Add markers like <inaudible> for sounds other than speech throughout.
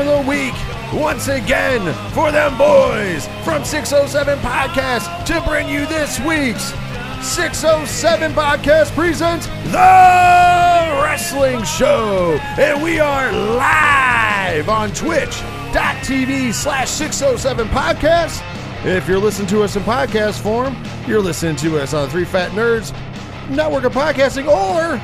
of the week once again for them boys from 607 Podcast to bring you this week's 607 Podcast presents The Wrestling Show. And we are live on twitch.tv slash 607 Podcast. If you're listening to us in podcast form, you're listening to us on Three Fat Nerds Network of Podcasting, or,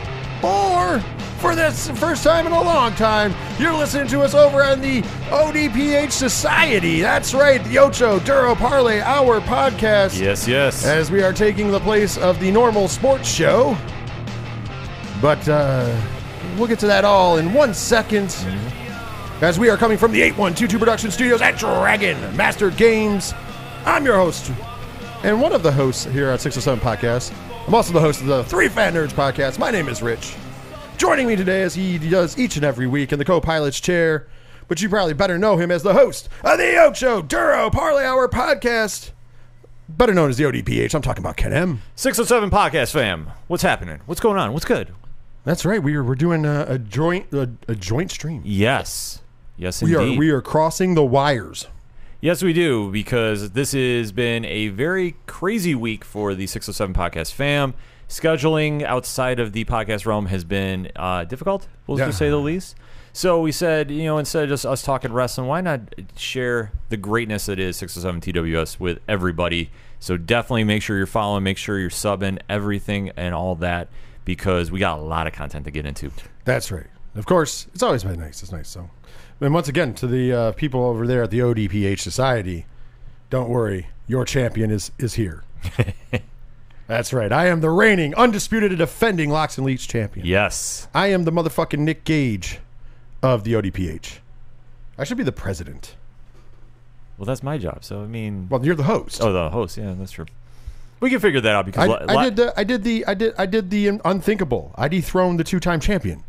or for this first time in a long time, you're listening to us over on the ODPH Society. That's right, the Ocho Duro Parlay Hour podcast Yes, yes. as we are taking the place of the normal sports show. But uh, we'll get to that all in one second. As we are coming from the 8122 Production Studios at Dragon Master Games. I'm your host, and one of the hosts here at 607 Podcast. I'm also the host of the Three Fat Nerds Podcast. My name is Rich. Joining me today, as he does each and every week in the co pilot's chair, but you probably better know him as the host of the Ocho Duro Parlay Hour Podcast better known as the ODPH. I'm talking about Ken M. 607 Podcast fam. What's happening? What's going on? What's good? That's right. We are we're doing a, a joint a, a joint stream. Yes. Yes, We indeed. are we are crossing the wires. yes, we do, because this has been a very crazy week for the 607 Podcast fam. Scheduling outside of the podcast realm has been uh, difficult, we'll Yeah. just say the least. So we said, you know, instead of just us talking wrestling, why not share the greatness that is 607 TWS with everybody? So definitely make sure you're following, make sure you're subbing, everything and all that, because we got a lot of content to get into. That's right. Of course, it's always been nice. It's nice. So, and once again, to the uh, people over there at the ODPH Society, don't worry, your champion is is here. <laughs> That's right. I am the reigning, undisputed, and defending Locks and Leech champion. Yes. I am the motherfucking Nick Gage of the ODPH. I should be the president. Well, that's my job. So I mean, Well, you're the host. oh, the host. Yeah, that's true. We can figure that out because I, la- I did. The, I did the. I did. I did the unthinkable. I dethroned the two-time champion.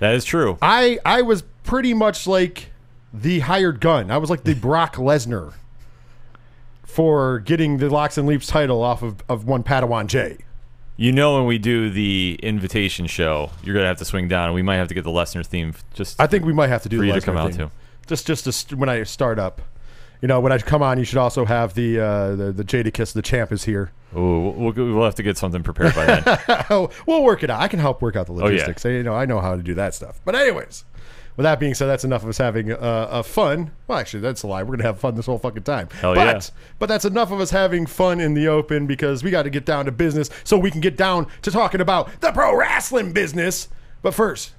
that is true. I I was pretty much like the hired gun. I was like the <laughs> Brock Lesnar for getting the Locks and Leaps title off of, of one Padawan J. You know, when we do the invitation show, you're gonna have to swing down, and we might have to get the Lesnar theme. Just I think we might have to do For the you to Lesnar come out thing. to. Just just to st- when I start up. You know, when I come on, you should also have the uh, the, the Jadakiss, the champ is here. Ooh, we'll, we'll have to get something prepared by then. oh, <laughs> we'll work it out. I can help work out the yeah. logistics. You know, I know how to do that stuff. But anyways, with that being said, that's enough of us having uh, a fun. Well, actually, that's a lie. We're gonna have fun this whole fucking time. Hell but yeah. but that's enough of us having fun in the open because we got to get down to business so we can get down to talking about the pro wrestling business. But first.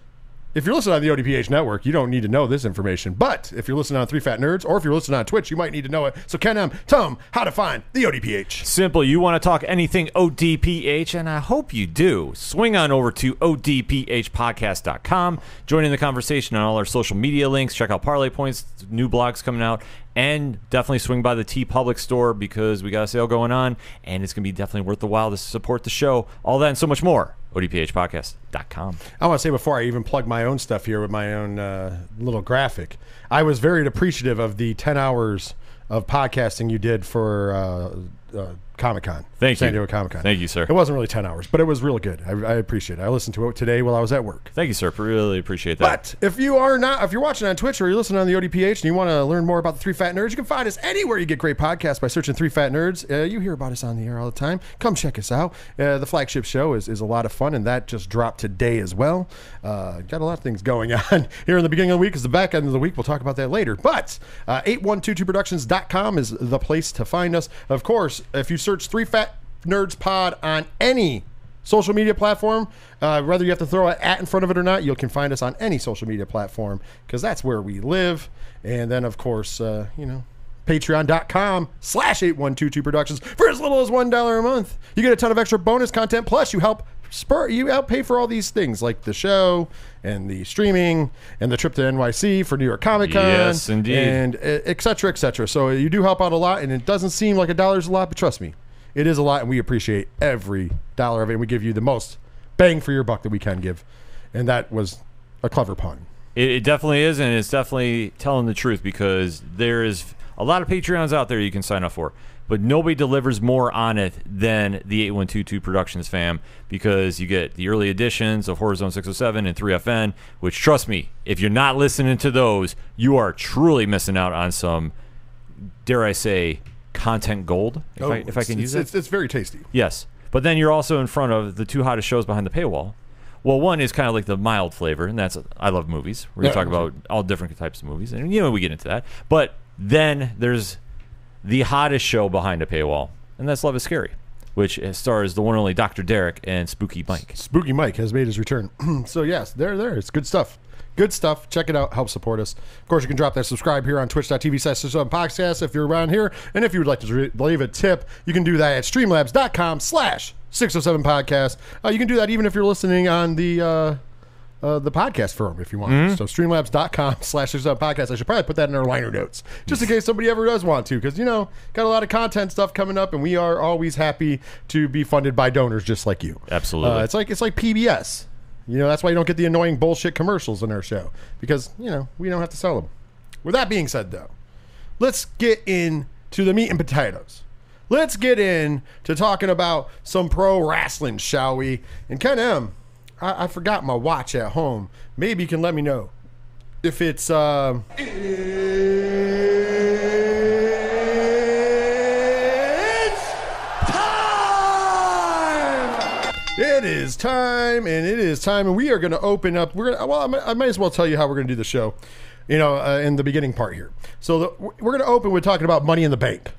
If you're listening on the ODPH network, you don't need to know this information. But if you're listening on Three Fat Nerds or if you're listening on Twitch, you might need to know it. So, Ken M, tell them how to find the ODPH. Simple. You want to talk anything ODPH, and I hope you do. Swing on over to ODPHpodcast.com. Join in the conversation on all our social media links. Check out Parlay Points, new blogs coming out, and definitely swing by the TeePublic store because we got a sale going on, and it's going to be definitely worth the while to support the show. All that and so much more. ODPHpodcast.com. I want to say before I even plug my own stuff here with my own uh, little graphic, I was very appreciative of the 10 hours of podcasting you did for uh, uh, Comic Con. Thank San you. Diego Comic Con. Thank you, sir. It wasn't really 10 hours, but it was really good. I, I appreciate it. I listened to it today while I was at work. Thank you, sir. Really appreciate that. But if you are not, if you're watching on Twitch or you're listening on the ODPH and you want to learn more about the Three Fat Nerds, you can find us anywhere you get great podcasts by searching Three Fat Nerds. Uh, you hear about us on the air all the time. Come check us out. Uh, the flagship show is, is a lot of fun, and that just dropped today as well. Uh, got a lot of things going <laughs> on here in the beginning of the week. Is the back end of the week. We'll talk about that later. But uh, 8122productions.com is the place to find us. Of course, if you search Three Fat Nerds Pod on any social media platform. Uh, whether you have to throw an at in front of it or not, you can find us on any social media platform because that's where we live. And then, of course, uh, you know, patreon.com slash 8122 productions for as little as $1 a month. You get a ton of extra bonus content. Plus, you help spur, you outpay for all these things like the show and the streaming and the trip to NYC for New York Comic Con. Yes, indeed. And et cetera, et cetera. So you do help out a lot, and it doesn't seem like a dollar's a lot, but trust me, it is a lot, and we appreciate every dollar of it. And we give you the most bang for your buck that we can give, and that was a clever pun. It, it definitely is, and it's definitely telling the truth because there is a lot of Patreons out there you can sign up for, but nobody delivers more on it than the 8122 Productions fam because you get the early editions of Horizon 607 and 3FN, which, trust me, if you're not listening to those, you are truly missing out on some, dare I say, content gold, if, oh, I, if I can Oh, use it. it's, it's very tasty. Yes. But then you're also in front of the two hottest shows behind the paywall. Well, one is kind of like the mild flavor, and that's I love movies. We're gonna Yeah, talk about all different types of movies, and you know we get into that. But then there's the hottest show behind a paywall, and that's Love Is Scary, which stars the one and only Dr. Derek and Spooky Mike. Spooky Mike has made his return. <clears throat> so yes, there, there. It's good stuff. Good stuff. Check it out. Help support us. Of course, you can drop that subscribe here on twitch.tv slash podcast if you're around here. And if you would like to leave a tip, you can do that at streamlabs.com slash 607 podcast. Uh, you can do that even if you're listening on the uh, uh, the podcast forum if you want. So streamlabs.com <laughs> slash 607 podcast. I should probably put that in our liner notes just in case somebody ever does want to because, you know, got a lot of content stuff coming up and we are always happy to be funded by donors just like you. Absolutely. Uh, it's like it's like PBS. You know, that's why you don't get the annoying bullshit commercials in our show because you know we don't have to sell them. With that being said, though, let's get into the meat and potatoes. Let's get in to talking about some pro wrestling, shall we? And Ken M, I, I forgot my watch at home. Maybe you can let me know if it's. Um, it's time. It is time, and it is time, and we are going to open up. We're gonna. Well, I might, I might as well tell you how we're going to do the show. You know, uh, in the beginning part here. So the, we're going to open with talking about Money in the Bank.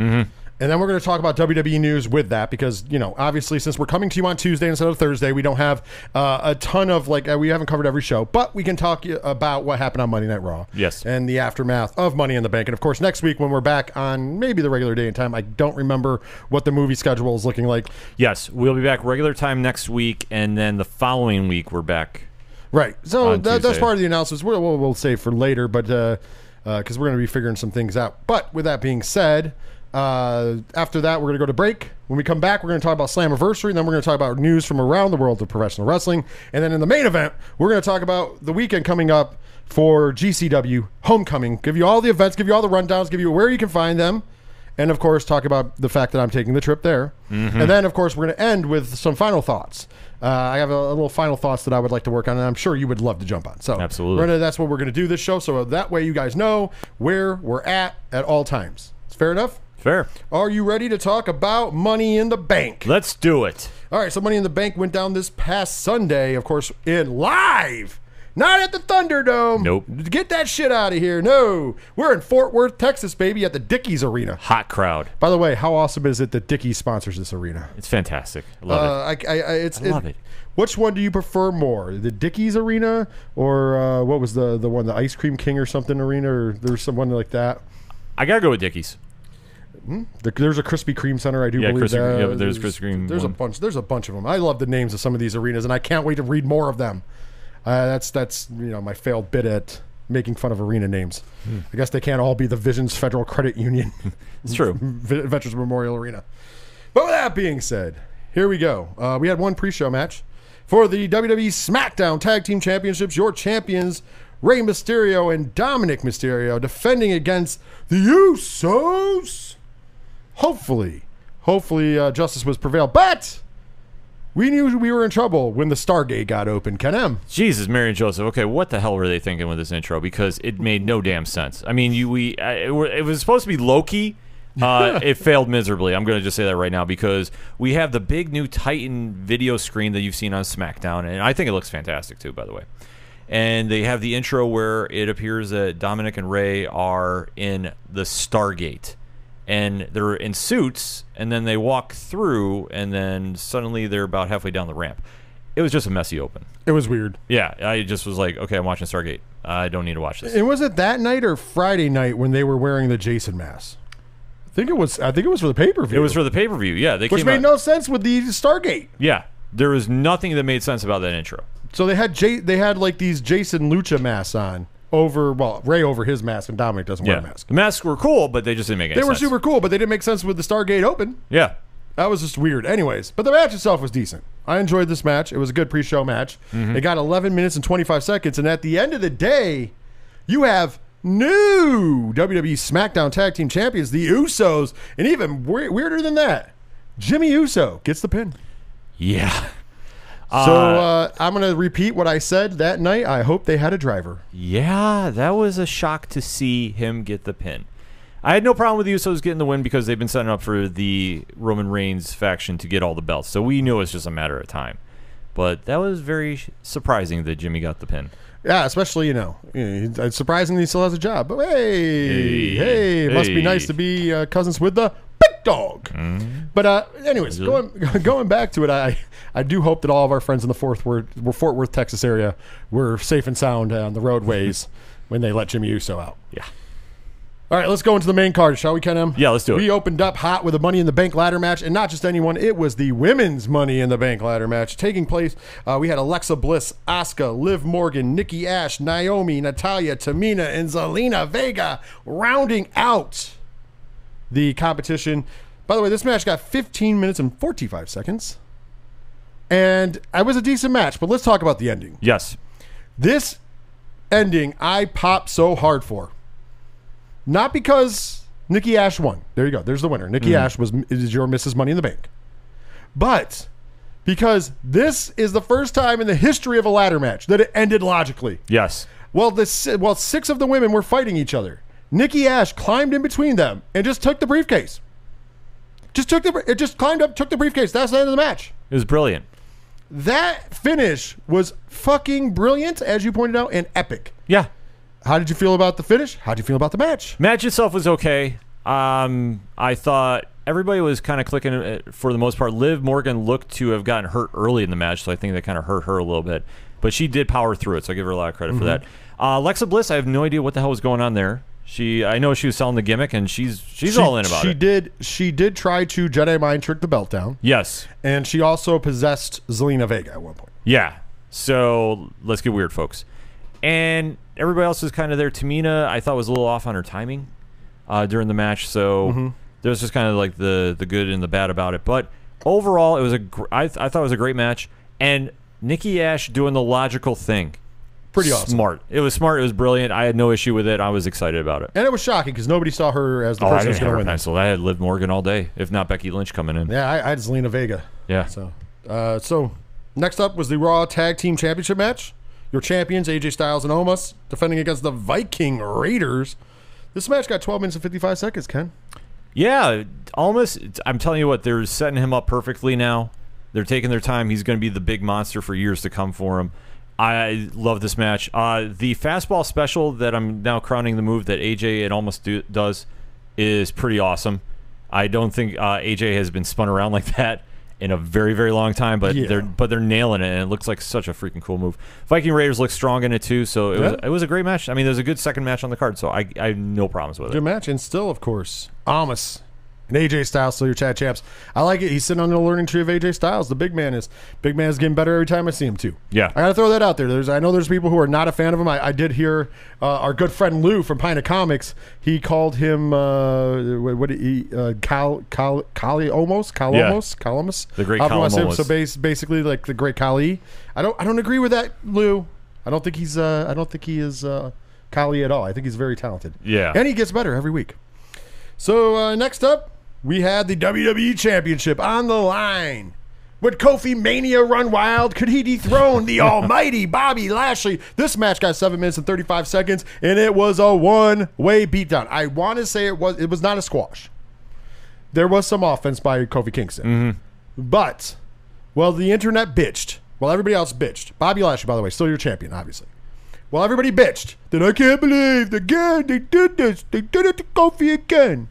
And then we're going to talk about WWE news with that because, you know, obviously since we're coming to you on Tuesday instead of Thursday, we don't have uh, a ton of, like, uh, we haven't covered every show, but we can talk about what happened on Monday Night Raw. Yes. And the aftermath of Money in the Bank. And of course, next week when we're back on maybe the regular day and time, I don't remember what the movie schedule is looking like. Yes, we'll be back regular time next week, and then the following week we're back. Right. So that, that's part of the announcements. We'll, we'll, we'll save for later, but because uh, uh we're going to be figuring some things out. But with that being said, uh, after that, we're going to go to break. When we come back, we're going to talk about Slammiversary, and then we're going to talk about news from around the world of professional wrestling. And then in the main event, we're going to talk about the weekend coming up for GCW Homecoming. Give you all the events, give you all the rundowns, give you where you can find them. And of course, talk about the fact that I'm taking the trip there. And then, of course, we're going to end with some final thoughts. Uh, I have a, a little final thoughts that I would like to work on, and I'm sure you would love to jump on. So, Absolutely. gonna, that's what we're going to do this show. So that way, you guys know where we're at at all times. It's fair enough. Fair. Are you ready to talk about Money in the Bank? Let's do it. All right, so Money in the Bank went down this past Sunday, of course, in live. Not at the Thunderdome. Nope. Get that shit out of here. No. We're in Fort Worth, Texas, baby, at the Dickies Arena. Hot crowd. By the way, how awesome is it that Dickies sponsors this arena? It's fantastic. I love it. Uh, I, I, I, it's, I love it. Which one do you prefer more, the Dickies Arena or uh, what was the the one, the Ice Cream King or something arena, or there's someone like that? I gotta go with Dickies. The, there's a Krispy Kreme center, I do Yeah, believe Krispy- that. yeah, but there's Krispy Kreme There's a bunch. There's a bunch of them. I love the names of some of these arenas, and I can't wait to read more of them. Uh, that's that's you know my failed bit at making fun of arena names. Hmm. I guess they can't all be the Visions Federal Credit Union. <laughs> It's true. <laughs> Veterans Memorial Arena. But with that being said, here we go. Uh, we had one pre-show match for the WWE SmackDown Tag Team Championships. Your champions, Rey Mysterio and Dominic Mysterio, defending against the Usos. Hopefully, hopefully uh, justice was prevailed. But we knew we were in trouble when the Stargate got open. Ken M. Jesus, Mary and Joseph. Okay, what the hell were they thinking with this intro? Because it made no damn sense. I mean, you we it, were- it was supposed to be Loki. <laughs> Uh, it failed miserably. I'm going to just say that right now because we have the big new Titan video screen that you've seen on SmackDown, and I think it looks fantastic too. By the way, and they have the intro where it appears that Dominic and Rey are in the Stargate, and they're in suits, and then they walk through, and then suddenly they're about halfway down the ramp. It was just a messy open. It was weird. Yeah, I just was like, okay, I'm watching Stargate. I don't need to watch this. And was it that night or Friday night when they were wearing the Jason mask? I think it was. I think it was for the pay per view. It was for the pay per view. Yeah, they which made out- no sense with the Stargate. Yeah, there was nothing that made sense about that intro. So they had J- they had like these Jason Lucha masks on over well Rey over his mask and Dominic doesn't wear a mask. the masks were cool, but they just didn't make any They were sense. super cool, but they didn't make sense with the Stargate open. Yeah, That was just weird. Anyways, but the match itself was decent. I enjoyed this match. It was a good pre-show match. Mm-hmm. It got 11 minutes and 25 seconds, and at the end of the day, you have new WWE SmackDown Tag Team Champions, the Usos, and even we- weirder than that, Jimmy Uso gets the pin. Yeah. So uh, I'm going to repeat what I said that night. I hope they had a driver. Yeah, that was a shock to see him get the pin. I had no problem with the Usos getting the win because they've been setting up for the Roman Reigns faction to get all the belts. So we knew it was just a matter of time. But that was very surprising that Jimmy got the pin. Yeah, especially you know, it's surprisingly he still has a job. But hey, Hey, hey, it must be nice to be uh, cousins with the big dog. But uh, anyways, going <laughs> going back to it, I I do hope that all of our friends in the Fort Worth, Fort Worth, Texas area were safe and sound on the roadways <laughs> when they let Jimmy Uso out. Yeah. All right, let's go into the main card, shall we, Ken? M? Yeah, let's do it. We opened up hot with a Money in the Bank ladder match, and not just anyone. It was the women's Money in the Bank ladder match taking place. Uh, we had Alexa Bliss, Asuka, Liv Morgan, Nikki Ash, Naomi, Natalya, Tamina, and Zelina Vega rounding out the competition. By the way, this match got 15 minutes and 45 seconds, and it was a decent match. But let's talk about the ending. Yes. This ending, I popped so hard for. Not because Nikki Ash won. There you go. There's the winner. Nikki mm-hmm. Ash was is your Mrs. Money in the Bank. But because this is the first time in the history of a ladder match that it ended logically. Yes. Well, this well, six of the women were fighting each other. Nikki Ash climbed in between them and just took the briefcase. Just took the it just climbed up, took the briefcase. That's the end of the match. It was brilliant. That finish was fucking brilliant, as you pointed out, and epic. Yeah. How did you feel about the finish? How did you feel about the match? Match itself was okay. Um, I thought everybody was kind of clicking uh, for the most part. Liv Morgan looked to have gotten hurt early in the match, so I think that kind of hurt her a little bit. But she did power through it, so I give her a lot of credit for that. Uh, Alexa Bliss, I have no idea what the hell was going on there. She, I know she was selling the gimmick, and she's she's She- all in about she it. She did. She did try to Jedi mind trick the belt down, Yes, and she also possessed Zelina Vega at one point. Yeah. So let's get weird, folks. And everybody else was kind of there. Tamina, I thought was a little off on her timing uh, during the match. So there was just kind of like the the good and the bad about it. But overall, it was a gr- I, th- I thought it was a great match. And Nikki Ash doing the logical thing. Pretty awesome. Smart. It was smart. It was brilliant. I had no issue with it. I was excited about it. And it was shocking because nobody saw her as the Oh, person who's going to win. penciled. I had Liv Morgan all day, if not Becky Lynch coming in. Yeah, I, I had Zelina Vega. Yeah. So, uh, so next up was the Raw Tag Team Championship match. Your champions AJ Styles and Omos defending against the Viking Raiders. This match got 12 minutes and 55 seconds. Ken. Yeah, almost. I'm telling you what, they're setting him up perfectly now. They're taking their time. He's going to be the big monster for years to come for him. I love this match. Uh, the fastball special that I'm now crowning the move that AJ it almost do, does is pretty awesome. I don't think uh, AJ has been spun around <laughs> like that in a very very long time, but Yeah. they're but they're nailing it, and it looks like such a freaking cool move. Viking Raiders look strong in it too, so it was it was a great match. I mean, there's a good second match on the card, so I I have no problems with it. Good match. And still, of course, Omos and AJ Styles, So your chat champs. I like it. He's sitting on the learning tree of AJ Styles. The big man is big man is getting better every time I see him too. Yeah. I gotta throw that out there. There's I know there's people who are not a fan of him. I, I did hear uh, our good friend Lou from Pine of Comics. He called him uh, what, what did he uh, Cal Cal Khali almost Cal Yeah. The great However you wanna say it. Kalamomus. So base, basically like the great Khali. I don't I don't agree with that Lou. I don't think he's uh, I don't think he is uh, Khali at all. I think he's very talented. Yeah. And he gets better every week. So uh, next up, we had the WWE Championship on the line. Would Kofi Mania run wild? Could he dethrone the <laughs> almighty Bobby Lashley? This match got seven minutes and 35 seconds, and it was a one-way beatdown. I want to say it was it was not a squash. There was some offense by Kofi Kingston. Mm-hmm. But, well, the internet bitched. Well, everybody else bitched. Bobby Lashley, by the way, still your champion, obviously. Well, everybody bitched. Then I can't believe again they did this. They did it to Kofi again.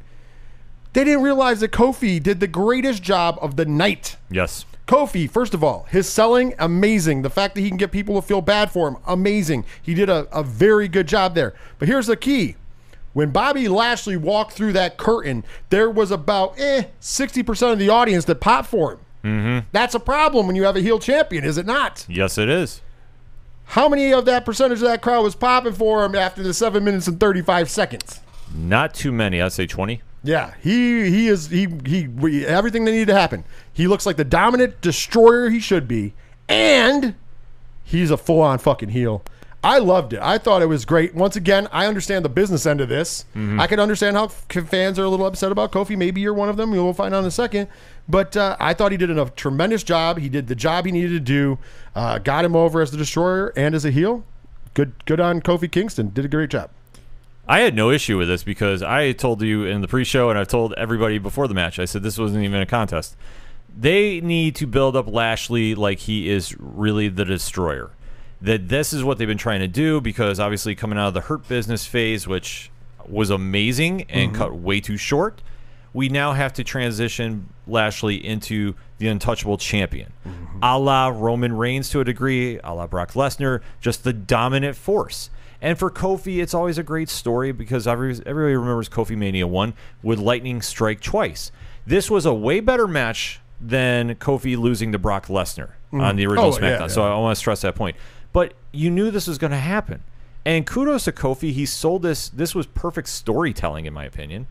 They didn't realize that Kofi did the greatest job of the night. Yes. Kofi, first of all, his selling, amazing. The fact that he can get people to feel bad for him, amazing. He did a, a very good job there. But here's the key. When Bobby Lashley walked through that curtain, there was about eh, 60% of the audience that popped for him. Mm-hmm. That's a problem when you have a heel champion, is it not? Yes, it is. How many of that percentage of that crowd was popping for him after the 7 minutes and 35 seconds? Not too many. I'd say 20. Yeah, he he is he he everything that needed to happen. He looks like the dominant destroyer he should be, and he's a full on fucking heel. I loved it. I thought it was great. Once again, I understand the business end of this. I can understand how fans are a little upset about Kofi. Maybe you're one of them. We'll find out in a second. But uh, I thought he did a tremendous job. He did the job he needed to do. Uh, got him over as the destroyer and as a heel. Good, good on Kofi Kingston. Did a great job. I had no issue with this because I told you in the pre-show and I've told everybody before the match. I said this wasn't even a contest. They need to build up Lashley like he is really the destroyer. That this is what they've been trying to do because obviously coming out of the hurt business phase, which was amazing and mm-hmm. cut way too short, we now have to transition Lashley into the untouchable champion, mm-hmm. a la Roman Reigns to a degree, a la Brock Lesnar, just the dominant force. And for Kofi, it's always a great story because everybody remembers Kofi Mania 1 with lightning strike twice. This was a way better match than Kofi losing to Brock Lesnar mm-hmm. on the original Oh, SmackDown. yeah. So I want to stress that point. But you knew this was going to happen. And kudos to Kofi. He sold this. This was perfect storytelling, in my opinion.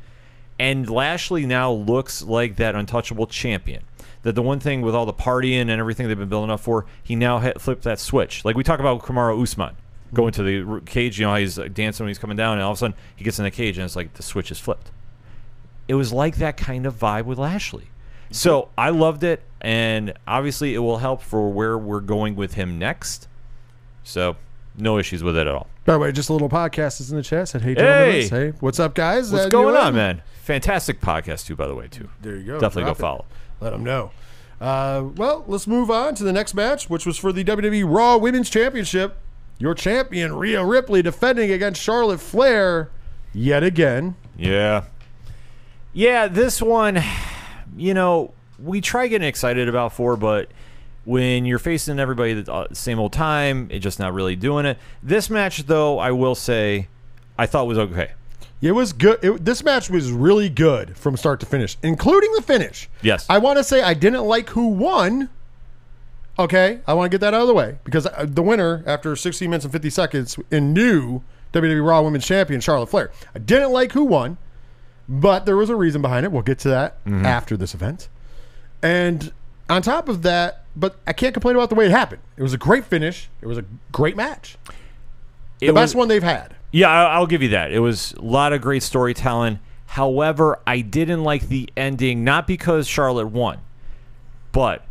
And Lashley now looks like that untouchable champion. That the one thing with all the partying and everything they've been building up for, he now ha- flipped that switch. Like we talk about Kamaru Usman going to the cage. You know he's dancing when he's coming down, and all of a sudden he gets in the cage, and it's like the switch is flipped. It was like that kind of vibe with Lashley. So I loved it, and obviously it will help for where we're going with him next. So no issues with it at all. By the way, just a little podcast is in the chat. Said, hey, Hey! Hey, what's up, guys? What's Uh, going on, man? Fantastic podcast too, by the way, too. There you go. Definitely Drop go it. follow. Let them know. Uh, well, let's move on to the next match, which was for the WWE Raw Women's Championship. Your champion, Rhea Ripley, defending against Charlotte Flair yet again. Yeah. Yeah, this one, you know, we try getting excited about four, but when you're facing everybody at the uh, same old time, it's just not really doing it. This match, though, I will say, I thought was okay. It was good. It, this match was really good from start to finish, including the finish. Yes. I want to say I didn't like who won. Okay, I want to get that out of the way because uh, the winner after 16 minutes and 50 seconds in new WWE Raw Women's Champion Charlotte Flair. I didn't like who won, but there was a reason behind it. We'll get to that after this event. And on top of that, but I can't complain about the way it happened. It was a great finish. It was a great match. It The was- best one they've had. Yeah, I'll give you that. It was a lot of great storytelling. However, I didn't like the ending, not because Charlotte won, but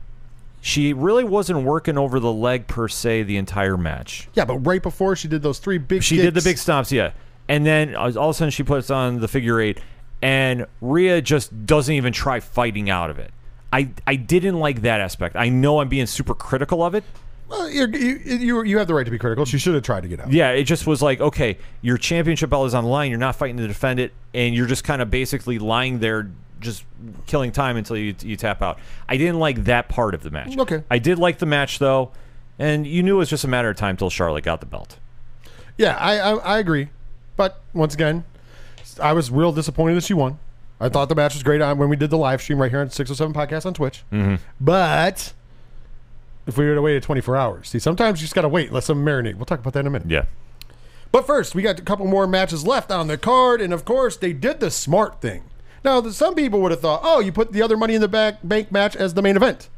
she really wasn't working over the leg per se the entire match. Yeah, but right before she did those three big She did the big stomps, yeah. And then uh, all of a sudden she puts on the figure eight, and Rhea just doesn't even try fighting out of it. I, I didn't like that aspect. I know I'm being super critical of it. Well, you're, you, you you have the right to be critical. She should have tried to get out. Yeah, it just was like, okay, your championship belt is on the line. You're not fighting to defend it, and you're just kind of basically lying there, just killing time until you, you tap out. I didn't like that part of the match. Okay. I did like the match though, and you knew it was just a matter of time till Charlotte got the belt. Yeah, I, I I agree, but once again, I was real disappointed that she won. I thought the match was great on when we did the live stream right here on Six Hundred Seven Podcast on Twitch. Mm-hmm. But if we have waited twenty four hours, see, sometimes you just got to wait. Let some marinate. We'll talk about that in a minute. Yeah. But first, we got a couple more matches left on the card, and of course, they did the smart thing. Now, some people would have thought, oh, you put the other Money in the back, Bank match as the main event.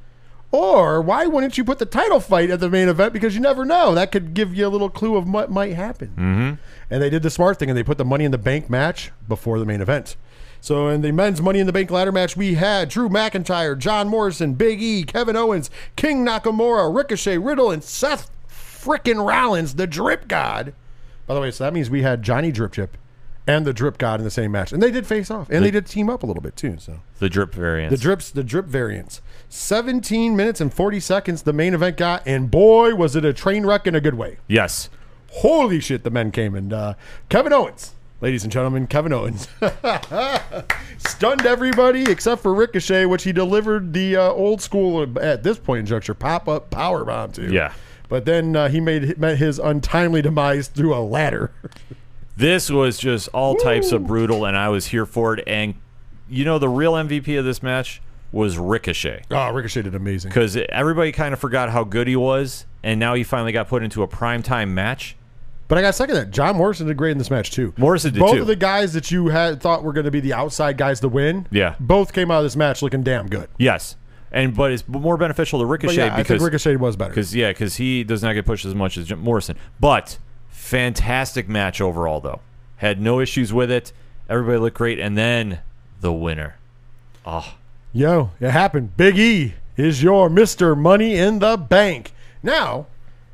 Or why wouldn't you put the title fight at the main event? Because you never know. That could give you a little clue of what might happen. Mm-hmm. And they did the smart thing, and they put the Money in the Bank match before the main event. So in the men's Money in the Bank ladder match, we had Drew McIntyre, John Morrison, Big E, Kevin Owens, King Nakamura, Ricochet, Riddle, and Seth frickin' Rollins, the Drip God. By the way, so that means we had Johnny Drip Chip and the Drip God in the same match, and they did face off, and they did team up a little bit too. So The drip variant. the drips, the drip variants, seventeen minutes and forty seconds, the main event got, and boy, was it a train wreck in a good way. yes. Holy shit, the men came and uh, Kevin Owens, ladies and gentlemen, Kevin Owens <laughs> stunned everybody except for Ricochet, which he delivered the uh, old school at this point in juncture pop up power bomb to. Yeah. But then uh, he made met his untimely demise through a ladder. <laughs> This was just all types of brutal, and I was here for it. And you know, the real MVP of this match was Ricochet. oh, Ricochet did amazing. because everybody kind of forgot how good he was, and now he finally got put into a primetime match. But I got second that. John Morrison did great in this match too. Morrison did both too. of the guys that you had thought were going to be the outside guys to win. Yeah. both came out of this match looking damn good. Yes, and but it's more beneficial to But Ricochet yeah, I think because Ricochet was better. because yeah, because he does not get pushed as much as Jim Morrison. But fantastic match overall, though. Had no issues with it. Everybody looked great, and then the winner. Oh, Yo, it happened. Big E is your Mister Money in the Bank. Now,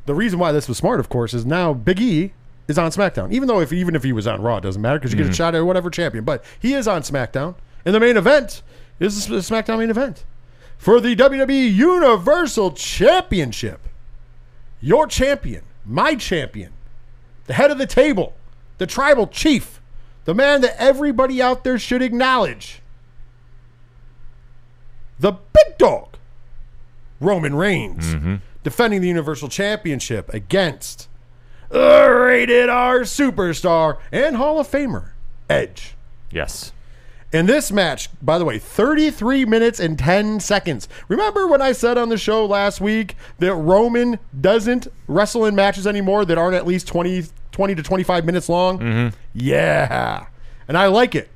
the reason why this was smart, of course, is now Big E is on SmackDown. Even though if even if he was on Raw, it doesn't matter because you get a mm-hmm. shot at whatever champion. But he is on SmackDown, and the main event is the SmackDown main event for the WWE Universal Championship. Your champion, my champion, the head of the table, the tribal chief, the man that everybody out there should acknowledge the big dog, Roman Reigns, mm-hmm. defending the Universal Championship against the rated R superstar and Hall of Famer, Edge. yes. In this match, by the way, 33 minutes and 10 seconds. Remember when I said on the show last week that Roman doesn't wrestle in matches anymore that aren't at least 20, 20 to 25 minutes long? Mm-hmm. Yeah. And I like it.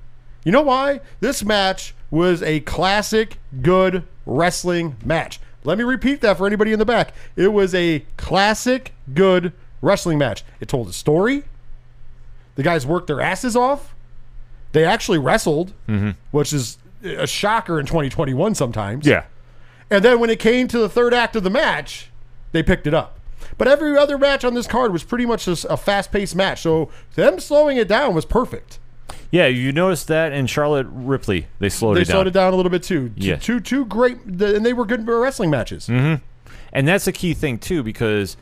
You know why? This match was a classic good wrestling match. Let me repeat that for anybody in the back. It was a classic good wrestling match. It told a story. The guys worked their asses off. They actually wrestled, mm-hmm. which is a shocker in 2021 sometimes. Yeah. And then when it came to the third act of the match, they picked it up. But every other match on this card was pretty much just a fast paced match. So them slowing it down was perfect. Yeah, you noticed that in Charlotte Ripley, they slowed They it down. They slowed it down a little bit too. Two- Yeah. Two, two great, and they were good wrestling matches. Mm-hmm. And that's a key thing too, because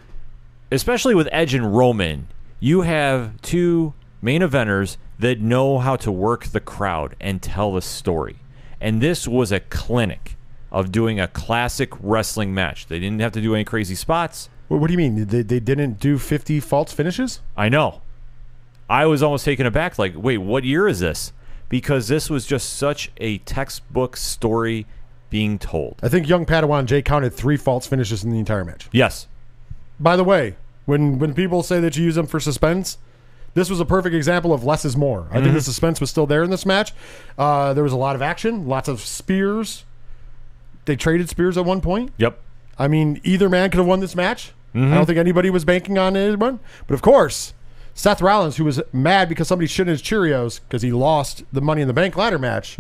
especially with Edge and Roman, you have two main eventers that know how to work the crowd and tell the story. And this was a clinic of doing a classic wrestling match. They didn't have to do any crazy spots. What, what do you mean? They, they didn't do 50 false finishes? I know. I was almost taken aback like, wait, what year is this? Because this was just such a textbook story being told. I think young Padawan Jay counted three false finishes in the entire match. Yes. By the way, when when people say that you use them for suspense, this was a perfect example of less is more. I think the suspense was still there in this match. Uh, there was a lot of action, lots of spears. They traded spears at one point. Yep. I mean, either man could have won this match. I don't think anybody was banking on anyone. But of course, Seth Rollins, who was mad because somebody shit in his Cheerios because he lost the Money in the Bank ladder match,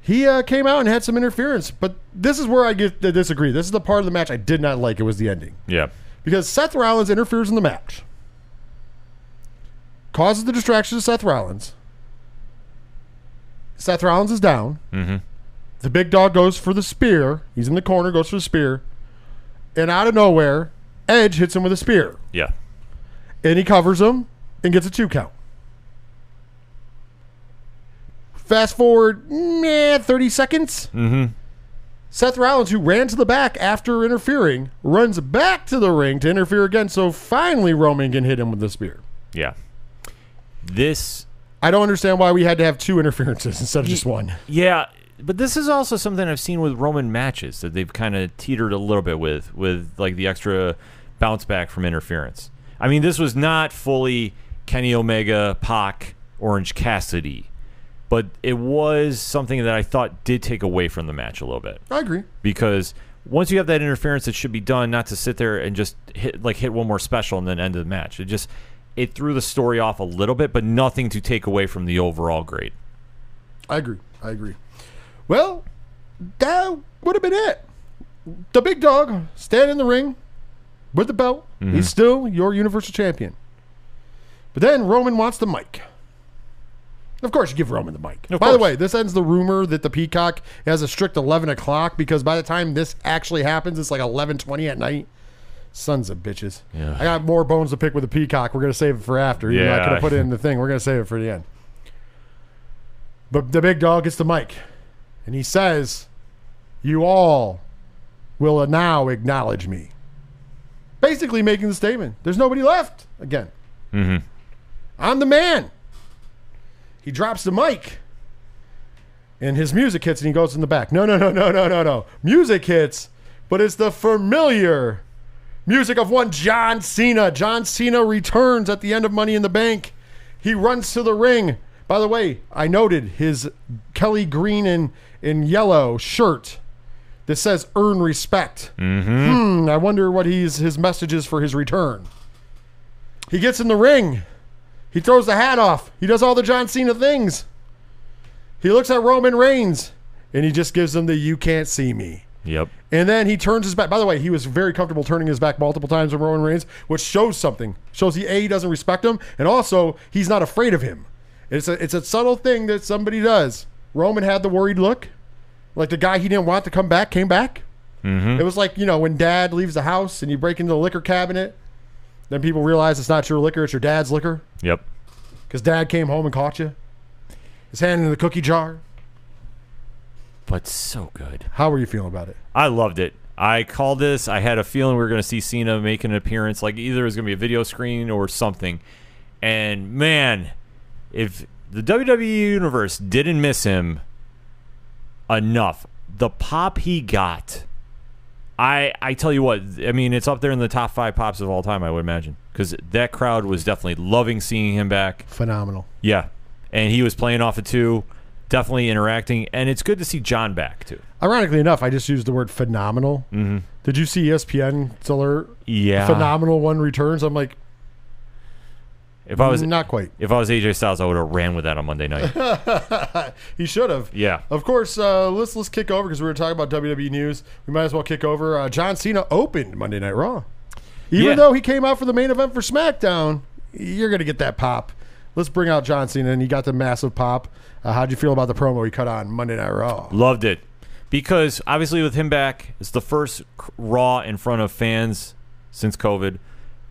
he uh, came out and had some interference. But this is where I get to disagree. This is the part of the match I did not like. It was the ending Yeah. because Seth Rollins interferes in the match, causes the distraction to Seth Rollins. Seth Rollins is down. Mm-hmm. The big dog goes for the spear. He's in the corner, goes for the spear. And out of nowhere, Edge hits him with a spear. Yeah. And he covers him and gets a two count. Fast forward, meh, 30 seconds. Mm-hmm. Seth Rollins, who ran to the back after interfering, runs back to the ring to interfere again. So finally, Roman can hit him with the spear. Yeah. This I don't understand why we had to have two interferences <laughs> instead of just one. Yeah, but this is also something I've seen with Roman matches that they've kind of teetered a little bit with, with like the extra bounce back from interference. I mean, this was not fully Kenny Omega, Pac, Orange Cassidy, but it was something that I thought did take away from the match a little bit I agree. because once you have that interference, it should be done not to sit there and just hit like hit one more special and then end the match. It just it threw the story off a little bit, but nothing to take away from the overall grade. I agree. I agree. Well, that would have been it. The big dog stand in the ring with the belt. He's mm-hmm. still your Universal Champion. But then Roman wants the mic. Of course, you give Roman the mic. Of by the way, this ends the rumor that the Peacock has a strict 11 o'clock because by the time this actually happens, it's like 11:20 at night. Sons of bitches. Yeah. I got more bones to pick with the Peacock. We're gonna save it for after. Yeah, I could have put it in the thing. We're gonna save it for the end. But the big dog gets the mic, and he says, "You all will now acknowledge me." Basically, making the statement: "There's nobody left." Again, Mm-hmm. I'm the man. He drops the mic, and his music hits, and he goes in the back. No, no, no, no, no, no, no. Music hits, but it's the familiar Music of one John Cena. John Cena returns at the end of Money in the Bank. He runs to the ring. By the way, I noted his Kelly green and, and yellow shirt that says "Earn Respect." Mm-hmm. Hmm, I wonder what he's his message is for his return. He gets in the ring. He throws the hat off. He does all the John Cena things. He looks at Roman Reigns and he just gives him the "You can't see me." Yep. And then he turns his back. By the way, he was very comfortable turning his back multiple times on Roman Reigns, which shows something. Shows he a he doesn't respect him, and also he's not afraid of him. It's a it's a subtle thing that somebody does. Roman had the worried look, like the guy he didn't want to come back came back. Mm-hmm. It was like you know when Dad leaves the house and you break into the liquor cabinet, then people realize it's not your liquor, it's your dad's liquor Yep. because Dad came home and caught you. His hand in the cookie jar. But so good. How were you feeling about it? I loved it. I called this. I had a feeling we were going to see Cena make an appearance. Like either it was going to be a video screen or something. And man, if the WWE universe didn't miss him enough, the pop he got, I I tell you what, I mean it's up there in the top five pops of all time. I would imagine because that crowd was definitely loving seeing him back. Phenomenal. Yeah, and he was playing off it too, definitely interacting, and it's good to see John back too. Ironically enough, I just used the word phenomenal. Mm-hmm. Did you see E ESPN alert? Yeah, Phenomenal one returns. I'm like, If I was not quite. if I was AJ Styles, I would have ran with that on Monday night. <laughs> He should have. Yeah. Of course, uh, let's let's kick over because we were talking about WWE news. We might as well kick over. Uh, John Cena opened Monday Night Raw. Even Yeah. though he came out for the main event for SmackDown, you're gonna get that pop. Let's bring out John Cena, and he got the massive pop. Uh, how'd you feel about the promo he cut on Monday Night Raw? Loved it because obviously with him back, it's the first Raw in front of fans since COVID.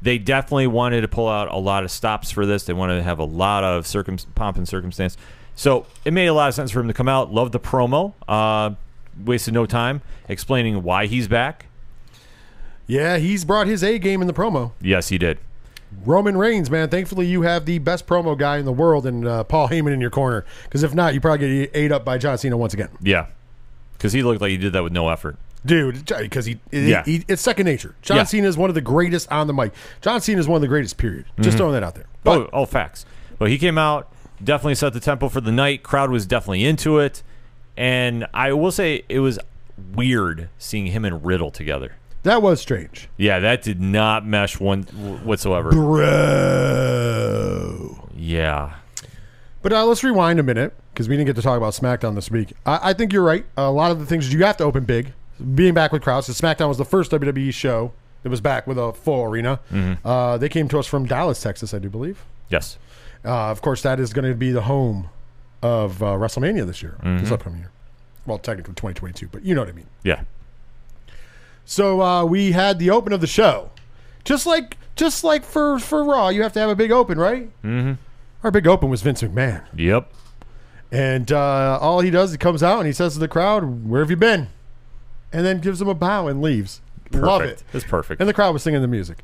They definitely wanted to pull out a lot of stops for this. They wanted to have a lot of circum- pomp and circumstance. So it made a lot of sense for him to come out. Loved the promo. Uh, wasted no time explaining why he's back. Yeah, he's brought his A game in the promo. Yes, he did. Roman Reigns, man. Thankfully, you have the best promo guy in the world and uh, Paul Heyman in your corner. Because if not, you probably get ate up by John Cena once again. Yeah, because he looked like he did that with no effort. Dude, because he, Yeah. he, it's second nature. John Yeah. Cena is one of the greatest on the mic. John Cena is one of the greatest. Period. Just throwing that out there. But oh, oh, facts. But he came out, definitely set the tempo for the night. Crowd was definitely into it, and I will say it was weird seeing him and Riddle together. That was strange, Yeah, that did not mesh one whatsoever. bro. Yeah, But uh, let's rewind a minute because we didn't get to talk about SmackDown this week. I, I think you're right. a lot of the things you have to open big. Being back with crowds. SmackDown was the first WWE show that was back with a full arena. Uh, they came to us from Dallas, Texas, I do believe. yes, Uh, of course, that is going to be the home of uh, WrestleMania this year, this upcoming year. Well, technically 2022, but you know what I mean. yeah, So uh, we had the open of the show, just like just like for for Raw, you have to have a big open, right? Mm-hmm. Our big open was Vince McMahon, yep. and uh, all he does, he comes out and he says to the crowd, "Where have you been?" and then gives them a bow and leaves. Love it. It's perfect. And the crowd was singing the music.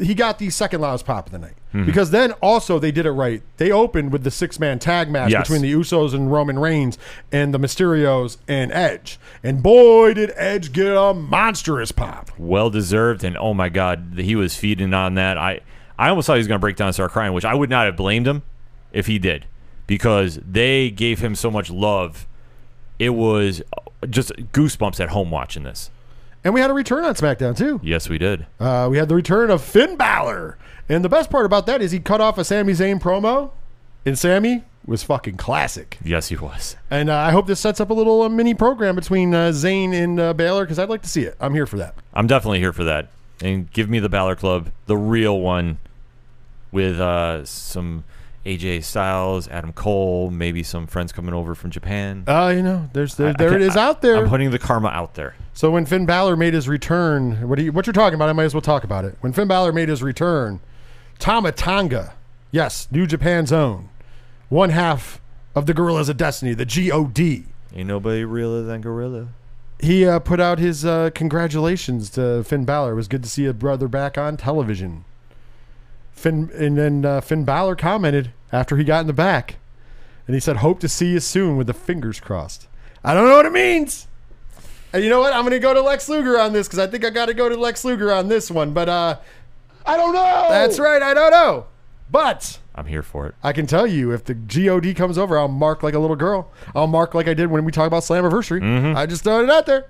He got the second loudest pop of the night Mm-hmm. because then also they did it right. They opened with the six man tag match Yes. between the Usos and Roman Reigns and the Mysterios and Edge. And boy, did Edge get a monstrous pop. well deserved, and oh my God, he was feeding on that. I I almost thought he was going to break down and start crying, which I would not have blamed him if he did, because they gave him so much love. It was just goosebumps at home watching this. And we had a return on SmackDown too. Yes, we did. Uh, we had the return of Finn Balor. And the best part about that is he cut off a Sami Zayn promo, and Sami was fucking classic. Yes, he was. And uh, I hope this sets up a little uh, mini program between uh, Zayn and uh, Balor because I'd like to see it. I'm here for that. I'm definitely here for that. And give me the Balor Club, the real one, with uh, some AJ Styles, Adam Cole, maybe some friends coming over from Japan. Uh, you know, there's there, I- there I it is out there. I'm putting the karma out there. So when Finn Balor made his return, what you, what you're talking about? I might as well talk about it. When Finn Balor made his return, Tama Tonga, yes, New Japan's own, one half of the Guerrillas of Destiny, the God. Ain't nobody realer than Gorilla. He uh, put out his uh, congratulations to Finn Balor. It was good to see a brother back on television. Finn and then uh, Finn Balor commented after he got in the back, and he said, "Hope to see you soon." With the fingers crossed. I don't know what it means, And you know what? I'm going to go to Lex Luger on this because I think I got to go to Lex Luger on this one. But uh, I don't know. that's right. I don't know. But I'm here for it. I can tell you if the God comes over, I'll mark like a little girl. I'll mark like I did when we talk about Slammiversary. Mm-hmm. I just throwing it out there.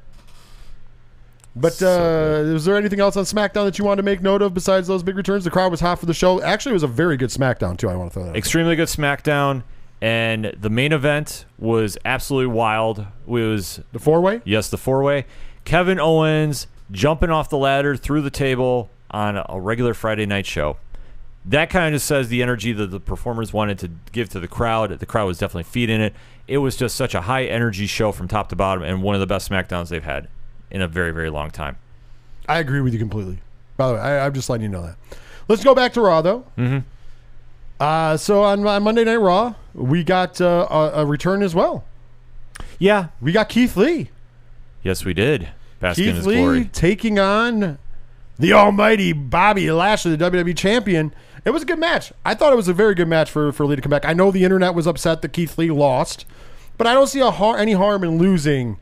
But uh, is there anything else on SmackDown that you want to make note of besides those big returns? The crowd was hot for the show. Actually, it was a very good SmackDown too. I want to throw that. out. Extremely good SmackDown, and the main event was absolutely wild. It was The four way. yes, the four way. Kevin Owens jumping off the ladder through the table on a regular Friday night show. That kind of just says the energy that the performers wanted to give to the crowd. The crowd was definitely feeding it. It was just such a high energy show from top to bottom, and one of the best SmackDowns they've had in a very, very long time. I agree with you completely. By the way, I, I'm just letting you know that. Let's go back to Raw though. Mm-hmm. Uh, so on, on Monday Night Raw, we got uh, a, a return as well. Yeah, We got Keith Lee. yes, we did. Bask in Keith Lee glory. taking on the almighty Bobby Lashley, the WWE champion. It was a good match. I thought it was a very good match for, for Lee to come back. I know the internet was upset that Keith Lee lost, but I don't see a har- any harm in losing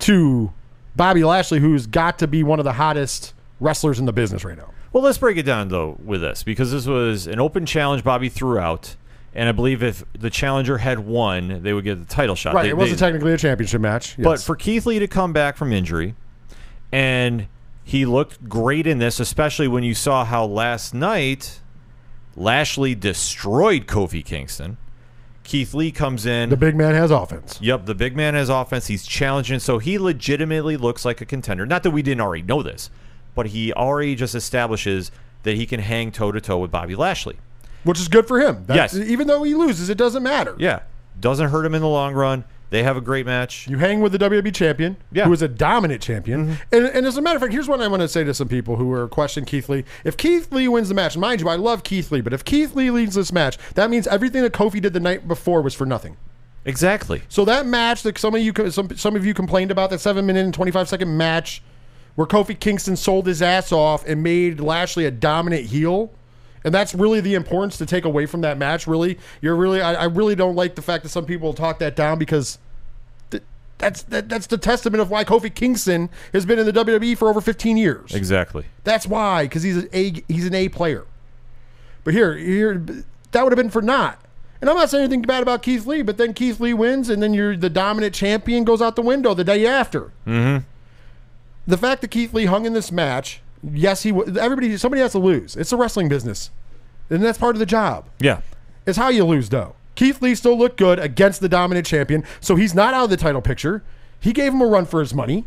to Bobby Lashley, who's got to be one of the hottest wrestlers in the business right now. Well, let's break it down though with this because this was an open challenge Bobby threw out, and I believe if the challenger had won, they would get the title shot. Right, They- it wasn't they- technically a championship match. But for Keith Lee to come back from injury, and he looked great in this, especially when you saw how last night Lashley destroyed Kofi Kingston. Keith Lee comes in. the big man has offense. Yep, the big man has offense. He's challenging, so he legitimately looks like a contender. Not that we didn't already know this, but he already just establishes that he can hang toe to toe with Bobby Lashley. Which is good for him. That's- Yes. Even though he loses, it doesn't matter. Yeah, doesn't hurt him in the long run. They have a great match. You hang with the WWE champion, Yeah. who is a dominant champion. Mm-hmm. And, and as a matter of fact, here's what I want to say to some people who are questioning Keith Lee. If Keith Lee wins the match, mind you, I love Keith Lee, but if Keith Lee leads this match, that means everything that Kofi did the night before was for nothing. Exactly. So that match that some of you some, some of you complained about, that seven minute and 25 second match where Kofi Kingston sold his ass off and made Lashley a dominant heel. And that's really the importance to take away from that match. Really, you're really, I, I really don't like the fact that some people talk that down because th- that's that, that's the testament of why Kofi Kingston has been in the WWE for over 15 years. Exactly. That's why, because he's an A he's an A player. But here, here that would have been for not. And I'm not saying anything bad about Keith Lee, but then Keith Lee wins, and then you're the dominant champion goes out the window the day after. Mm-hmm. The fact that Keith Lee hung in this match, yes, he w- everybody somebody has to lose. It's a wrestling business, and that's part of the job. Yeah. It's how you lose, though. Keith Lee still looked good against the dominant champion, so he's not out of the title picture. He gave him a run for his money.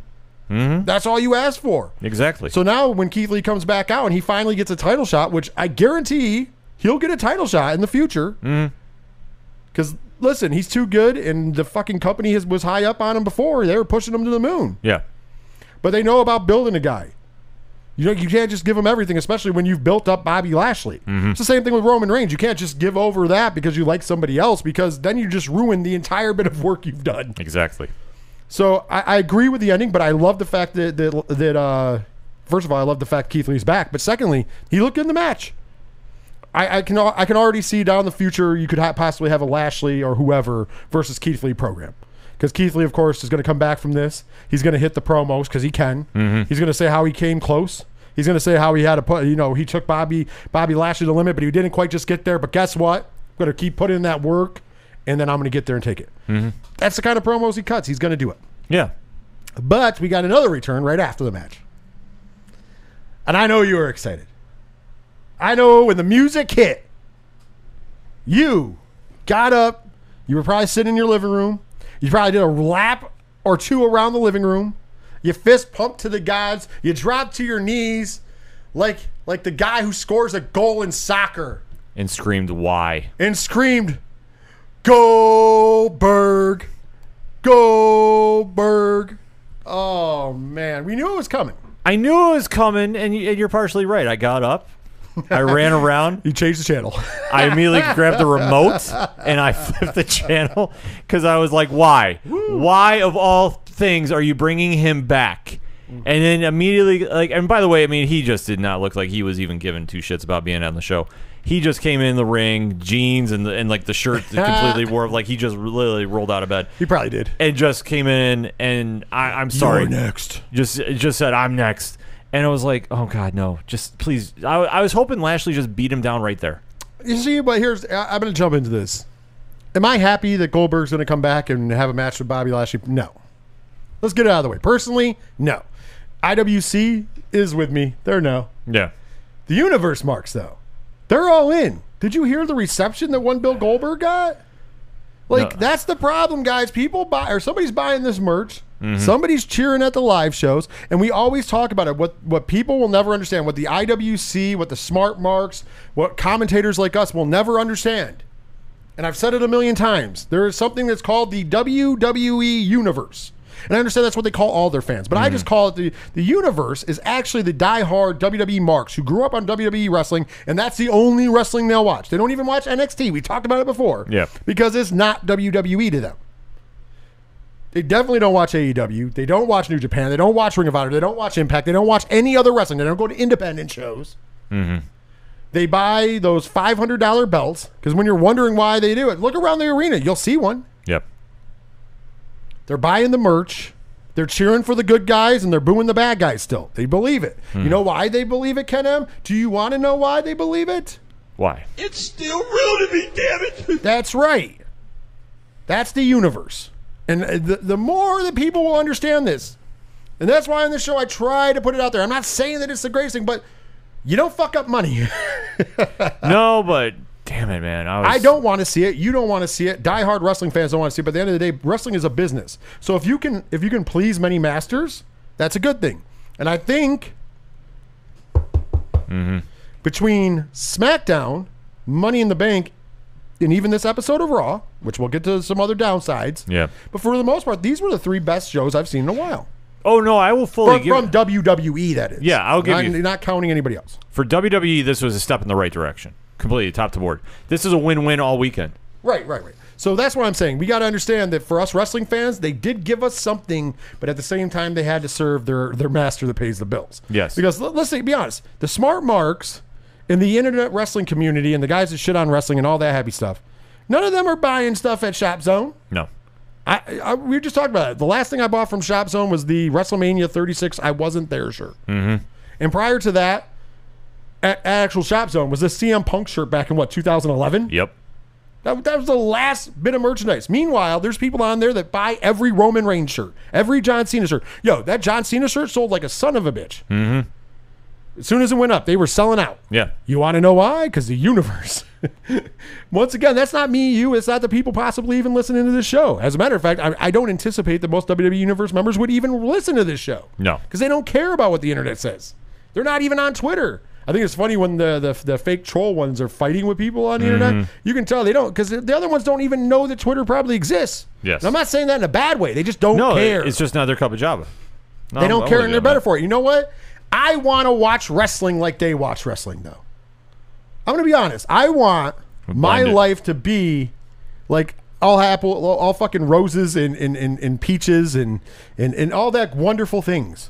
Mm-hmm. That's all you asked for. Exactly. So now when Keith Lee comes back out and he finally gets a title shot, which I guarantee he'll get a title shot in the future. Because listen, he's too good, and the fucking company has, was high up on him before. They were pushing him to the moon, yeah. but they know about building a guy. You know, you can't just give him everything, especially when you've built up Bobby Lashley. It's the same thing with Roman Reigns. You can't just give over that because you like somebody else, because then you just ruin the entire bit of work you've done. Exactly. So I, I agree with the ending, but I love the fact that that, that uh, first of all, I love the fact Keith Lee's back, but secondly, he looked good in the match. I, I can I can already see down the future you could ha- possibly have a Lashley or whoever versus Keith Lee program. Because Keith Lee, of course, is going to come back from this. He's going to hit the promos because he can. Mm-hmm. He's going to say how he came close. He's going to say how he had to put, you know, he took Bobby Bobby Lashley to the limit, but he didn't quite just get there. But guess what? I'm going to keep putting in that work, and then I'm going to get there and take it. Mm-hmm. That's the kind of promos he cuts. He's going to do it. Yeah. But we got another return right after the match. And I know you were excited. I know when the music hit, you got up. You were probably sitting in your living room. You probably did a lap or two around the living room. You fist pumped to the gods. You dropped to your knees like like the guy who scores a goal in soccer And screamed, why? and screamed, Goldberg, Goldberg. Oh man, we knew it was coming. I knew it was coming, and you- and you're partially right. I got up. I ran around. You changed the channel. I immediately grabbed the remote and I <laughs> flipped the channel because I was like, why? Why, of all things, are you bringing him back? And then immediately, like, and by the way, I mean, he just did not look like he was even given two shits about being on the show. He just came in the ring, jeans and the, and like the shirt completely <laughs> wore like he just literally rolled out of bed He probably did. and just came in and I, I'm sorry, next. just just said I'm next, and I was like, oh god, no, just please. I, I was hoping Lashley just beat him down right there. You see, but here's I, I'm going to jump into this. Am I happy that Goldberg's going to come back and have a match with Bobby Lashley? No. Let's get it out of the way. Personally, no. IWC is with me. They're no. Yeah, The universe marks though. They're all in. Did you hear the reception that one Bill Goldberg got? Like No. that's the problem, guys. People buy or somebody's buying this merch. Mm-hmm. Somebody's cheering at the live shows, and we always talk about it. What what people will never understand, what the IWC, what the smart marks, what commentators like us will never understand. And I've said it a million times. There is something that's called the WWE universe. And I understand that's what they call all their fans, but I mm-hmm. just call it the the universe is actually the diehard WWE marks who grew up on WWE wrestling, and that's the only wrestling they'll watch. They don't even watch NXT. We talked about it before. Yeah. Because it's not WWE to them. They definitely don't watch AEW. They don't watch New Japan. They don't watch Ring of Honor. They don't watch Impact. They don't watch any other wrestling. They don't go to independent shows. Mm-hmm. They buy those $500 belts because when you're wondering why they do it, look around the arena. You'll see one. yep. They're buying the merch. They're cheering for the good guys and they're booing the bad guys still. They believe it. You hmm. know why they believe it, Ken M? Do you want to know why they believe it? Why? It's still real to me, damn it! That's right. That's the universe. And the, the more that people will understand this, and that's why on this show I try to put it out there. I'm not saying that it's the greatest thing, but you don't fuck up money. <laughs> no, but damn it, man. I, was, I don't want to see it. You don't want to see it. Die-hard wrestling fans don't want to see it. But at the end of the day, wrestling is a business. So if you can if you can please many masters, that's a good thing. And I think mm-hmm. between SmackDown, Money in the Bank, and even this episode of Raw, which we'll get to some other downsides. Yeah. But for the most part, these were the three best shows I've seen in a while. Oh no, I will fully From, give from WWE, that is. Yeah, I'll give not, you- Not counting anybody else. for WWE. This was a step in the right direction, completely top to board. This is a win-win all weekend. Right, right, right. So that's what I'm saying. We got to understand that for us wrestling fans, they did give us something, but at the same time, they had to serve their their master that pays the bills. Yes. Because let- let's say, be honest, the smart marks in the internet wrestling community and the guys that shit on wrestling and all that happy stuff, none of them are buying stuff at Shop Zone. No, I, I we were just talking about it. The last thing I bought from Shop Zone was the WrestleMania 36. I wasn't there shirt. Mm-hmm. And prior to that, at, at actual Shop Zone was the CM Punk shirt back in what 2011. yep. That, that was the last bit of merchandise. Meanwhile, there's people on there that buy every Roman Reigns shirt, every John Cena shirt. Yo, that John Cena shirt sold like a son of a bitch. Mm-hmm. As soon as it went up, they were selling out. Yeah. You want to know why? Because the universe. <laughs> Once again, that's not me, you. It's not the people possibly even listening to this show. As a matter of fact, I, I don't anticipate that most WWE Universe members would even listen to this show. No. Because they don't care about what the internet says. They're not even on Twitter. I think it's funny when the, the, the fake troll ones are fighting with people on the Mm-hmm. internet. You can tell they don't, because the other ones don't even know that Twitter probably exists. Yes. And I'm not saying that in a bad way. They just don't No, care. it's just not their cup of java. No, They don't care and they're better for it. You know what? I want to watch wrestling like they watch wrestling, though. I'm going to be honest. I want my life to be like all apple, all fucking roses and, and, and, and peaches and, and, and all that wonderful things.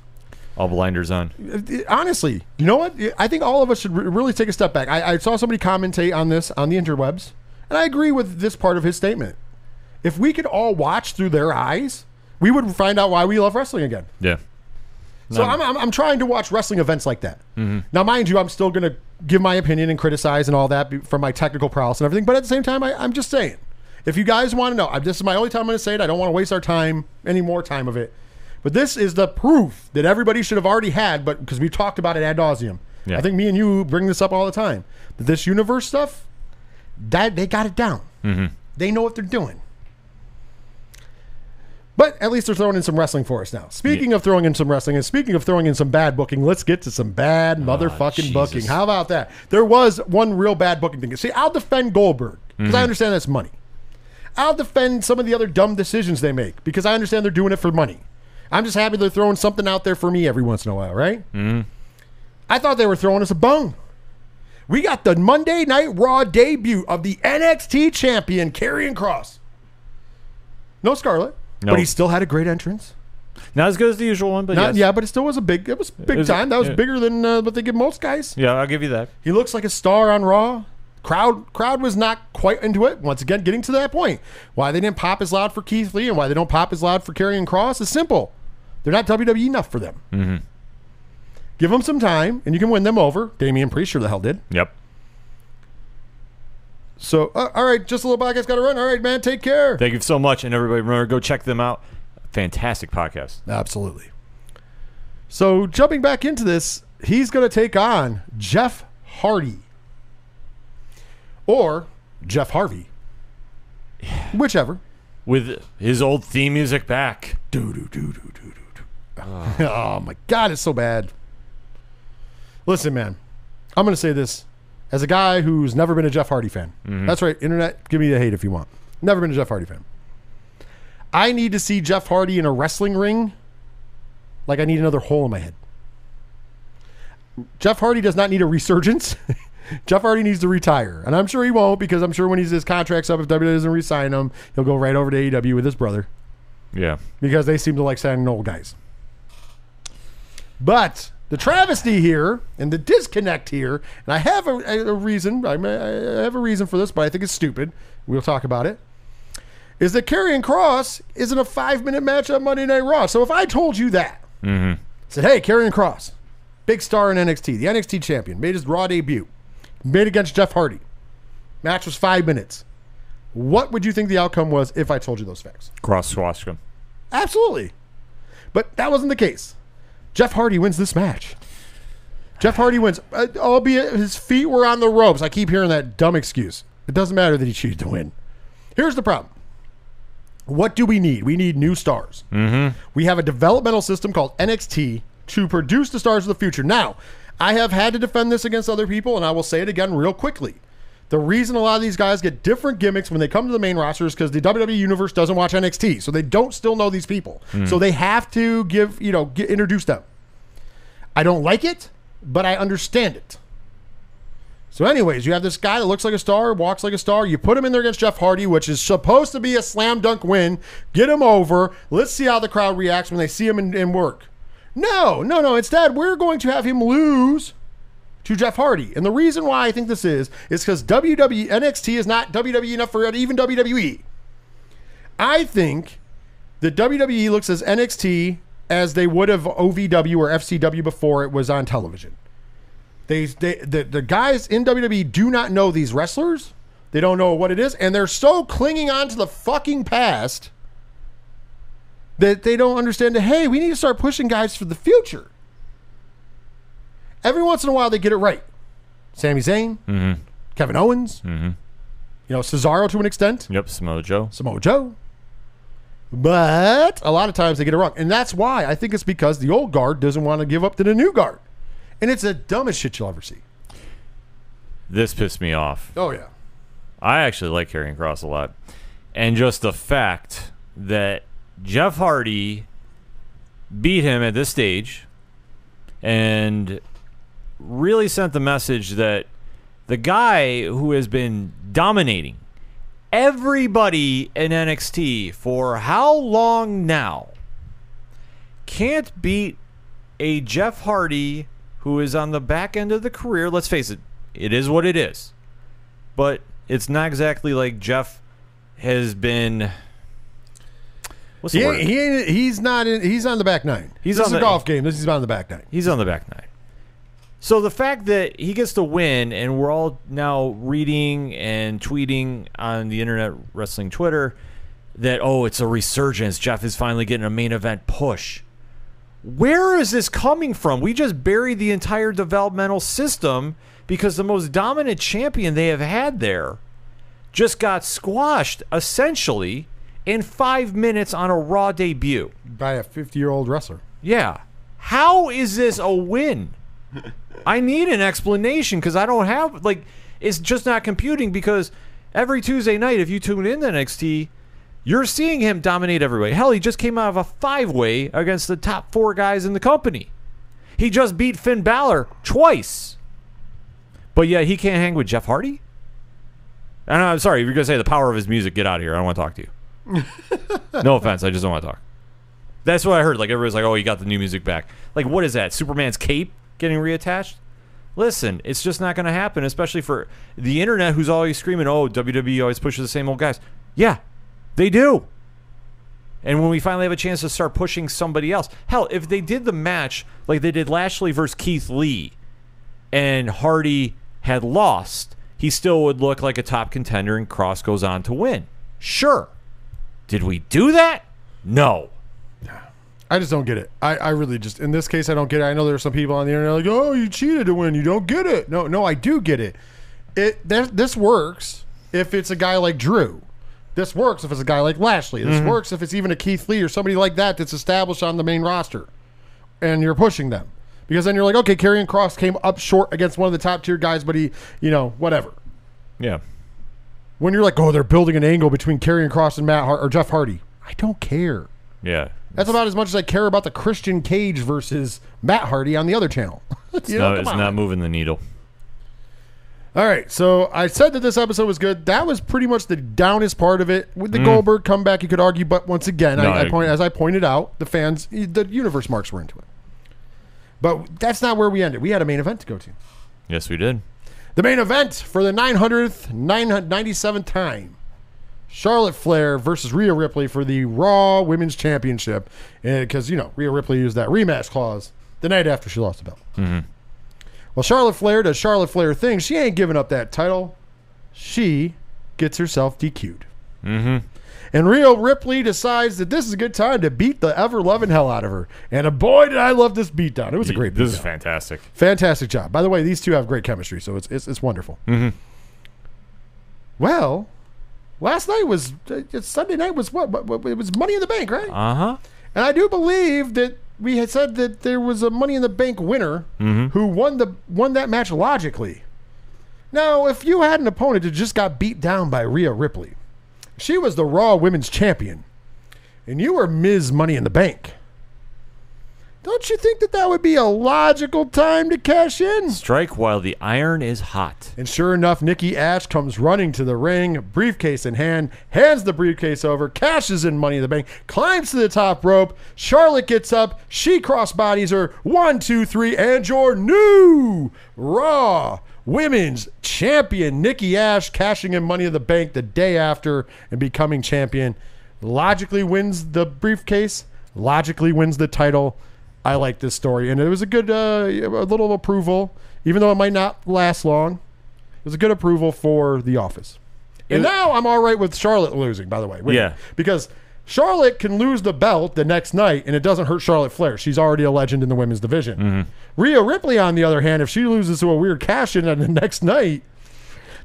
All blinders on. Honestly, you know what? I think all of us should re- really take a step back. I, I saw somebody commentate on this on the interwebs, and I agree with this part of his statement. If we could all watch through their eyes, we would find out why we love wrestling again. Yeah. So I'm, I'm, I'm trying to watch wrestling events like that. Now, mind you, I'm still going to give my opinion and criticize and all that be- from my technical prowess and everything. But at the same time, I, I'm just saying, if you guys want to know, I, this is my only time I'm going to say it. I don't want to waste our time, any more time of it. But this is the proof that everybody should have already had, but because we talked about it ad nauseum. Yeah. I think me and you bring this up all the time. That this universe stuff, that they got it down. Mm-hmm. They know what they're doing. But at least they're throwing in some wrestling for us now. Speaking of throwing in some wrestling and speaking of throwing in some bad booking, let's get to some bad motherfucking Jesus. booking. How about that? There was one real bad booking thing. See, I'll defend Goldberg because I understand that's money. I'll defend some of the other dumb decisions they make because I understand they're doing it for money. I'm just happy they're throwing something out there for me every once in a while, right? Mm-hmm. I thought they were throwing us a bone. We got the Monday Night Raw debut of the NXT champion, Karrion Kross. No Scarlett, No. but he still had a great entrance. Not as good as the usual one, but Not, yes. Yeah, but it still was a big. It was big was- time. That was yeah. bigger than uh, what they give most guys. Yeah, I'll give you that. He looks like a star on Raw. Crowd crowd was not quite into it. Once again, getting to that point. Why they didn't pop as loud for Keith Lee and why they don't pop as loud for Karrion Kross is simple. They're not WWE enough for them. Mm-hmm. Give them some time, and you can win them over. Damian Priest sure the hell did. Yep. So, uh, all right, just a little podcast got to run. All right, man, take care. Thank you so much, and everybody remember go check them out. Fantastic podcast. Absolutely. So, jumping back into this, he's going to take on Jeff Hardy or Jeff Harvey, whichever. With his old theme music back. Do do do do do do do. Oh <laughs> my god, it's so bad. Listen, man, I'm going to say this as a guy who's never been a Jeff Hardy fan. Mm-hmm. That's right, internet, give me the hate if you want. Never been a Jeff Hardy fan. I need to see Jeff Hardy in a wrestling ring like I need another hole in my head. Jeff Hardy does not need a resurgence. <laughs> Jeff Hardy needs to retire, and I'm sure he won't because I'm sure when he's his contract's up, if WWE doesn't re-sign him, he'll go right over to AEW with his brother Yeah. because they seem to like signing old guys. But the travesty here and the disconnect here, and I have a, a reason. I, may, I have a reason for this, but I think it's stupid. We'll talk about it. Is that Karrion Kross isn't a five-minute match on Monday Night Raw? So if I told you that, mm-hmm. said, "Hey, Karrion Kross, big star in NXT, the NXT champion, made his Raw debut, made against Jeff Hardy. Match was five minutes. What would you think the outcome was if I told you those facts?" Kross squash him. Absolutely. But that wasn't the case. Jeff Hardy wins this match. Jeff Hardy wins, uh, albeit his feet were on the ropes. I keep hearing that dumb excuse. It doesn't matter that he cheated to win. Here's the problem. What do we need? We need new stars. Mm-hmm. We have a developmental system called NXT to produce the stars of the future. Now, I have had to defend this against other people, and I will say it again real quickly. The reason a lot of these guys get different gimmicks when they come to the main roster is because the WWE universe doesn't watch NXT, so they don't still know these people. Hmm. So they have to give, you know, get, introduce them. I don't like it, but I understand it. So, anyways, you have this guy that looks like a star, walks like a star. You put him in there against Jeff Hardy, which is supposed to be a slam dunk win. Get him over. Let's see how the crowd reacts when they see him in, in work. No, no, no. Instead, we're going to have him lose to Jeff Hardy. And the reason why I think this is is because WWE NXT is not WWE enough for even WWE. I think that WWE looks as NXT as they would have OVW or FCW before it was on television. They, they the, the guys in WWE do not know these wrestlers. They don't know what it is, and they're so clinging on to the fucking past that they don't understand that hey, we need to start pushing guys for the future. Every once in a while they get it right. Sami Zayn, mm-hmm. Kevin Owens, mm-hmm. you know, Cesaro to an extent. Yep, Samoa Joe. Samoa Joe. But a lot of times they get it wrong. And that's why I think it's because the old guard doesn't want to give up to the new guard. And it's the dumbest shit you'll ever see. This pissed me off. Oh, yeah. I actually like Karrion Kross a lot. And just the fact that Jeff Hardy beat him at this stage and really sent the message that the guy who has been dominating everybody in NXT for how long now can't beat a Jeff Hardy who is on the back end of the career. Let's face it, it is what it is. But it's not exactly like Jeff has been. What's the He, word? he ain't, he's not in, he's on the back nine. He's this on is a the- golf game. This is on the back nine. He's on the back nine. So the fact that he gets to win, and we're all now reading and tweeting on the internet wrestling Twitter that oh, it's a resurgence. Jeff is finally getting a main event push. Where is this coming from? We just buried the entire developmental system because the most dominant champion they have had there just got squashed essentially in five minutes on a Raw debut. By a 50 year old wrestler. Yeah. How is this a win? <laughs> I need an explanation because I don't have like it's just not computing because every Tuesday night if you tune in to NXT, you're seeing him dominate everybody. Hell, he just came out of a five way against the top four guys in the company. He just beat Finn Balor twice. But yeah, he can't hang with Jeff Hardy? And I'm sorry, if you're gonna say the power of his music, get out of here. I don't want to talk to you. <laughs> no offense, I just don't want to talk. That's what I heard. Like everybody's like, "Oh, you got the new music back." Like, what is that? Superman's cape getting reattached? Listen, it's just not going to happen, especially for the internet who's always screaming, oh, WWE always pushes the same old guys. Yeah, they do. And when we finally have a chance to start pushing somebody else, hell, if they did the match like they did Lashley versus Keith Lee and Hardy had lost, he still would look like a top contender and Kross goes on to win. Sure. Did we do that? No. I just don't get it. I, I really just in this case I don't get it. I know there are some people on the internet like, oh, you cheated to win. You don't get it. No, no, I do get it. It th- this works if it's a guy like Drew. This works if it's a guy like Lashley. This mm-hmm. works if it's even a Keith Lee or somebody like that that's established on the main roster, and you're pushing them because then you're like, okay, Karrion Kross came up short against one of the top tier guys, but he, you know, whatever. Yeah. When you're like, oh, they're building an angle between Karrion Kross and Matt Har- or Jeff Hardy, I don't care. Yeah. That's about as much as I care about the Christian Cage versus Matt Hardy on the other channel. <laughs> You know, no, it's on. not moving the needle. All right, so I said that this episode was good. That was pretty much the downest part of it. With the Goldberg comeback, you could argue, but once again, Mm. No, I, I I point, as I pointed out, the fans, the universe marks were into it. But that's not where we ended. We had a main event to go to. Yes, we did. The main event for the 900th, 997th time. Charlotte Flair versus Rhea Ripley for the Raw Women's Championship. Because, you know, Rhea Ripley used that rematch clause the night after she lost the belt. Well, Charlotte Flair does Charlotte Flair things. She ain't giving up that title. She gets herself DQ'd. Mm-hmm. And Rhea Ripley decides that this is a good time to beat the ever loving hell out of her. And a boy, did I love this beatdown. It was a great This is fantastic. Fantastic job. By the way, these two have great chemistry, so it's it's, it's wonderful. Mm-hmm. Well, last night was uh, Sunday night was what, what, what? It was Money in the Bank, right? Uh huh. And I do believe that we had said that there was a Money in the Bank winner who won the won that match logically. Now, if you had an opponent that just got beat down by Rhea Ripley, she was the Raw Women's Champion, and you were Ms. Money in the Bank. Don't you think that that would be a logical time to cash in? Strike while the iron is hot. And sure enough, Nikki Ash comes running to the ring, briefcase in hand, hands the briefcase over, cashes in money in the bank, climbs to the top rope. Charlotte gets up, she crossbodies her. One, two, three, and your new Raw Women's Champion, Nikki Ash, cashing in money in the bank the day after and becoming champion. Logically wins the briefcase, logically wins the title. I like this story, and it was a good, uh, a little approval, even though it might not last long. It was a good approval for The Office. And now I'm all right with Charlotte losing, by the way. Wait, Yeah. Because Charlotte can lose the belt the next night, and it doesn't hurt Charlotte Flair. She's already a legend in the women's division. Mm-hmm. Rhea Ripley, on the other hand, if she loses to a weird cash in on the <laughs> next night,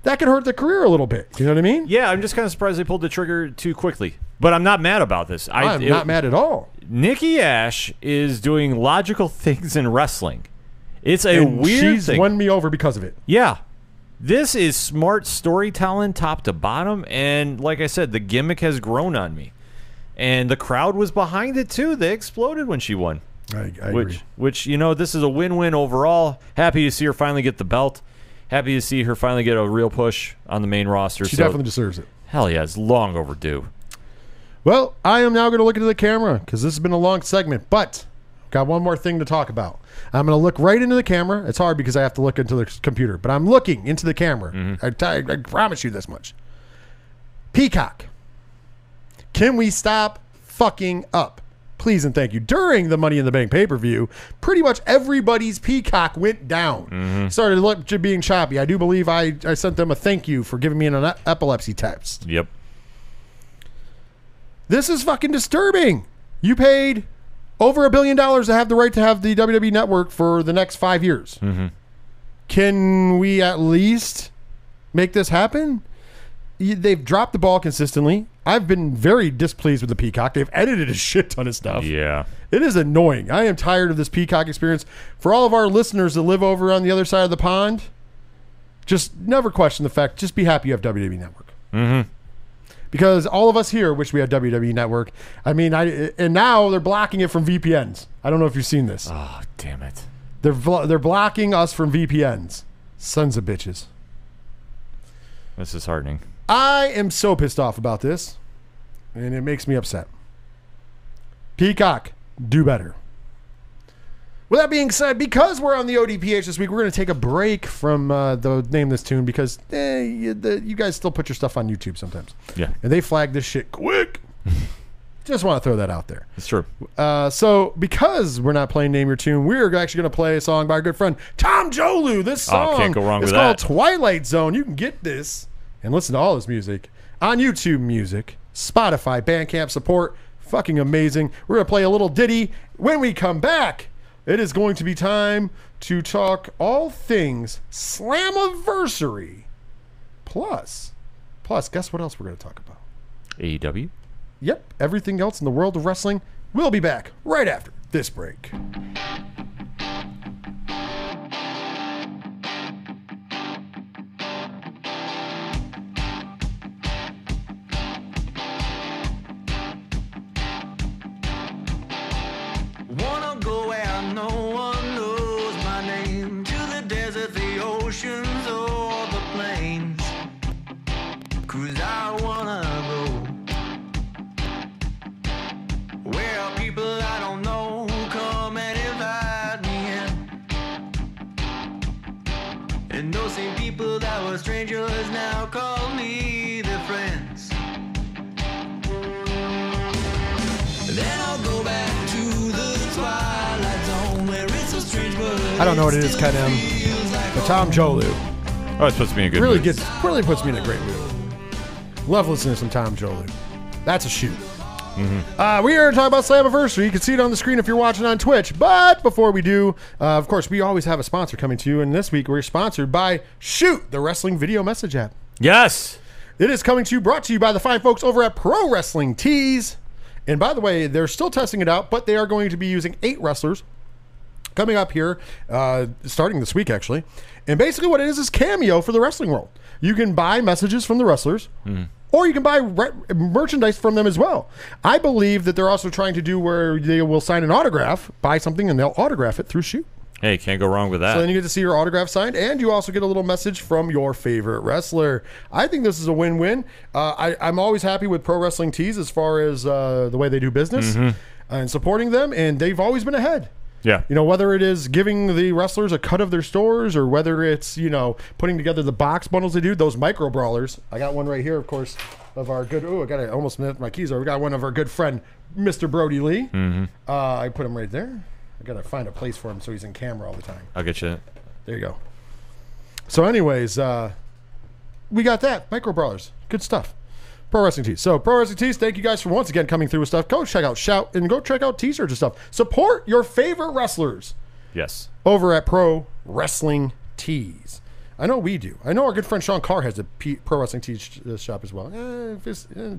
that could hurt the career a little bit. You know what I mean? Yeah, I'm just kind of surprised they pulled the trigger too quickly. But I'm not mad about this. I, I'm it- not mad at all. Nikki Ash is doing logical <laughs> things in wrestling. It's a And weird she's thing. won me over because of it. Yeah. This is smart storytelling top to bottom. And like I said, the gimmick has grown on me. And the crowd was behind it too. They exploded when she won. I, I which, agree. which you know, this is a win-win overall. Happy to see her finally get the belt. Happy to see her finally get a real push on the main roster. She so, definitely deserves it. hell yeah, it's long overdue. Well, I am now going to look into the camera because this has been a long segment, but got one more thing to talk about. I'm going to look right into the camera. It's hard because I have to look into the computer, but I'm looking into the camera. Mm-hmm. I t- I promise you this much. Peacock. Can we stop fucking up? Please and thank you. During the Money in the Bank pay per view, pretty much everybody's Peacock went down. Mm-hmm. Started look, being choppy. I do believe I, I sent them a thank you for giving me an e- epilepsy text. Yep. This is fucking disturbing. You paid over a billion dollars to have the right to have the WWE network for the next five years. Can we at least make this happen? They've dropped the ball consistently. I've been very displeased with the Peacock. They've edited a shit ton of stuff. Yeah. It is annoying. I am tired of this Peacock experience. For all of our listeners that live over on the other side of the pond, just never question the fact. Just be happy you have WWE Network. Mm-hmm. Because all of us here wish we had WWE Network. I mean, I and now they're blocking it from VPNs. I don't know if you've seen this. Oh, damn it. They're they're blocking us from VPNs. Sons of bitches. This is heartening. I am so pissed off about this, and it makes me upset. Peacock, do better. With that being said, because we're on the ODPH this week, we're going to take a break from uh, the name this tune because eh, you, the, you guys still put your stuff on YouTube sometimes. Yeah. And they flag this shit quick. <laughs> Just want to throw that out there. It's true. Uh, so, because we're not playing Name Your Tune, we're actually going to play a song by our good friend Tom Jolu. This Oh, song can't go wrong is with called that. Twilight Zone. You can get this and listen to all his music on YouTube Music, Spotify, Bandcamp support. Fucking amazing. We're going to play a little ditty. When we come back, it is going to be time to talk all things Slammiversary. Plus, plus, guess what else we're going to talk about? AEW. Yep, everything else in the world of wrestling. We'll be back right after this break. I don't know what it is, Ken M. But Tom Jolu Oh, it's supposed to be a good. really mood. gets really puts me in a great mood. Love listening to some Tom Jolu. That's a shoot. Uh, we are talking about Slammiversary. You can see it on the screen if you're watching on Twitch. But before we do, uh, of course, we always have a sponsor coming to you. And this week we're sponsored by Shoot, the wrestling video message app. Yes. It is coming to you, brought to you by the fine folks over at Pro Wrestling Tees. And by the way, they're still testing it out, but they are going to be using eight wrestlers coming up here, uh, starting this week actually. And basically, what it is is cameo for the wrestling world. You can buy messages from the wrestlers, or you can buy re- merchandise from them as well. I believe that they're also trying to do where they will sign an autograph, buy something, and they'll autograph it through Shoot. Hey, can't go wrong with that. So then you get to see your autograph signed, and you also get a little message from your favorite wrestler. I think this is a win-win. Uh, I, I'm always happy with Pro Wrestling Tees as far as uh, the way they do business and supporting them, and they've always been ahead. Yeah. You know, whether it is giving the wrestlers a cut of their stores or whether it's, you know, putting together the box bundles they do, those micro brawlers. I got one right here, of course, of our good, oh, I got to almost minute my keys are. We got one of our good friend, Mr. Brodie Lee. Mm-hmm. Uh, I put him right there. I got to find a place for him so he's in camera all the time. I'll get you. There you go. So, anyways, uh, we got that. Micro Brawlers. Good stuff. Pro Wrestling Tees. So, Pro Wrestling Tees, thank you guys for once again coming through with stuff. Go check out Shout and go check out T shirts and stuff. Support your favorite wrestlers Yes. over at Pro Wrestling Tees. I know we do. I know our good friend Sean Carr has a P- Pro Wrestling Tees uh, shop as well. Eh, eh,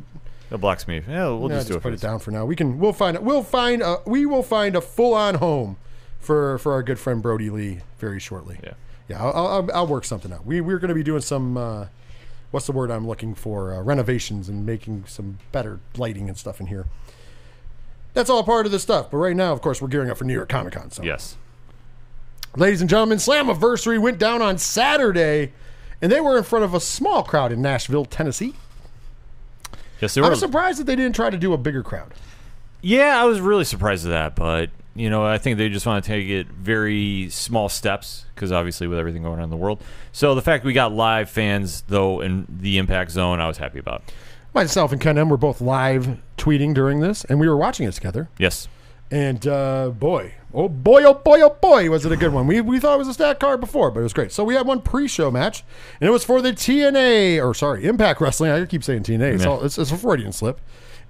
The blacksmith. Yeah, we'll just do it. put for it down for now. We can. We'll find. We'll find. A, we will find a full on home for for our good friend Brodie Lee very shortly. Yeah. Yeah, I'll, I'll, I'll work something out. We, we're going to be doing some, uh, what's the word I'm looking for? Uh, renovations and making some better lighting and stuff in here. That's all part of this stuff. But right now, of course, we're gearing up for New York Comic Con. So, Yes. ladies and gentlemen, Slammiversary went down on Saturday, and they were in front of a small crowd in Nashville, Tennessee. Yes, they were. I were. was surprised that they didn't try to do a bigger crowd. Yeah, I was really surprised at that, but you know, I think they just want to take it very small steps because obviously with everything going on in the world. So the fact we got live fans though in the Impact Zone, I was happy about. Myself and Ken M were both live tweeting during this, and we were watching it together. Yes. And uh, boy, oh boy, oh boy, oh boy, was it a good one. We, we thought it was a stat card before, but it was great. So we had one pre-show match, and it was for the TNA, or sorry, Impact Wrestling. I keep saying TNA. It's, Yeah. all, it's, it's a Freudian slip.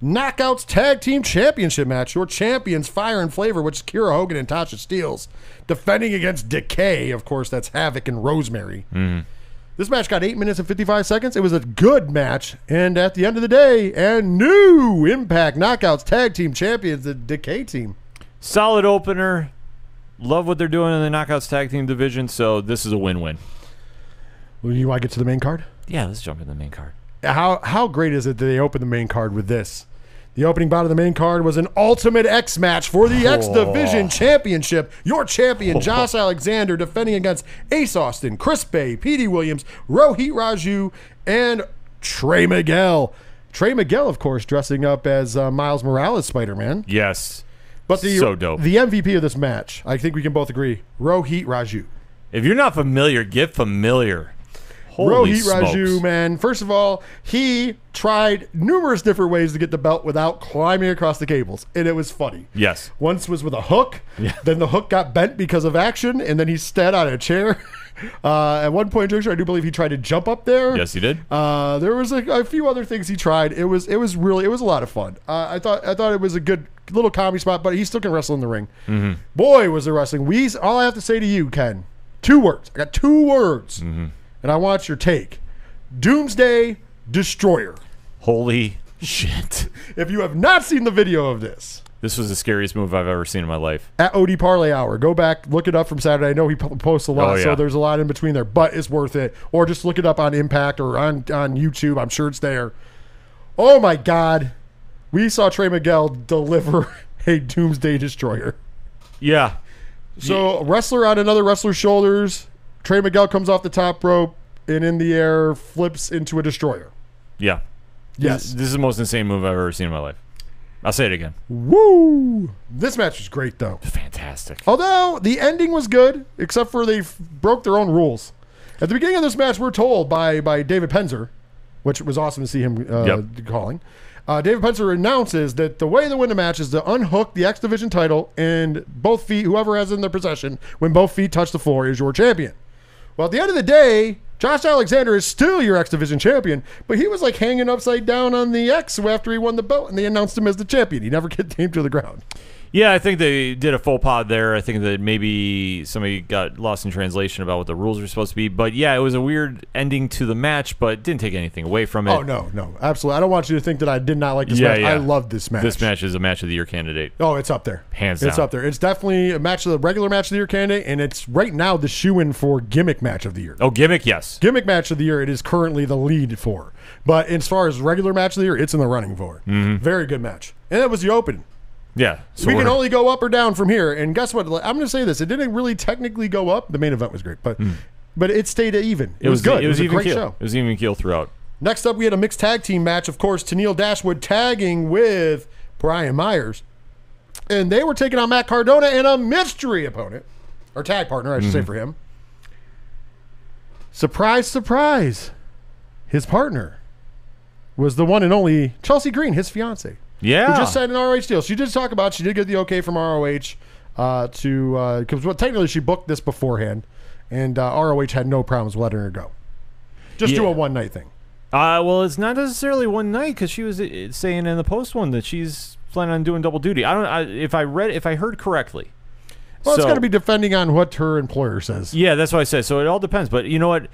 Knockouts Tag Team Championship match. Your champions, Fire and Flavor, which is Kiera Hogan and Tasha Steelz, defending against Decay. Of course, that's Havoc and Rosemary. Mm-hmm. This match got 8 minutes and 55 seconds. It was a good match. And at the end of the day, and new Impact Knockouts Tag Team Champions, the Decay team. Solid opener. Love what they're doing in the Knockouts Tag Team division, so this is a win-win. Well, you want to get to the main card? Yeah, let's jump in the main card. How how great is it that they open the main card with this? The opening bout of the main card was an Ultimate X match for the X Division Championship. Your champion, <laughs> Josh Alexander, defending against Ace Austin, Chris Bey, Petey Williams, Rohit Raju, and Trey Miguel. Trey Miguel, of course, dressing up as uh, Miles Morales Spider Man. Yes. But the So dope. the MVP of this match, I think we can both agree, Rohit Raju. If you're not familiar, get familiar. Holy Rohit smokes. Raju, man. First of all, he tried numerous different ways to get the belt without climbing across the cables, and it was funny. Yes. Once was with a hook. yeah. Then the hook got bent because of action, and then he stood on a chair. <laughs> Uh, at one point, Juncture, I do believe he tried to jump up there. Yes, he did. Uh, there was a, a few other things he tried. It was it was really it was a lot of fun. Uh, I thought I thought it was a good little comedy spot, but he still can wrestle in the ring. Mm-hmm. Boy, was the wrestling. We all I have to say to you, Ken, two words. I got two words, Mm-hmm. And I want your take. Doomsday Destroyer. Holy shit. If you have not seen the video of this, This was the scariest move I've ever seen in my life. at OD Parlay Hour. Go back, look it up from Saturday. I know he posts a lot, Oh, so there's a lot in between there, but it's worth it. Or just look it up on Impact or on, on YouTube. I'm sure it's there. Oh my God. We saw Trey Miguel deliver <laughs> a Doomsday Destroyer. Yeah. So, wrestler on another wrestler's shoulders. Trey Miguel comes off the top rope and in the air flips into a destroyer. Yeah. Yes. This, this is the most insane move I've ever seen in my life. I'll say it again. Woo! This match was great, though. Fantastic. Although the ending was good, except for they f- broke their own rules. At the beginning of this match, we're told by by David Penzer, which was awesome to see him uh, Yep. calling. Uh, David Penzer announces that the way to win the match is to unhook the X Division title and both feet, whoever has it in their possession, when both feet touch the floor, is your champion. Well, at the end of the day, Josh Alexander is still your X Division champion, but he was like hanging upside down on the X after he won the belt, and they announced him as the champion. He never get <laughs> came to the ground. Yeah, I think they did a full pod there. I think that maybe somebody got lost in translation about what the rules were supposed to be. But yeah, it was a weird ending to the match, but didn't take anything away from it. Oh no, no, absolutely. I don't want you to think that I did not like this Yeah, match. yeah. I love this match. This match is a match of the year candidate. Oh, it's up there. Hands It's down. up there. It's definitely a match of the regular match of the year candidate, and it's right now the shoe in for gimmick match of the year. Oh, gimmick, yes. Gimmick match of the year, it is currently the lead for. But as far as regular match of the year, it's in the running for. Mm-hmm. Very good match. And that was the open. Yeah. So we can only go up or down from here. And guess what? I'm going to say this. It didn't really technically go up. The main event was great, but hmm. but it stayed even. It, was, good. It was, a even great keel. show. It was even keel throughout. Next up, we had a mixed tag team match. Of course, Tennille Dashwood tagging with Brian Myers. And they were taking on Matt Cardona and a mystery opponent, or tag partner, I should say, mm-hmm. for him. Surprise, surprise. His partner was the one and only Chelsea Green, his fiance, Yeah. who just signed an ROH deal. She did talk about, she did get the okay from ROH uh, to, because well, technically she booked this beforehand, and uh, ROH had no problems letting her go. Just do a one night thing. Uh, well, it's not necessarily one night because she was uh, saying in the post one that she's planning on doing double duty. I don't. I, if I read, if I heard correctly. Well, it's So- got to be depending on what her employer says. Yeah, that's what I said. So it all depends. But you know what?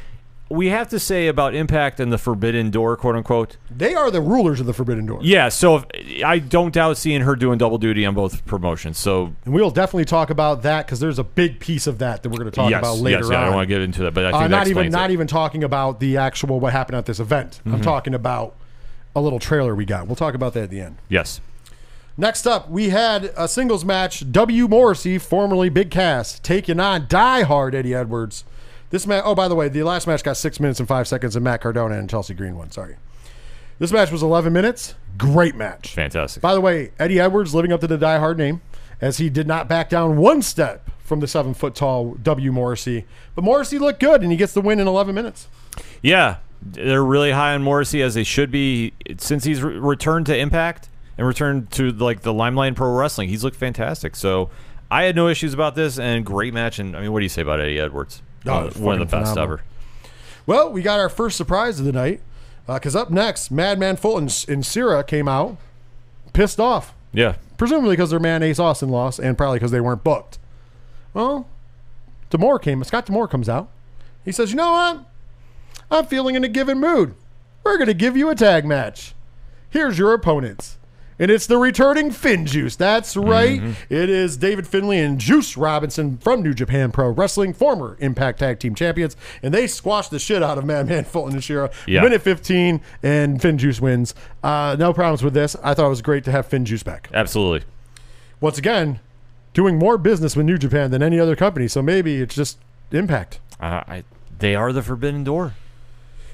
We have to say about Impact and the Forbidden Door, quote unquote. They are the rulers of the Forbidden Door. Yeah. So if, I don't doubt seeing her doing double duty on both promotions. So And we'll definitely talk about that because there's a big piece of that that we're going to talk yes, about later yes, yeah, I don't want to get into that, but I think uh, not even not it. even talking about the actual what happened at this event. Mm-hmm. I'm talking about a little trailer we got. We'll talk about that at the end. Yes. Next up, we had a singles match. W. Morrissey, formerly Big Cass, taking on Die Hard Eddie Edwards. This match. Oh, by the way, the last match got six minutes and five seconds, and Matt Cardona and Chelsea Green won. Sorry. This match was 11 minutes. Great match. Fantastic. By the way, Eddie Edwards living up to the Die Hard name, as he did not back down one step from the seven foot tall W. Morrissey. But Morrissey looked good, and he gets the win in 11 minutes. Yeah, they're really high on Morrissey as they should be since he's re- returned to Impact and returned to like the limelight pro wrestling. He's looked fantastic. So I had no issues about this and great match. And I mean, what do you say about Eddie Edwards? Oh, Uh, one of the best phenomenal. ever. Well, we got our first surprise of the night because up next, Madman Fulton and Shera came out pissed off, Yeah, presumably because their man Ace Austin lost, and probably because they weren't booked. Well, D'Amore came. Scott D'Amore comes out. He says, "You know what? I'm feeling in a given mood. We're going to give you a tag match. Here's your opponents." And it's the returning FinJuice. That's right. It is David Finlay and Juice Robinson from New Japan Pro Wrestling, former Impact Tag Team Champions. And they squashed the shit out of Madman <laughs> Fulton and Shera. Yeah. Minute 15, and FinJuice wins. Uh, no problems with this. I thought it was great to have FinJuice back absolutely. once again, doing more business with New Japan than any other company. So maybe it's just Impact. Uh, I, they are the Forbidden Door.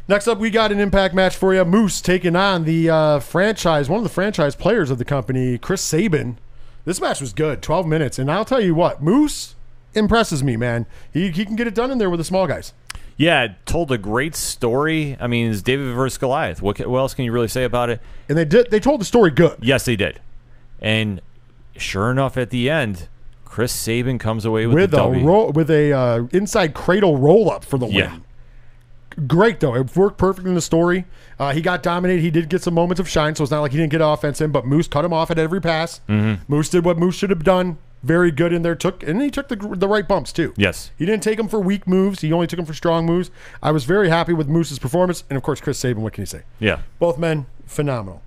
Next up, we got an Impact match for you. Moose taking on the uh, franchise, one of the franchise players of the company, Chris Sabin. This match was good, 12 minutes, and I'll tell you what, Moose impresses me, man. He, he can get it done in there with the small guys. Yeah, told a great story. I mean, it's David versus Goliath. What, what else can you really say about it? And they did they told the story good. Yes, they did. And sure enough, at the end, Chris Sabin comes away with, with a roll with a uh, inside cradle roll up for the win. Great though, it worked perfect in the story. Uh, he got dominated. He did get some moments of shine, so it's not like he didn't get offense in. But Moose cut him off at every pass. Mm-hmm. Moose did what Moose should have done. Very good in there. Took and he took the the right bumps too. Yes. he didn't take them for weak moves. He only took them for strong moves. I was very happy with Moose's performance, and of course Chris Sabin. What can you say? Yeah. Both men, phenomenal.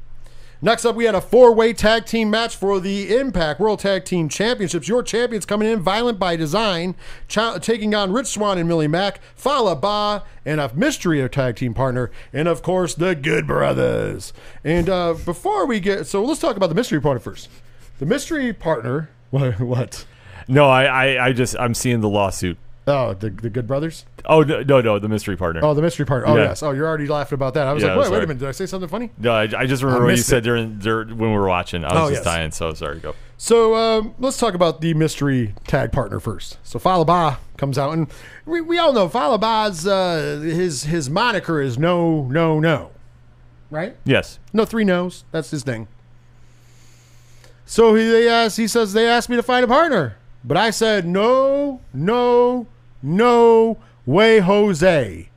Next up, we had a four way tag team match for the Impact World Tag Team Championships. Your champions coming in, Violent by Design, ch- taking on Rich Swann and Willie Mack, Fallah Bahh, and a mystery tag team partner, and of course, the Good Brothers. And uh, before we get, so let's talk about the mystery partner first. The mystery partner, what? <laughs> what? No, I, I, I just I'm seeing the lawsuit. Oh, the, the Good Brothers? Oh no, no, no, the mystery partner. Oh, the mystery partner. Oh, Yeah. yes. Oh, you're already laughing about that. I was Yeah, like, wait, wait a minute. Did I say something funny? No, I, I just remember what you missed said during, during when we were watching. I was Oh, just yes. dying. So sorry. Go. So um, let's talk about the mystery tag partner first. So Fallah Bahh comes out, and we, we all know Fallah Bahh's uh, his his moniker is no no no, right? Yes. No three no's. That's his thing. So he they asked, he says they asked me to find a partner, but I said no no no way Jose.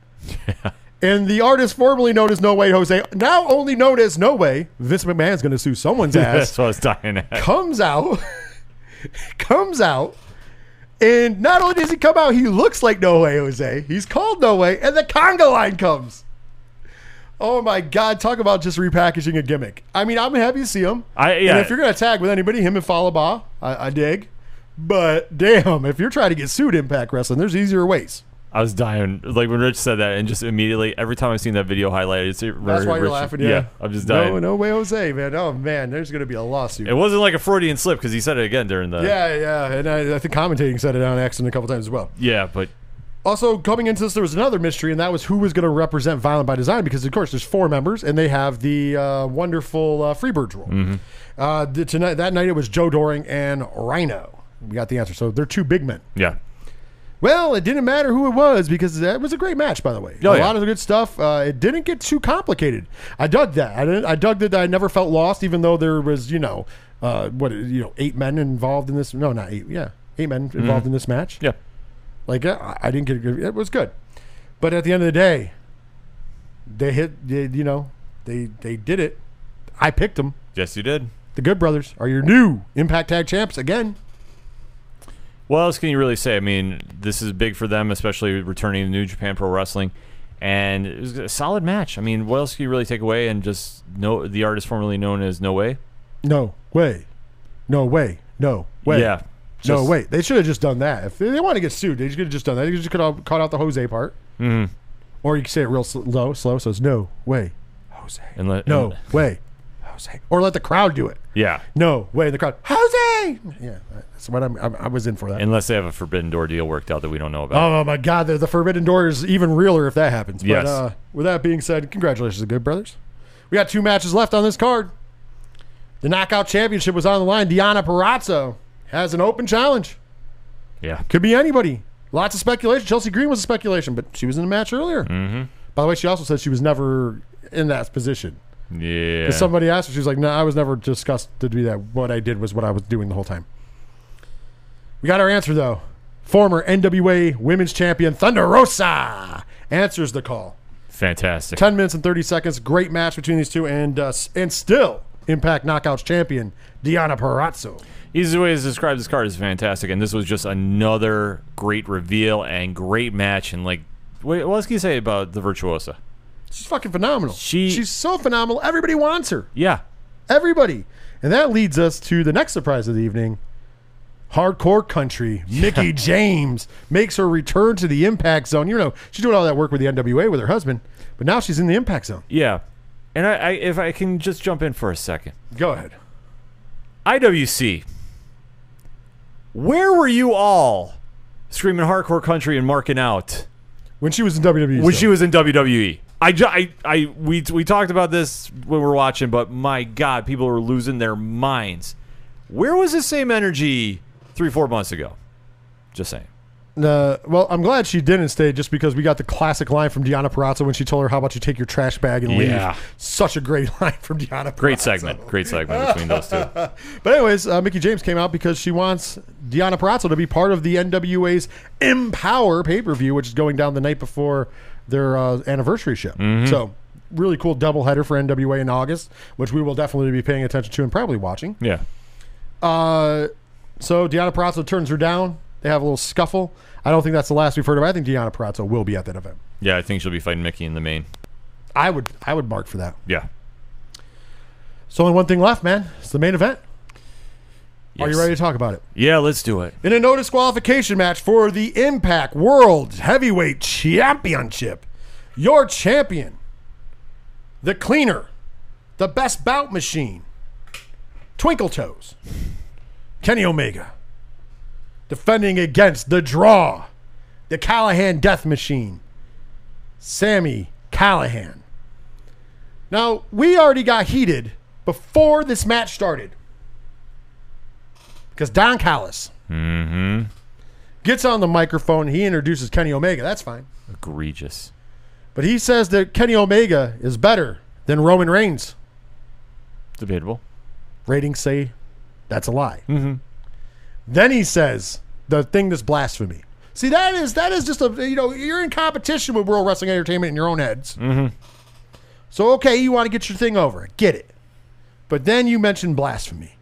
And the artist formerly known as No Way Jose, now only known as No Way, Vince McMahon's going to sue someone's <laughs> ass That's what I was dying at. comes out, <laughs> comes out, and not only does he come out, he looks like No Way Jose. He's called No Way, and the conga line comes. Oh my God! Talk about just repackaging a gimmick. I mean, I'm happy to see him. I- yeah. And if you're gonna tag with anybody, him and Fallah Bahh, I, I dig. But damn, if you're trying to get sued Impact Wrestling, there's easier ways. I was dying. Like when Rich said that, and just immediately, every time I've seen that video highlighted, it's That's why you're laughing. Yeah. I'm just dying. No, no way Jose, man. Oh man, there's gonna be a lawsuit. It wasn't like a Freudian slip because he said it again during the. yeah, yeah, and I, I think commentating said it on accident a couple times as well. Yeah, but Also, coming into this, there was another mystery, and that was who was going to represent Violent by Design, because of course there's four members, and they have the uh, wonderful uh, Freebirds role. Uh, the, tonight, that night it was Joe Doering and Rhino. We got the answer. So they're two big men. yeah. Well, it didn't matter who it was because that was a great match, by the way. Oh, a yeah. lot of good stuff. Uh, it didn't get too complicated. I dug that. I, didn't, I dug that I never felt lost, even though there was, you know, uh, what you know, eight men involved in this. No, not eight. Yeah, eight men involved in this match. Yeah. Like I, I didn't get a good. It was good, but at the end of the day, they hit. They, you know, they they did it. I picked them. Yes, you did. The Good Brothers are your new Impact Tag Champs again. What else can you really say? I mean, this is big for them, especially returning to New Japan Pro Wrestling, and it was a solid match. I mean, what else can you really take away? And just know the artist formerly known as No Way. No way, no way, no way. Yeah. no Just- way. They should have just done that. If they, they want to get sued, they should have just done that. They just could have caught out the Jose part, Mhm. or you can say it real sl- low, slow. So it's no way, Jose. And let, no and- way, Jose. Or let the crowd do it. yeah. No way in the crowd, Jose. Yeah, that's what I'm, I'm, I was in for that. Unless they have a Forbidden Door deal worked out that we don't know about. Oh my God, the, the Forbidden Door is even realer if that happens. But Yes. uh, with that being said, congratulations, Good Brothers. We got two matches left on this card. The Knockout Championship was on the line. Deonna Purrazzo has an open challenge. yeah. Could be anybody. Lots of speculation. Chelsea Green was a speculation, but she was in a match earlier. Mm-hmm. By the way, she also said she was never in that position. Yeah. 'Cause Somebody asked her, she was like, "No, I was never discussed to do that. What I did was what I was doing the whole time." We got our answer though. Former NWA Women's Champion Thunder Rosa answers the call. Fantastic. 10 minutes and 30 seconds. Great match between these two, and uh, and still Impact Knockouts champion Deonna Purrazzo. Easy way to describe this card is fantastic, and this was just another great reveal and great match. And like, what, what else can you say about the Virtuosa? She's fucking phenomenal. She- she's so phenomenal. Everybody wants her. Yeah. Everybody. And that leads us to the next surprise of the evening. Hardcore country. <laughs> Mickie James makes her return to the impact zone. You know, she's doing all that work with the NWA with her husband, but now she's in the impact zone. Yeah. And I, I if I can just jump in for a second. Go ahead. IWC. Where were you all screaming hardcore country and marking out When she was in WWE. when she was in WWE? I, I, I, we, we talked about this when we were watching, but my God, people were losing their minds. Where was the same energy three, four months ago? Just saying. Uh, well, I'm glad she didn't stay just because we got the classic line from Deonna Purrazzo when she told her, How about you take your trash bag and Yeah. leave? Such a great <laughs> line from Deonna Great segment. Great segment between those two. <laughs> But, anyways, uh, Mickie James came out because she wants Deonna Purrazzo to be part of the NWA's Empower pay per view, which is going down the night before their uh, anniversary show. So, really cool doubleheader for NWA in August, which we will definitely be paying attention to and probably watching. Yeah. Uh, so Deonna Purrazzo turns her down. They have a little scuffle. I don't think that's the last we've heard of. I think Deonna Purrazzo will be at that event. Yeah, I think she'll be fighting Mickie in the main. I would I would mark for that. Yeah. So only one thing left, man. It's the main event. Are you ready to talk about it? Yeah, let's do it. In a no disqualification match for the Impact World Heavyweight Championship, your champion, the cleaner, the best bout machine, Twinkle Toes, Kenny Omega, defending against the draw, the Callihan Death Machine, Sami Callihan. Now, we already got heated before this match started because Don Callis mm-hmm. gets on the microphone. He introduces Kenny Omega. That's fine. Egregious. But he says that Kenny Omega is better than Roman Reigns. Debatable. Ratings say that's a lie. Mm-hmm. Then he says the thing that's blasphemy. See, that is that is just a you know you're in competition with World Wrestling Entertainment in your own heads. Mm-hmm. So okay, you want to get your thing over, get it. But then you mention blasphemy,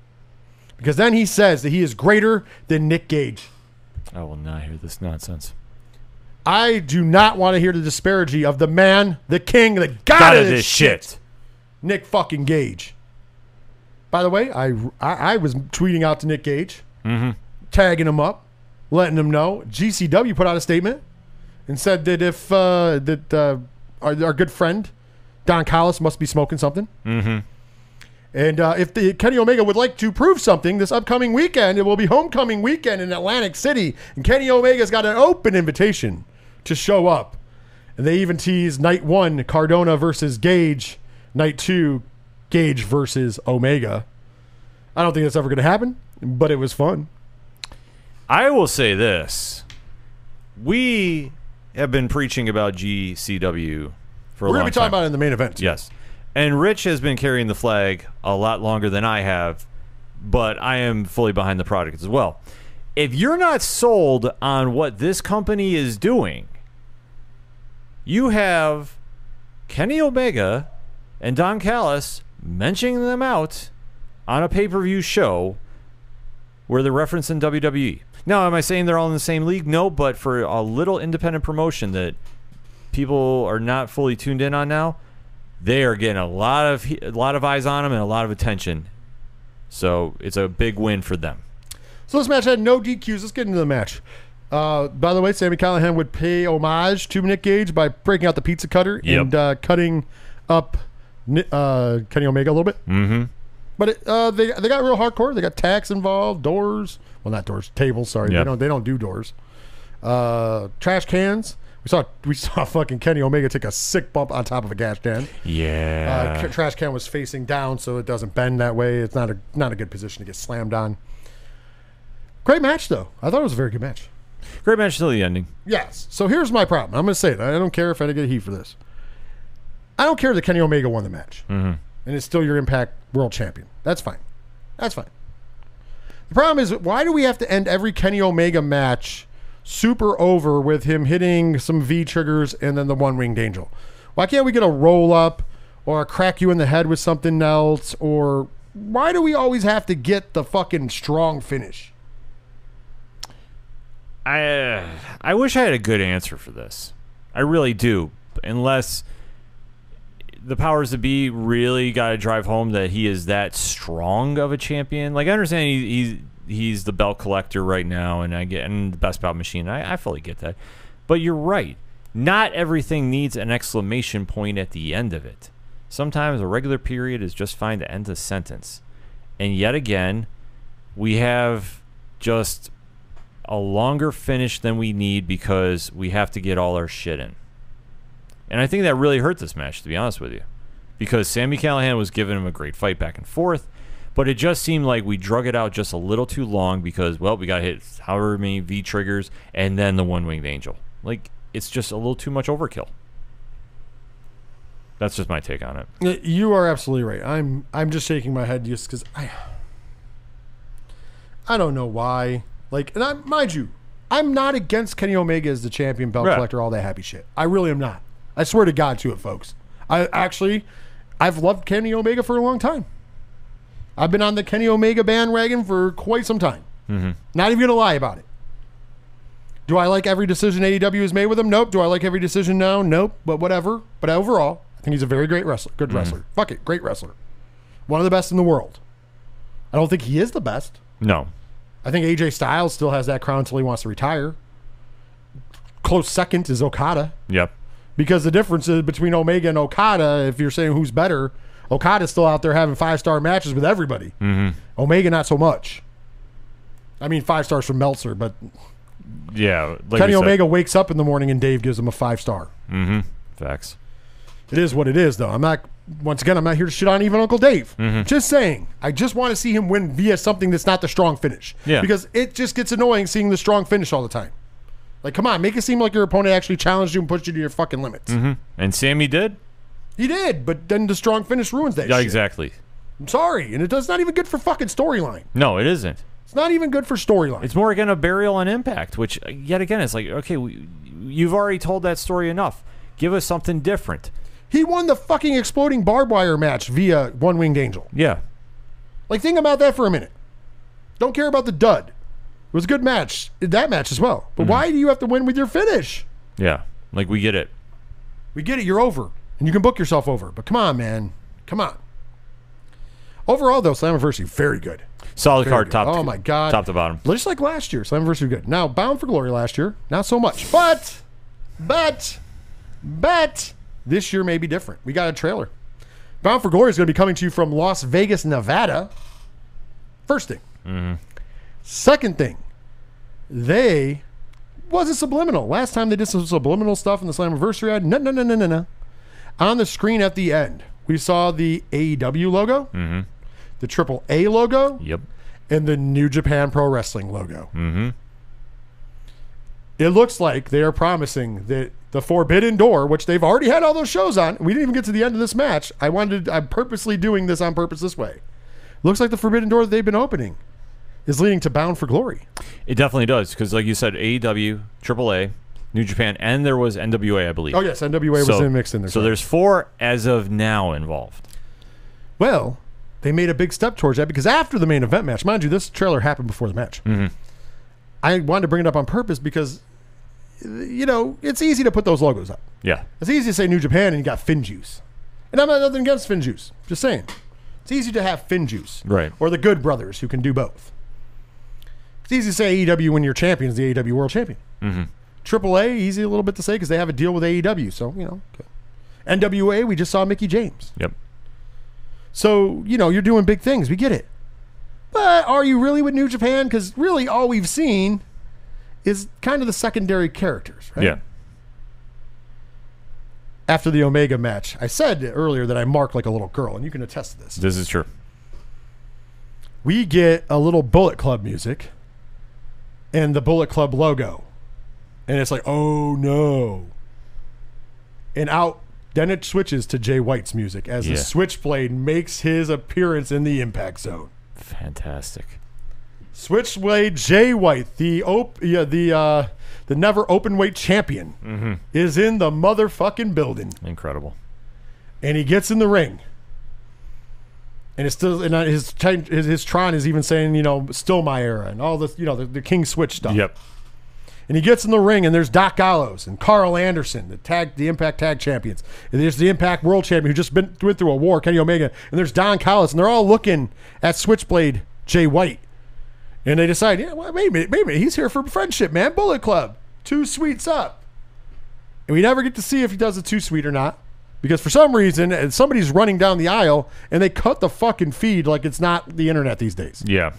because then he says that he is greater than Nick Gage. I will not hear this nonsense. I do not want to hear the disparity of the man, the king, the god, God of this shit, shit. Nick fucking Gage. By the way, I I, I was tweeting out to Nick Gage, tagging him up, letting him know. GCW put out a statement and said that if uh, that uh, our, our good friend Don Callis must be smoking something. Mm-hmm. And uh, if the Kenny Omega would like to prove something this upcoming weekend, it will be homecoming weekend in Atlantic City, and Kenny Omega's got an open invitation to show up. And they even tease night one Cardona versus Gage, night two Gage versus Omega. I don't think that's ever going to happen, but it was fun. I will say this. We have been preaching about GCW for a long time. We're going to be talking time. about it in the main event. Yes. And Rich has been carrying the flag a lot longer than I have, but I am fully behind the product as well. If you're not sold on what this company is doing, you have Kenny Omega and Don Callis mentioning them out on a pay per view show where they're referencing WWE. Now, am I saying they're all in the same league? No, but for a little independent promotion that people are not fully tuned in on now, they are getting a lot of a lot of eyes on them and a lot of attention. So it's a big win for them. So this match had no DQs. Let's get into the match. Uh, by the way, Sami Callihan would pay homage to Nick Gage by breaking out the pizza cutter Yep. and uh, cutting up uh, Kenny Omega a little bit. Mm-hmm. But it, uh, they they got real hardcore. They got tacks involved, doors. Well, not doors, tables. Sorry, Yep. they don't they don't do doors. Uh, trash cans. We saw we saw fucking Kenny Omega take a sick bump on top of a gas can. Uh, Yeah. trash can was facing down, so it doesn't bend that way. It's not a not a good position to get slammed on. Great match though. I thought it was a very good match. Great match till the ending. Yes. So here's my problem. I'm going to say it. I don't care if I get heat for this. I don't care that Kenny Omega won the match, mm-hmm. and it's still your Impact World Champion. That's fine. That's fine. The problem is, why do we have to end every Kenny Omega match super over with him hitting some V triggers and then the one winged angel? Why can't we get a roll up or a crack you in the head with something else? Or why do we always have to get the fucking strong finish? I I wish I had a good answer for this. I really do. Unless the powers that be really got to drive home that he is that strong of a champion. Like I understand he, he's he's the belt collector right now, and I get and the best belt machine. I, I fully get that. But you're right. Not everything needs an exclamation point at the end of it. Sometimes a regular period is just fine to end a sentence. And yet again, we have just a longer finish than we need because we have to get all our shit in. And I think that really hurt this match, to be honest with you. Because Sami Callihan was giving him a great fight back and forth, But it just seemed like we drug it out just a little too long because, well, we got hit however many V triggers and then the one winged angel. Like, it's just a little too much overkill. That's just my take on it. You are absolutely right. I'm I'm just shaking my head just because I I don't know why. Like, and I mind you, I'm not against Kenny Omega as the champion, belt Right. collector, all that happy shit. I really am not. I swear to God to it, folks. I actually, I've loved Kenny Omega for a long time. I've been on the Kenny Omega bandwagon for quite some time. Mm-hmm. Not even gonna lie about it. Do I like every decision AEW has made with him? Nope. Do I like every decision now? Nope. But whatever. But overall, I think he's a very great wrestler. Good mm-hmm. wrestler. Fuck it. Great wrestler. One of the best in the world. I don't think he is the best. No. I think AJ Styles still has that crown until he wants to retire. Close second is Okada. Yep. Because the difference is between Omega and Okada, if you're saying who's better, Okada's still out there having five star matches with everybody. Mm-hmm. Omega, not so much. I mean, five stars from Meltzer, but Yeah. Like Kenny. Omega wakes up in the morning and Dave gives him a five star. Facts. It is what it is, though. I'm not. Once again, I'm not here to shit on even Uncle Dave. Mm-hmm. Just saying. I just want to see him win via something that's not the strong finish. Yeah. Because it just gets annoying seeing the strong finish all the time. Like, come on, make it seem like your opponent actually challenged you and pushed you to your fucking limits. And Sami did? He did, but then the strong finish ruins that. Yeah, shit. exactly. I'm sorry, and it does not even good for fucking storyline. No, it isn't. It's not even good for storyline. It's more again a burial on impact, which uh, yet again it's like okay, we, you've already told that story enough. Give us something different. He won the fucking exploding barbed wire match via one winged angel. Yeah, Like, think about that for a minute. Don't care about the dud. It was a good match, that match as well. But why do you have to win with your finish? yeah, like we get it. We get it, you're over. And you can book yourself over. But come on, man. Come on. Overall, though, Slammiversary, very good. Solid Very card, good. top. Oh to, my God. top to bottom. Just like last year, Slammiversary good. Now, Bound for Glory last year, not so much. But, but, but, this year may be different. We got a trailer. Bound for Glory is going to be coming to you from Las Vegas, Nevada. First thing. Mm-hmm. Second thing, they wasn't subliminal. Last time they did some subliminal stuff in the Slammiversary ad. No, no, no, no, no, no. On the screen at the end, we saw the AEW logo, the Triple A logo, Yep. and the New Japan Pro Wrestling logo. Mm-hmm. It looks like they are promising that the Forbidden Door, which they've already had all those shows on, we didn't even get to the end of this match. I wanted, I'm purposely doing this on purpose this way. Looks like the Forbidden Door that they've been opening is leading to Bound for Glory. It definitely does because, like you said, AEW, AAA, New Japan, and there was NWA, I believe. Oh yes, NWA was in mixed in there. So there's four as of now involved. well, they made a big step towards that because after the main event match, mind you, this trailer happened before the match. I wanted to bring it up on purpose because, you know, it's easy to put those logos up. Yeah. It's easy to say New Japan and you got FinJuice. And I'm not nothing against FinJuice. Just saying. It's easy to have FinJuice. Right. Or the Good Brothers who can do both. It's easy to say AEW when your champion is the AEW World Champion. Mm-hmm. AAA, easy a little bit to say because they have a deal with AEW. So, you know. okay. NWA, we just saw Mickie James. Yep. So, you know, you're doing big things. We get it. But are you really with New Japan? Because really all we've seen is kind of the secondary characters, right? Yeah. after the Omega match, I said earlier that I mark like a little girl, and you can attest to this. This is true. We get a little Bullet Club music and the Bullet Club logo. And it's like, oh no. And out, then it switches to Jay White's music as Yeah. the Switchblade makes his appearance in the Impact Zone. Fantastic. Switchblade Jay White, the op- yeah, the uh, the never open weight champion, is in the motherfucking building. Incredible. and he gets in the ring. And it's still, and uh, his, his his Tron is even saying, you know, still my era, and all this, you know, the, the King Switch stuff. Yep. And he gets in the ring, and there's Doc Gallows and Karl Anderson, the tag, the Impact Tag Champions, and there's the Impact World Champion who just been went through a war, Kenny Omega, and there's Don Callis, and they're all looking at Switchblade Jay White, and they decide, yeah, well, wait a minute, wait a minute, he's here for friendship, man, Bullet Club, two sweets up, and we never get to see if he does a two sweet or not. Because for some reason, uh, somebody's running down the aisle and they cut the fucking feed like it's not the internet these days. Yeah.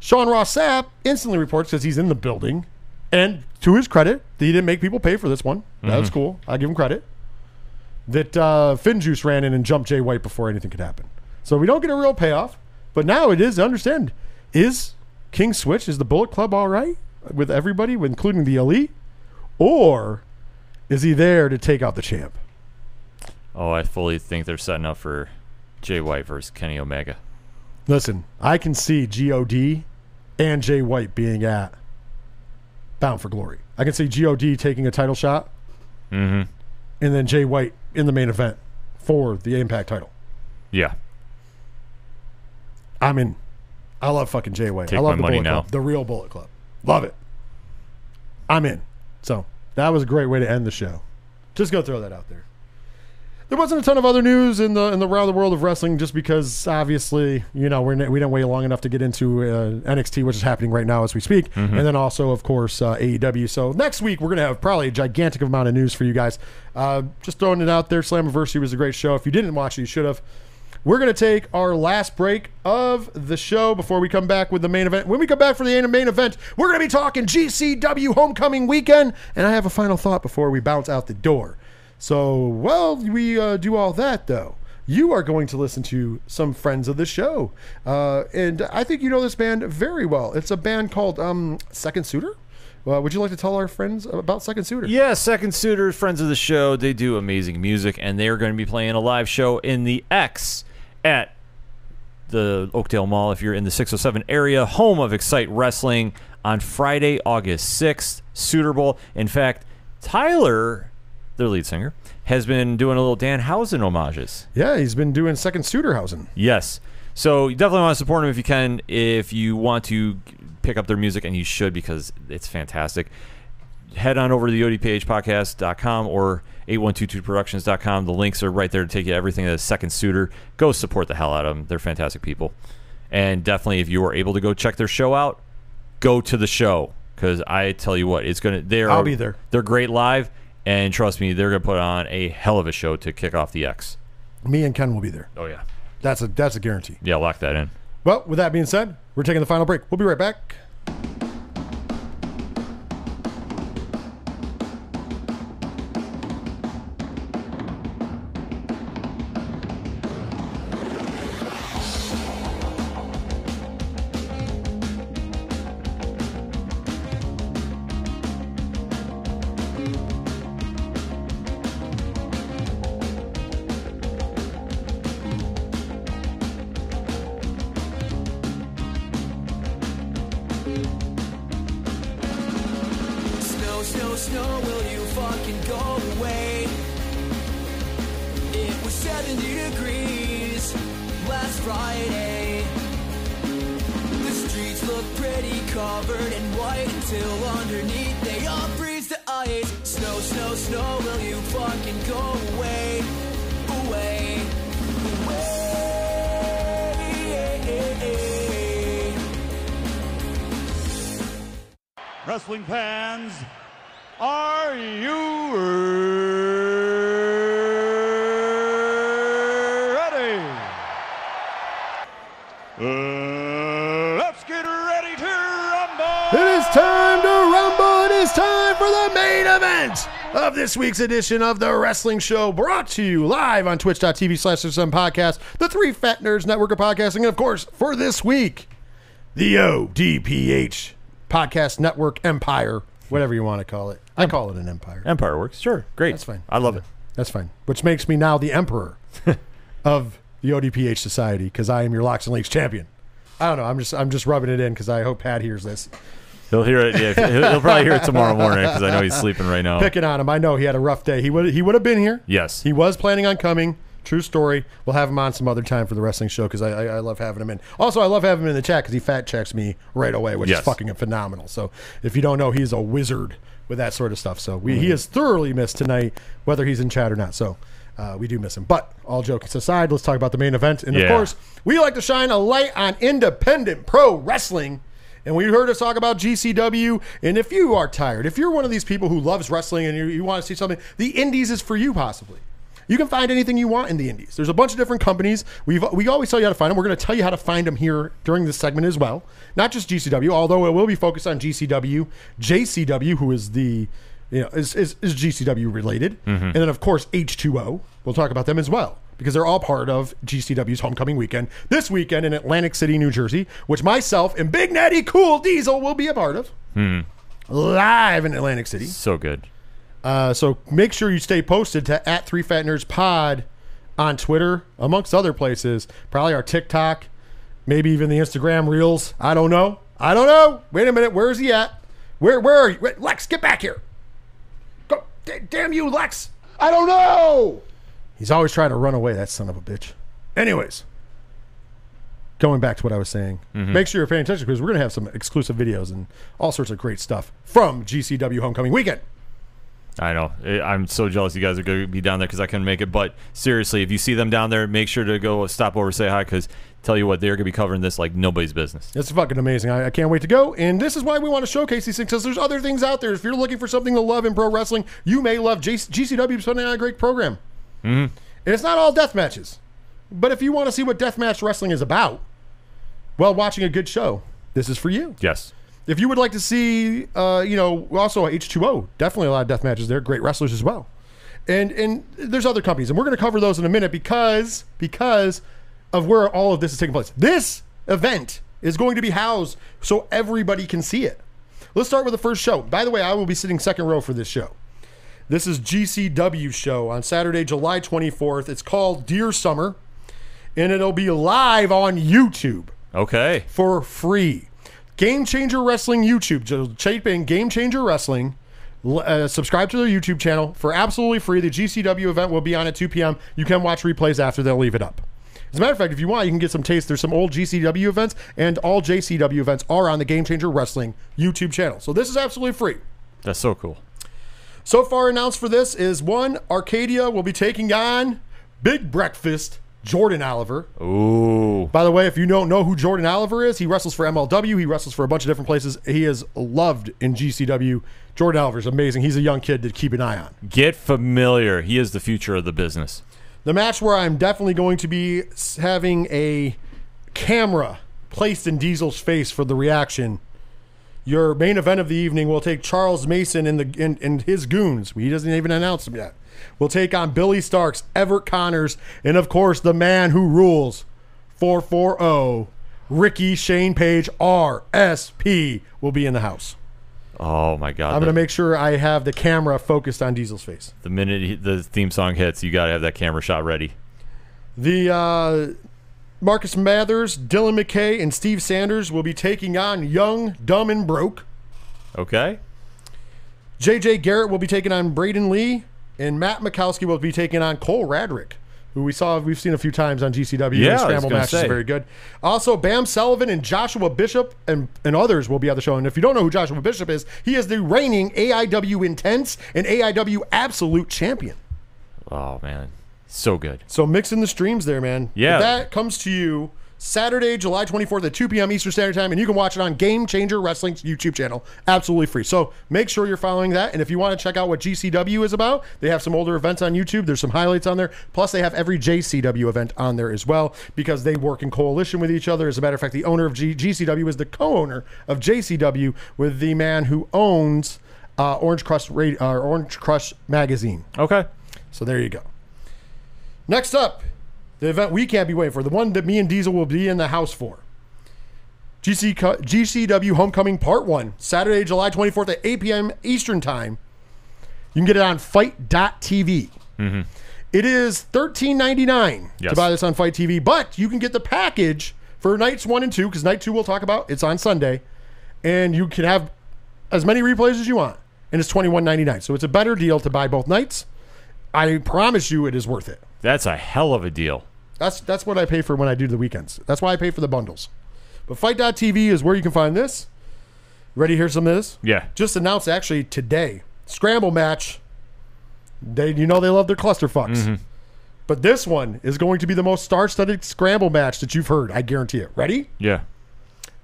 Sean Ross Sapp instantly reports because he's in the building. And to his credit, he didn't make people pay for this one. That's cool. I give him credit. That uh, FinJuice ran in and jumped Jay White before anything could happen. So we don't get a real payoff. But now it is understand is King Switch is the Bullet Club all right with everybody, including the elite, or is he there to take out the champ? Oh, I fully think they're setting up for Jay White versus Kenny Omega. Listen, I can see God and Jay White being at Bound for Glory. I can see God taking a title shot, Mm-hmm. and then Jay White in the main event for the Impact title. Yeah. I'm in. I love fucking Jay White. Take I love the Bullet now. Club, the real Bullet Club. Love it. I'm in. So that was a great way to end the show. Just gonna throw that out there. There wasn't a ton of other news in the in the around the world of wrestling, just because obviously you know we're, we didn't wait long enough to get into uh, NXT, which is happening right now as we speak, Mm-hmm. and then also of course uh, AEW. So next week we're gonna have probably a gigantic amount of news for you guys. Uh, just throwing it out there. Slammiversary was a great show. If you didn't watch it, you should have. We're going to take our last break of the show before we come back with the main event. When we come back for the main event, we're going to be talking GCW Homecoming Weekend. And I have a final thought before we bounce out the door. So, while we uh, do all that, though, you are going to listen to some friends of the show. Uh, and I think you know this band very well. It's a band called um, Second Suitor. Uh, would you like to tell our friends about Second Suitor? Yeah, Second Suitor, friends of the show, they do amazing music, and they are going to be playing a live show in the X at the Oakdale Mall if you're in the 607 area, home of Excite Wrestling, on Friday, August 6th, Suitor Bowl. In fact, Tyler, their lead singer, has been doing a little Danhausen homages. Yeah, he's been doing Second Suitorhausen. Yes. So you definitely want to support them if you can. If you want to pick up their music, and you should because it's fantastic. Head on over to the odphpodcast.com or 8122productions.com. The links are right there to take you to everything that is Second Suitor. Go support the hell out of them. They're fantastic people. And definitely, if you are able to go check their show out, go to the show because I tell you what, it's gonna. They're I'll be there. They're great live, and trust me, they're gonna put on a hell of a show to kick off the X. Me and Ken will be there. Oh yeah, That's a that's a guarantee. yeah. Lock that in. Well, with that being said, we're taking the final break. We'll be right back. This week's edition of the Wrestling Show, brought to you live on twitch.tv slash some podcast, the Three Fat Nerds Network of Podcasting, and of course, for this week, the ODPH Podcast Network Empire, whatever you want to call it. I call it an empire. Empire works. Sure. Great. That's fine. I love it. That's fine. Which makes me now the emperor <laughs> of the ODPH society because I am your Locks and Leaks champion. I don't know. I'm just I'm just rubbing it in because I hope Pat hears this. He'll hear it. Yeah, he'll, he'll probably hear it tomorrow morning because I know he's sleeping right now. Picking on him. I know he had a rough day. He would he would have been here. Yes. He was planning on coming. True story. We'll have him on some other time for the wrestling show because I, I, I love having him in. Also, I love having him in the chat because he fat checks me right away, which Yes. is fucking phenomenal. So if you don't know, he's a wizard with that sort of stuff. So we, he is thoroughly missed tonight, whether he's in chat or not. So uh, we do miss him. But all jokes aside, let's talk about the main event. And of Yeah. course, we like to shine a light on independent pro wrestling. And we heard us talk about GCW. And if you are tired, if you're one of these people who loves wrestling and you, you want to see something, the Indies is for you, possibly. You can find anything you want in the Indies. There's a bunch of different companies. We've we always tell you how to find them. We're going to tell you how to find them here during this segment as well. Not just GCW, although it will be focused on GCW, JCW, who is the you know is is, is GCW related, mm-hmm. and then of course H2O. We'll talk about them as well. Because they're all part of GCW's homecoming weekend this weekend in Atlantic City, New Jersey, which myself and Big Natty Cool Diesel will be a part of. Live in Atlantic City. So good. Uh, so make sure you stay posted to at Three Fat Nerds Pod on Twitter, amongst other places. Probably our TikTok, maybe even the Instagram Reels. I don't know. I don't know. Wait a minute. Where is he at? Where Where are you? Wait, Lex, get back here. Go. D- damn you, Lex. I don't know. He's always trying to run away. That son of a bitch. Anyways, going back to what I was saying, mm-hmm. make sure you're paying attention because we're gonna have some exclusive videos and all sorts of great stuff from GCW Homecoming Weekend. I know. I- I'm so jealous you guys are going to be down there because I couldn't make it. But seriously, if you see them down there, make sure to go stop over, say hi, because tell you what, they're going to be covering this like nobody's business. It's fucking amazing. I, I can't wait to go. And this is why we want to showcase these things because there's other things out there. If you're looking for something to love in pro wrestling, you may love J- GCW putting on a great program. And it's not all death matches. But if you want to see what deathmatch wrestling is about, well, watching a good show, this is for you. Yes. If you would like to see, uh, you know, also H2O, definitely a lot of death matches there. Great wrestlers as well. And and there's other companies, and we're going to cover those in a minute because because of where all of this is taking place. This event is going to be housed so everybody can see it. Let's start with the first show. By the way, I will be sitting second row for this show. This is GCW show on Saturday, July 24th. It's called Dear Summer, and it'll be live on YouTube Okay. for free. Game Changer Wrestling YouTube. Just type in Game Changer Wrestling. Uh, subscribe to their YouTube channel for absolutely free. The GCW event will be on at 2 p.m. You can watch replays after they'll leave it up. As a matter of fact, if you want, you can get some taste. There's some old GCW events, and all JCW events are on the Game Changer Wrestling YouTube channel. So this is absolutely free. That's so cool. So far announced for this is one Arcadia will be taking on Big Breakfast Jordan Oliver. Ooh. By the way, if you don't know who Jordan Oliver is, he wrestles for MLW. He wrestles for a bunch of different places. He is loved in GCW. Jordan Oliver is amazing. He's a young kid to keep an eye on. Get familiar. He is the future of the business. The match where I'm definitely going to be having a camera placed in Diesel's face for the reaction. Your main event of the evening will take Charles Mason and the and, and his goons. He doesn't even announce them yet. We'll take on Billie Starkz, Everett Connors, and of course the man who rules, 440, Ricky Shane Page RSP will be in the house. Oh my God. I'm the, going to make sure I have the camera focused on Diesel's face. the minute he, the theme song hits, you got to have that camera shot ready. The uh, Marcus Mathers, Dylan McKay, and Steve Sanders will be taking on Young, Dumb, and Broke. Okay. JJ Garrett will be taking on Braden Lee, and Matt Makowski will be taking on Cole Radrick, who we saw we've seen a few times on GCW. Yeah, His scramble match is very good. Also, Bam Sullivan and Joshua Bishop and, and others will be at the show. And if you don't know who Joshua Bishop is, he is the reigning AIW Intense and AIW Absolute Champion. Oh man. So good. So mixing the streams there, man. Yeah. But that comes to you Saturday, July 24th at 2 p.m. Eastern Standard Time, and you can watch it on Game Changer Wrestling's YouTube channel, absolutely free. So make sure you're following that. And if you want to check out what GCW is about, they have some older events on YouTube. There's some highlights on there. Plus, they have every JCW event on there as well because they work in coalition with each other. As a matter of fact, the owner of G- GCW is the co-owner of JCW with the man who owns uh, Orange Crush Radio, uh, Orange Crush magazine. Okay. So there you go. Next up, the event we can't be waiting for, the one that me and Diesel will be in the house for. GC, GCW Homecoming Part 1, Saturday, July 24th at 8 p.m. Eastern Time. You can get it on fight.tv. Mm-hmm. It is $13.99 to buy this on Fight TV, but you can get the package for nights one and two, because night two we'll talk about. It's on Sunday. And you can have as many replays as you want. And it's $21.99. So it's a better deal to buy both nights. I promise you it is worth it. That's a hell of a deal. That's that's what I pay for when I do the weekends. That's why I pay for the bundles. But Fight.tv is where you can find this. Ready to hear some of this? Yeah. Just announced actually today. Scramble match. They you know they love their clusterfucks. Mm-hmm. But this one is going to be the most star-studded scramble match that you've heard. I guarantee it. Ready? Yeah.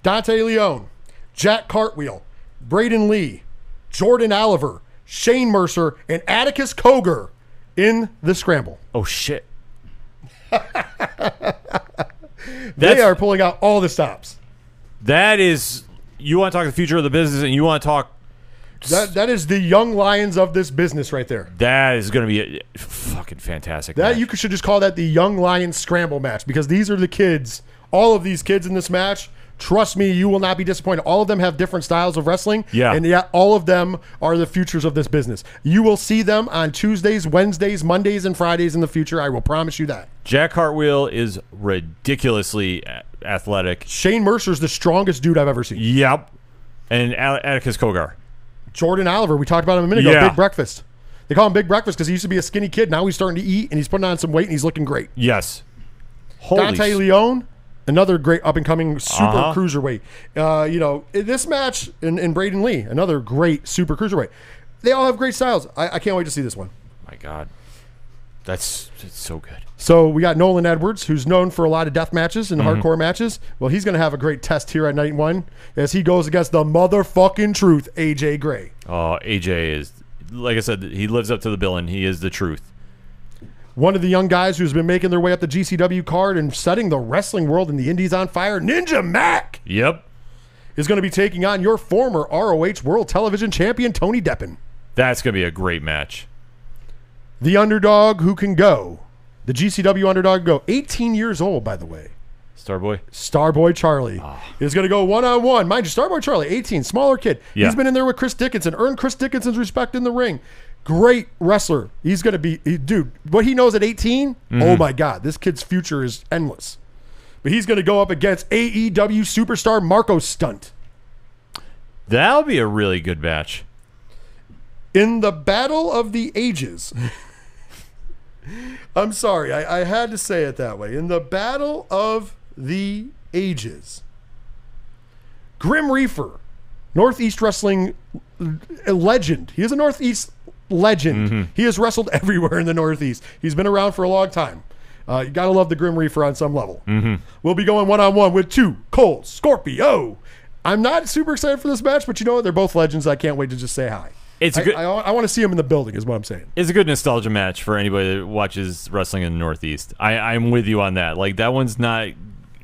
Dante Leone, Jack Cartwheel, Braden Lee, Jordan Oliver, Shane Mercer, and Atticus Cogar in the scramble. Oh shit. <laughs> They are pulling out all the stops. That is, you want to talk the future of the business, and you want to talk That that is the young lions of this business right there. That is going to be a fucking fantastic. That match. you should just call that the young lions scramble match because these are the kids. All of these kids in this match. Trust me, you will not be disappointed. All of them have different styles of wrestling. Yeah. And yet all of them are the futures of this business. You will see them on Tuesdays, Wednesdays, Mondays, and Fridays in the future. I will promise you that. Jack Cartwheel is ridiculously athletic. Shane Mercer's the strongest dude I've ever seen. Yep. And Atticus Cogar. Jordan Oliver, we talked about him a minute ago. Yeah. Big Breakfast. They call him Big Breakfast because he used to be a skinny kid. Now he's starting to eat and he's putting on some weight and he's looking great. Yes. Holy Dante s- Leone, another great up and coming super Uh-huh. cruiserweight. Uh, you know, this match, and, and Braden Lee, another great super cruiserweight. They all have great styles. I, I can't wait to see this one. My God. That's, that's so good. So we got Nolan Edwards, who's known for a lot of death matches and Mm-hmm. hardcore matches. Well, he's going to have a great test here at night one as he goes against the motherfucking truth, AJ Gray. Oh, AJ is, like I said, he lives up to the billing. He is the truth. One of the young guys who's been making their way up the GCW card and setting the wrestling world and the indies on fire, Ninja Mack, Yep. is going to be taking on your former ROH World Television Champion, Tony Deppen. That's going to be a great match. The underdog who can go. The GCW underdog go. 18 years old, by the way. Starboy. Starboy Charlie ah. is going to go one on one. Mind you, Starboy Charlie, 18, smaller kid. Yeah. He's been in there with Chris Dickinson, earned Chris Dickinson's respect in the ring. Great wrestler. He's going to be, he- dude, what he knows at 18, oh mm-hmm. my God, this kid's future is endless. But he's going to go up against AEW superstar Marco Stunt. That'll be a really good match. In the Battle of the Ages. <laughs> I'm sorry, I, I had to say it that way. In the Battle of the Ages, Grim Reaper, Northeast Wrestling legend. He is a Northeast legend. He has wrestled <laughs> everywhere in the Northeast. He's been around for a long time. Uh, you gotta love the Grim Reaper on some level. We'll be going one on one with two Cold Scorpio. I'm not super excited for this match, but you know what? They're both legends. I can't wait to just say hi. It's a I, good- I, want to see him in the building, is what I'm saying. It's a good nostalgia match for anybody that watches wrestling in the Northeast. I, I'm with you on that. Like that one's not a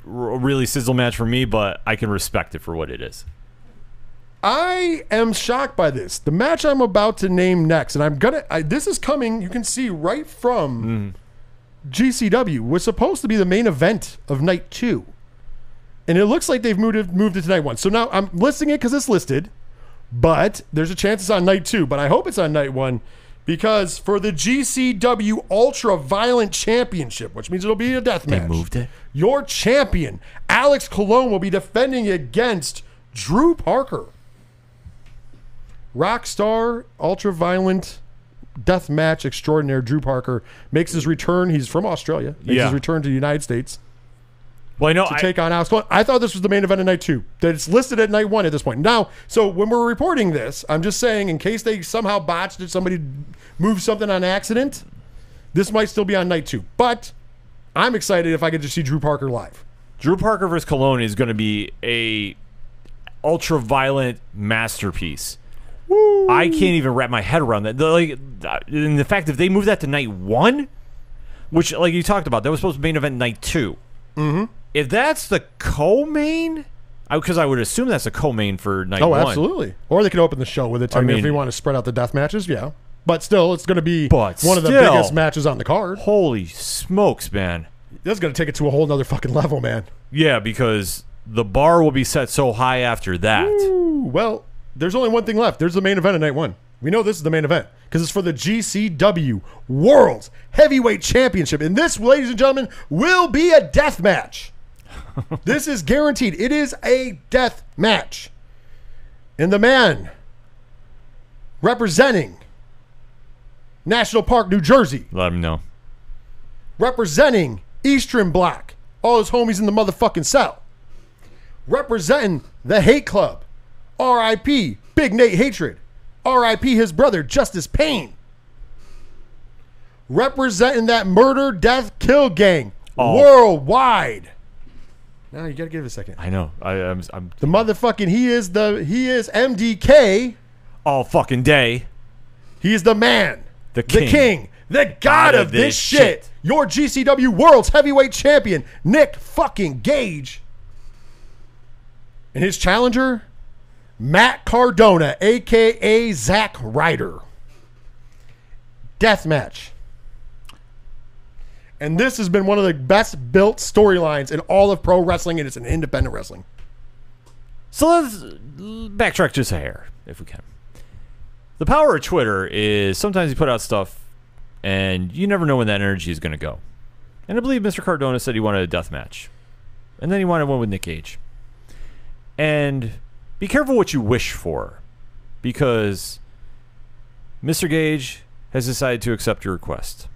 really sizzle match for me, but I can respect it for what it is. I am shocked by this. The match I'm about to name next, and I'm gonna. I, this is coming. You can see right from hmm. GCW was supposed to be the main event of night two, and it looks like they've moved it, moved it to night one. So now I'm listing it because it's listed, but there's a chance it's on night two. But I hope it's on night one because for the GCW Ultra Violent Championship, which means it'll be a death match. moved it? Your champion, Alex Colon, will be defending against Drew Parker. Rockstar, ultra violent, death match extraordinaire Drew Parker makes his return. He's from Australia. Makes Yeah. his return to the United States Well, I know to I, take on Alex. I thought this was the main event of night two. That it's listed at night one at this point. Now, so when we're reporting this, I'm just saying in case they somehow botched it, somebody moved something on accident, this might still be on night two. But I'm excited if I get to see Drew Parker live. Drew Parker versus Colon is going to be a ultra violent masterpiece. I can't even wrap my head around that. The, like, and the fact that they moved that to night one, which, like you talked about, that was supposed to be main event night 2 Mm-hmm. If that's the co-main, because I, would assume that's a co-main for night Oh, one. absolutely. Or they could open the show with it. I, I mean, if we want to spread out the death matches, yeah. But still, it's going to be But one of the still. biggest matches on the card. Holy smokes, man! That's going to take it to a whole nother fucking level, man. Yeah, because the bar will be set so high after that. Ooh, well, there's only one thing left. There's the main event of night one. We know this is the main event because it's for the GCW World's Heavyweight Championship. And this, ladies and gentlemen, will be a death match. <laughs> this is guaranteed. It is a death match. And the man representing National Park, New Jersey, Let him know. representing Eastern Black, all his homies in the motherfucking cell, representing the Hate Club, R.I.P. Big Nate Hatred, R.I.P. his brother Justice Payne, representing that murder, death, kill gang worldwide. Now you gotta give it a second. I know. I, I'm, I'm The motherfucking he is the he is MDK. all fucking day. He is the man, The the king. king, the god of this shit. Your GCW World's Heavyweight Champion, Nick fucking Gage. And his challenger, Matt Cardona, aka Zack Ryder. Death match. And this has been one of the best built storylines in all of pro wrestling, and it's an independent wrestling. So let's backtrack just a hair, if we can. The power of Twitter is sometimes you put out stuff, and you never know when that energy is going to go. And I believe Mr. Cardona said he wanted a death match, and then he wanted one with Nick Gage. And be careful what you wish for, because Mr. Gage has decided to accept your request.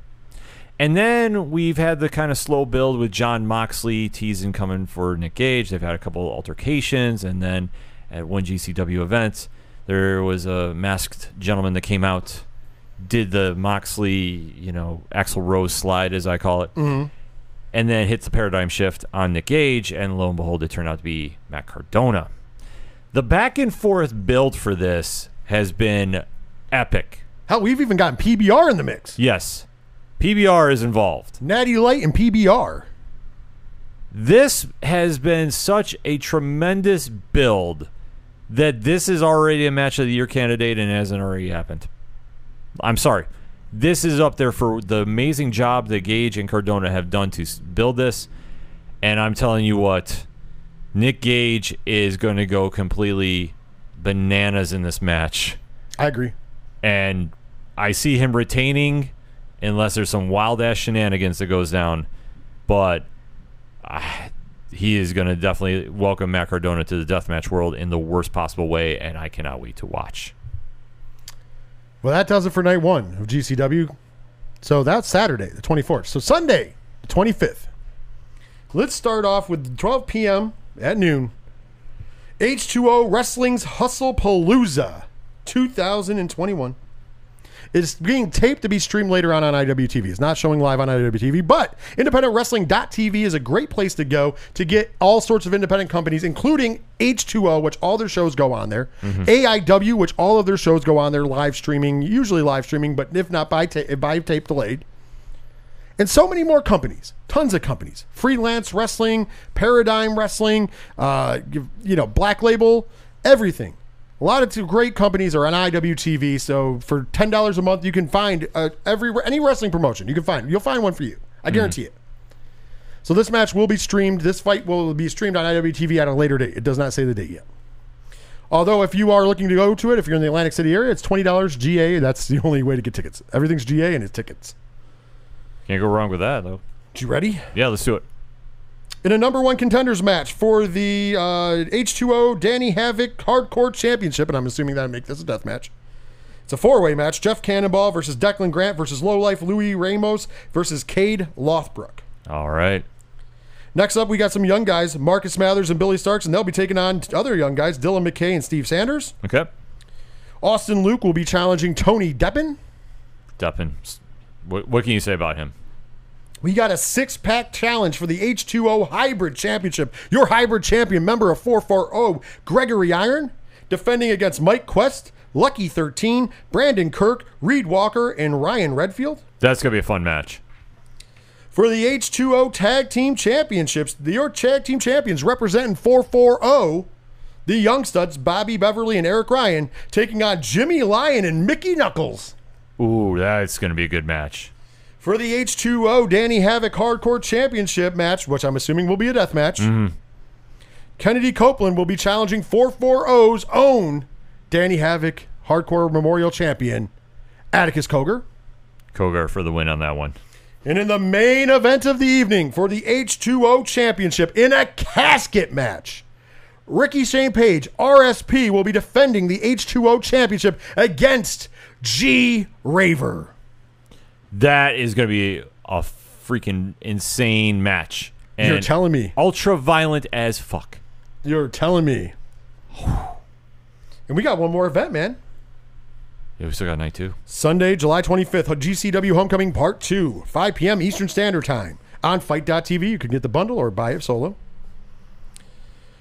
And then we've had the kind of slow build with Jon Moxley teasing coming for Nick Gage. They've had a couple of altercations, and then at one GCW event, there was a masked gentleman that came out, did the Moxley, you know, Axl Rose slide, as I call it, mm-hmm. and then hits the paradigm shift on Nick Gage, and lo and behold, it turned out to be Matt Cardona. The back and forth build for this has been epic. Hell, we've even gotten PBR in the mix. Yes, PBR is involved. Natty Light and PBR. This has been such a tremendous build that this is already a match of the year candidate and hasn't already happened. I'm sorry. This is up there for the amazing job that Gage and Cardona have done to build this. And I'm telling you what, Nick Gage is going to go completely bananas in this match. I agree. And I see him retaining unless there's some wild ass shenanigans that goes down. But I, he is going to definitely welcome Matt Cardona to the deathmatch world in the worst possible way, and I cannot wait to watch. Well, that does it for night one of GCW. So that's Saturday, the 24th. So Sunday, the 25th. Let's start off with 12 p.m. at noon. H2O Wrestling's Hustle Palooza 2021. It's being taped to be streamed later on on IWTV. It's not showing live on IWTV, but independentwrestling.tv is a great place to go to get all sorts of independent companies, including H2O, which all their shows go on there, mm-hmm. AIW, which all of their shows go on there live streaming, usually live streaming, but if not by, ta- by tape delayed and so many more companies tons of companies. Freelance wrestling paradigm wrestling uh, you know black label everything. A lot of two great companies are on iwtv so for $10 a month you can find uh, every any wrestling promotion you can find you'll find one for you. I guarantee it. So this match will be streamed this fight will be streamed on iwtv at a later date. It does not say the date yet. Although, if you are looking to go to it, if you're in the Atlantic City area, it's twenty dollars GA. That's the only way to get tickets. Everything's GA and it's tickets. Can't go wrong with that, though. You ready? Yeah, let's do it. in a number one contenders match for the uh, H2O Danny Havoc Hardcore Championship, and I'm assuming that make this a death match. It's a four-way match: Jeff Cannonball versus Declan Grant versus Low Life Louis Ramos versus Cade Lothbrook. All right. Next up, we got some young guys: Marcus Mathers and Billie Starkz, and they'll be taking on other young guys: Dylan McKay and Steve Sanders. Okay. Austin Luke will be challenging Tony Deppen. Deppin. What, what can you say about him? We got a six pack challenge for the H2O Hybrid Championship. Your hybrid champion, member of 440, Gregory Iron, defending against Mike Quest, Lucky 13, Brandon Kirk, Reed Walker, and Ryan Redfield. That's going to be a fun match. For the H2O Tag Team Championships, the your tag team champions representing 440, the Young Studs, Bobby Beverly and Eric Ryan, taking on Jimmy Lyon and Mickie Knuckles. Ooh, that's going to be a good match. For the H2O Danny Havoc Hardcore Championship match, which I'm assuming will be a death match, mm-hmm. Kennedy Copeland will be challenging 440's own Danny Havoc Hardcore Memorial Champion, Atticus Cogar. Cogar for the win on that one. And in the main event of the evening for the H2O Championship in a casket match, Rickey Shane Page, RSP, will be defending the H2O Championship against G Raver. That is going to be a freaking insane match. And You're telling me. ultra violent as fuck. You're telling me. And we got one more event, man. Yeah, we still got night two. Sunday, July 25th, GCW Homecoming Part 2, 5 p.m. Eastern Standard Time. On FITE.tv, you can get the bundle or buy it solo.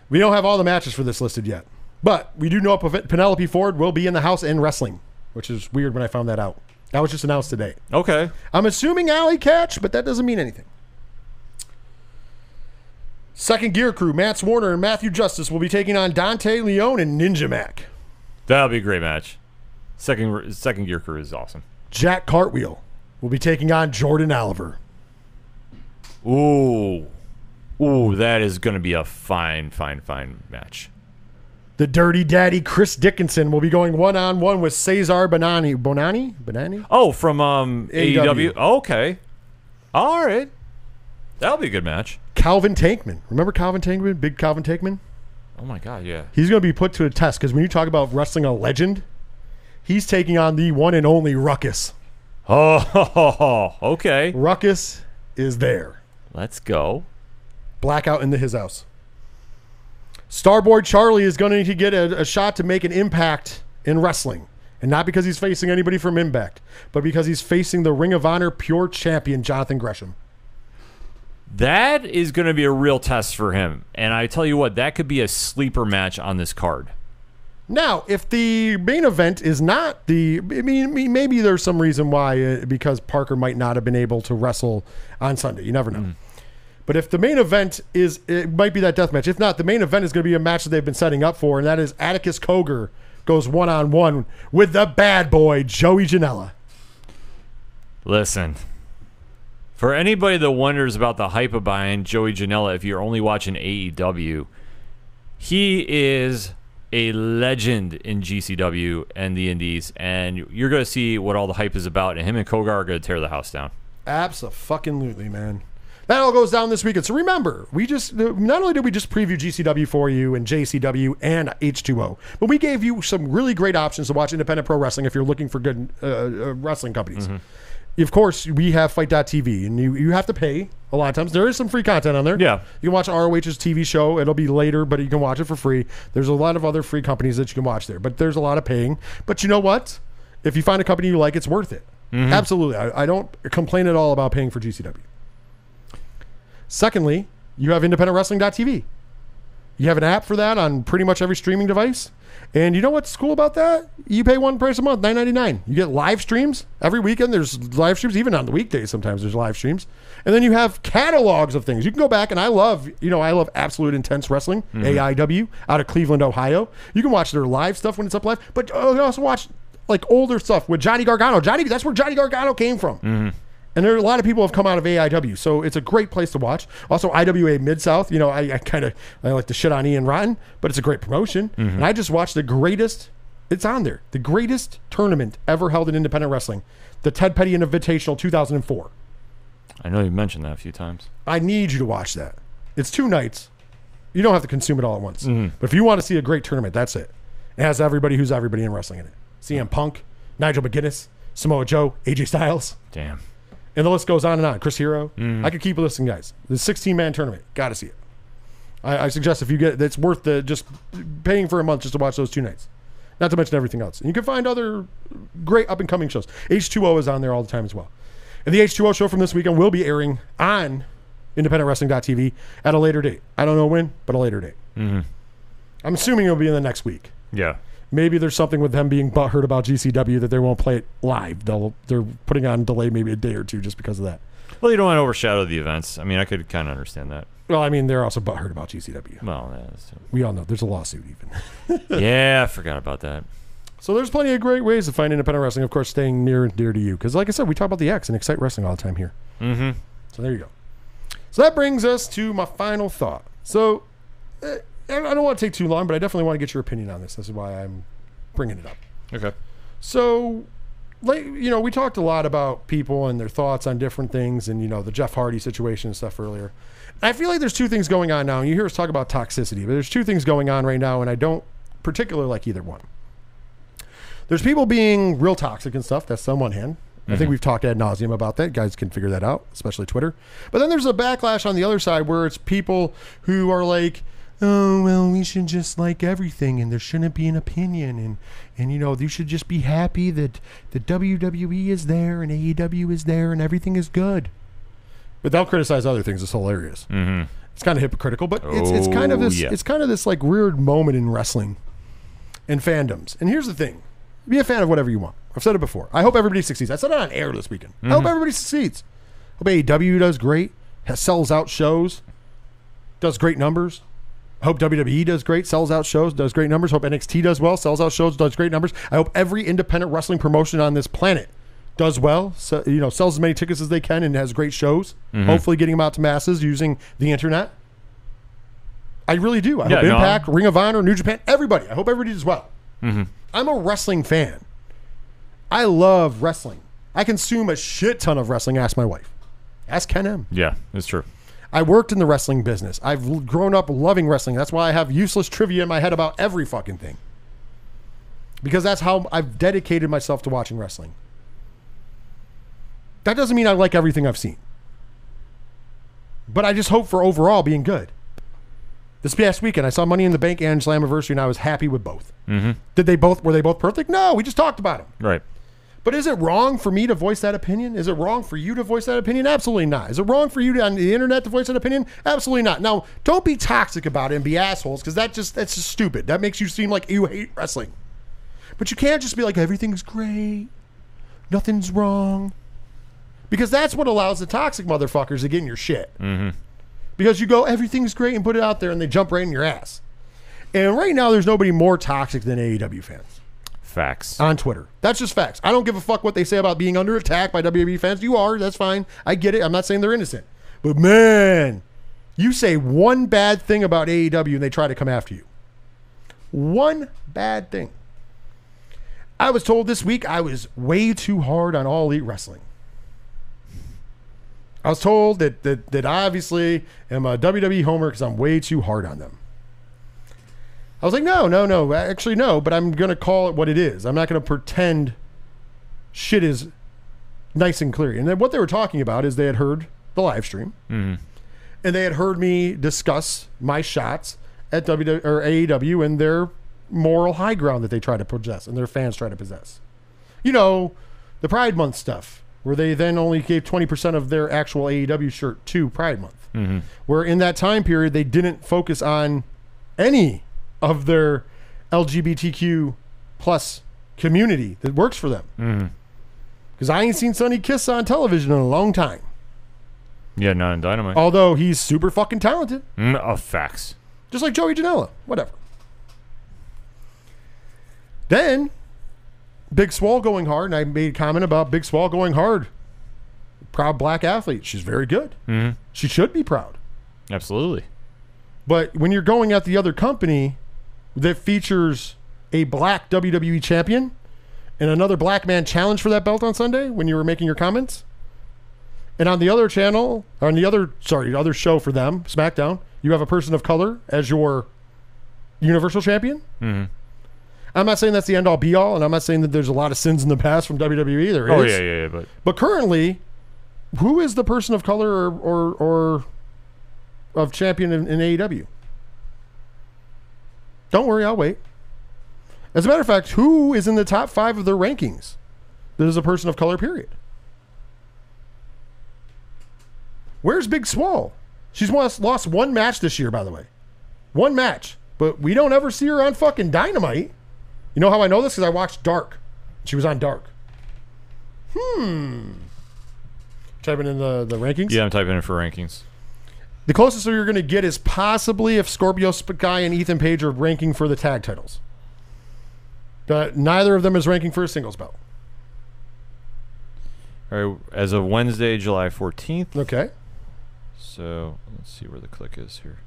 We don't have all the matches for this listed yet. But we do know Penelope Ford will be in the house in wrestling, which is weird when I found that out. That was just announced today. Okay. I'm assuming Alley Catch, but that doesn't mean anything. Second gear crew, Mance Warner and Matthew Justice will be taking on Dante Leone and Ninja Mack. That'll be a great match. Second second gear crew is awesome. Jack Cartwheel will be taking on Jordan Oliver. Ooh. Ooh, that is going to be a fine, fine, fine match. The Dirty Daddy Chris Dickinson will be going one on one with Cesar Bononi. Bononi? Bonani? Oh, from um, AEW. AEW. Okay. All right. That'll be a good match. Calvin Tankman. Remember Calvin Tankman? Big Calvin Tankman? Oh my god, yeah. He's going to be put to a test because when you talk about wrestling a legend, he's taking on the one and only Ruckus. Oh, <laughs> okay. Ruckus is there. Let's go. Blackout into his house. Starboy Charlie is going to need to get a, a shot to make an impact in wrestling. And not because he's facing anybody from Impact, but because he's facing the Ring of Honor pure champion, Jonathan Gresham. That is going to be a real test for him. And I tell you what, that could be a sleeper match on this card. Now, if the main event is not the, I mean, maybe there's some reason why, uh, because Parker might not have been able to wrestle on Sunday. You never know. But if the main event is, it might be that death match. If not, the main event is going to be a match that they've been setting up for, and that is Atticus Cogar goes one on one with the bad boy Joey Janela. Listen, for anybody that wonders about the hype of behind Joey Janela, if you're only watching AEW, he is a legend in GCW and the Indies, and you're going to see what all the hype is about. And him and Cogar are going to tear the house down. Absolutely, man. That all goes down this weekend. So remember, we just not only did we just preview GCW for you and JCW and H2O, but we gave you some really great options to watch independent pro wrestling if you're looking for good uh, uh, wrestling companies. Of course, we have FITE.tv, and you, you have to pay a lot of times. There is some free content on there. Yeah. You can watch ROH's TV show. It'll be later, but you can watch it for free. There's a lot of other free companies that you can watch there, but there's a lot of paying. But you know what? If you find a company you like, it's worth it. Absolutely. I, I don't complain at all about paying for GCW. Secondly, you have independentwrestling.tv. You have an app for that on pretty much every streaming device. And you know what's cool about that? You pay one price a month, nine ninety nine. You get live streams every weekend. There's live streams, even on the weekdays. Sometimes there's live streams, and then you have catalogs of things. You can go back, and I love, you know, I love Absolute Intense Wrestling, AIW, out of Cleveland, Ohio. You can watch their live stuff when it's up live, but uh, you can also watch like older stuff with Johnny Gargano. Johnny, that's where Johnny Gargano came from. And there are a lot of people have come out of AIW, so it's a great place to watch. Also, IWA Mid South. You know, I, I kind of I like to shit on Ian Rotten, but it's a great promotion. Mm-hmm. And I just watched the greatest. It's on there. The greatest tournament ever held in independent wrestling, the Ted Petty Invitational 2004. I know you mentioned that a few times. I need you to watch that. It's two nights. You don't have to consume it all at once. Mm-hmm. But if you want to see a great tournament, that's it. It has everybody who's everybody in wrestling in it. CM Punk, Nigel McGuinness, Samoa Joe, AJ Styles. Damn. And the list goes on and on. Chris Hero. Mm. I could keep listing guys. The 16 man tournament. Got to see it. I, I suggest if you get it's worth the just paying for a month just to watch those two nights. Not to mention everything else. And you can find other great up and coming shows. H2O is on there all the time as well. And the H2O show from this weekend will be airing on independentwrestling.tv at a later date. I don't know when, but a later date. Mm-hmm. I'm assuming it'll be in the next week. Yeah. Maybe there's something with them being butthurt about GCW that they won't play it live. They'll they're putting on delay maybe a day or two just because of that. Well, you don't want to overshadow the events. I mean, I could kind of understand that. Well, I mean, they're also butthurt about GCW. Well, yeah, that's- We all know there's a lawsuit even. <laughs> yeah, I forgot about that. So there's plenty of great ways to find independent wrestling. Of course, staying near and dear to you, because like I said, we talk about the X and Excite Wrestling all the time here. Mm-hmm. So there you go. So that brings us to my final thought. So eh, I don't want to take too long, but I definitely want to get your opinion on this. This is why I'm bringing it up. Okay. So, like you know, we talked a lot about people and their thoughts on different things, and you know, the Jeff Hardy situation and stuff earlier. I feel like there's two things going on now. And you hear us talk about toxicity, but there's two things going on right now, and I don't particularly like either one. There's people being real toxic and stuff. That's on one hand. I think mm-hmm. we've talked ad nauseum about that. Guys can figure that out, especially Twitter. But then there's a backlash on the other side where it's people who are like, oh well, we should just like everything, and there shouldn't be an opinion, and and you know you should just be happy that the WWE is there and AEW is there and everything is good. But they'll criticize other things. It's hilarious. Mm-hmm. It's kind of hypocritical, but it's it's kind of Oh, this yeah. it's kind of this like weird moment in wrestling and fandoms. And here's the thing: be a fan of whatever you want. I've said it before. I hope everybody succeeds. I said it on air this weekend. I hope everybody succeeds. Hope AEW does great, has, sells out shows. does great numbers. I hope WWE does great, sells out shows, does great numbers. Hope NXT does well, sells out shows, does great numbers. I hope every independent wrestling promotion on this planet does well. So, you know, sells as many tickets as they can and has great shows. Mm-hmm. Hopefully, getting them out to masses using the internet. I really do. I Yeah, hope no, Impact, Ring of Honor, New Japan, everybody. I hope everybody does well. Mm-hmm. I'm a wrestling fan. I love wrestling. I consume a shit ton of wrestling. Ask my wife. Ask Ken M. Yeah, it's true. I worked in the wrestling business. I've grown up loving wrestling. That's why I have useless trivia in my head about every fucking thing. Because that's how I've dedicated myself to watching wrestling. That doesn't mean I like everything I've seen. But I just hope for overall being good. This past weekend, I saw Money in the Bank and Slammiversary, and I was happy with both. Mm-hmm. Did they both? Were they both perfect? No, we just talked about them. Right. But is it wrong for me to voice that opinion? Is it wrong for you to voice that opinion? Absolutely not. Is it wrong for you to, on the internet to voice that opinion? Absolutely not. Now, don't be toxic about it and be assholes because that just that's just stupid. That makes you seem like you hate wrestling. But you can't just be like everything's great, nothing's wrong, because that's what allows the toxic motherfuckers to get in your shit. Mm-hmm. Because you go everything's great and put it out there and they jump right in your ass. And right now, there's nobody more toxic than AEW fans Facts. on Twitter. That's just facts. I don't give a fuck what they say about being under attack by WWE fans. You are. That's fine. I get it. I'm not saying they're innocent. But man, you say one bad thing about AEW and they try to come after you. One bad thing. I was told this week I was way too hard on All Elite Wrestling. I was told that that, that I obviously am a WWE homer because I'm way too hard on them. I was like, no, no, no. Actually, no, but I'm going to call it what it is. I'm not going to pretend shit is nice and clear. And then what they were talking about is they had heard the live stream mm-hmm. and they had heard me discuss my shots at WW or AEW and their moral high ground that they try to possess and their fans try to possess. You know, the Pride Month stuff, where they then only gave 20% of their actual AEW shirt to Pride Month. Mm-hmm. Where in that time period, they didn't focus on any of their LGBTQ plus community that works for them. Because I ain't seen Sonny Kiss on television in a long time. Yeah, not in Dynamite. Although he's super fucking talented. Mm, oh, facts. Just like Joey Janela. Whatever. Then, Big Swole going hard, and I made a comment about Big Swole going hard. Proud black athlete. She's very good. Mm-hmm. She should be proud. Absolutely. But when you're going at the other company that features a black WWE champion and another black man challenge for that belt on Sunday when you were making your comments, and on the other channel, or on the other, sorry, the other show for them, SmackDown, you have a person of color as your Universal Champion. Mm-hmm. I'm not saying that's the end all be all, and I'm not saying that there's a lot of sins in the past from WWE. There Oh is. yeah, yeah, yeah. But But currently, who is the person of color or or, or of champion in, in AEW? Don't worry, I'll wait. As a matter of fact, who is in the top five of their rankings that is a person of color, period? Where's Big Swole? She's lost, lost one match this year, by the way. One match. But we don't ever see her on fucking Dynamite. You know how I know this? Because I watched Dark. She was on Dark. Hmm. Typing in the, the rankings. yeah, I'm typing in for rankings. The closest you're going to get is possibly if Scorpio Sky and Ethan Page are ranking for the tag titles. But neither of them is ranking for a singles belt. All right, as of Wednesday, July 14th. Okay. So let's see where the click is here.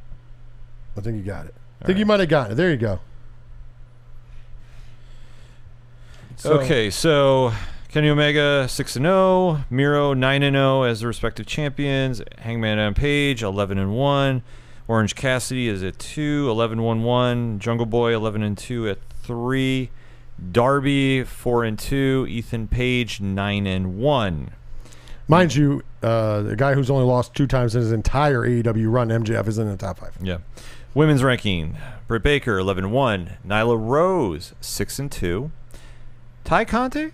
I think you got it. I think you might have gotten it. There you go. So- okay, so Kenny Omega six and zero, Miro nine and zero as the respective champions. Hangman Adam Page eleven and one, Orange Cassidy is at two, 11 1 1, Jungle Boy eleven and two at three, Darby four and two, Ethan Page nine and one. Mind you, uh, the guy who's only lost two times in his entire AEW run, MJF, is in the top five. Yeah. Women's ranking: Britt Baker 11 1, Nyla Rose 6 and 2, Tay Conti.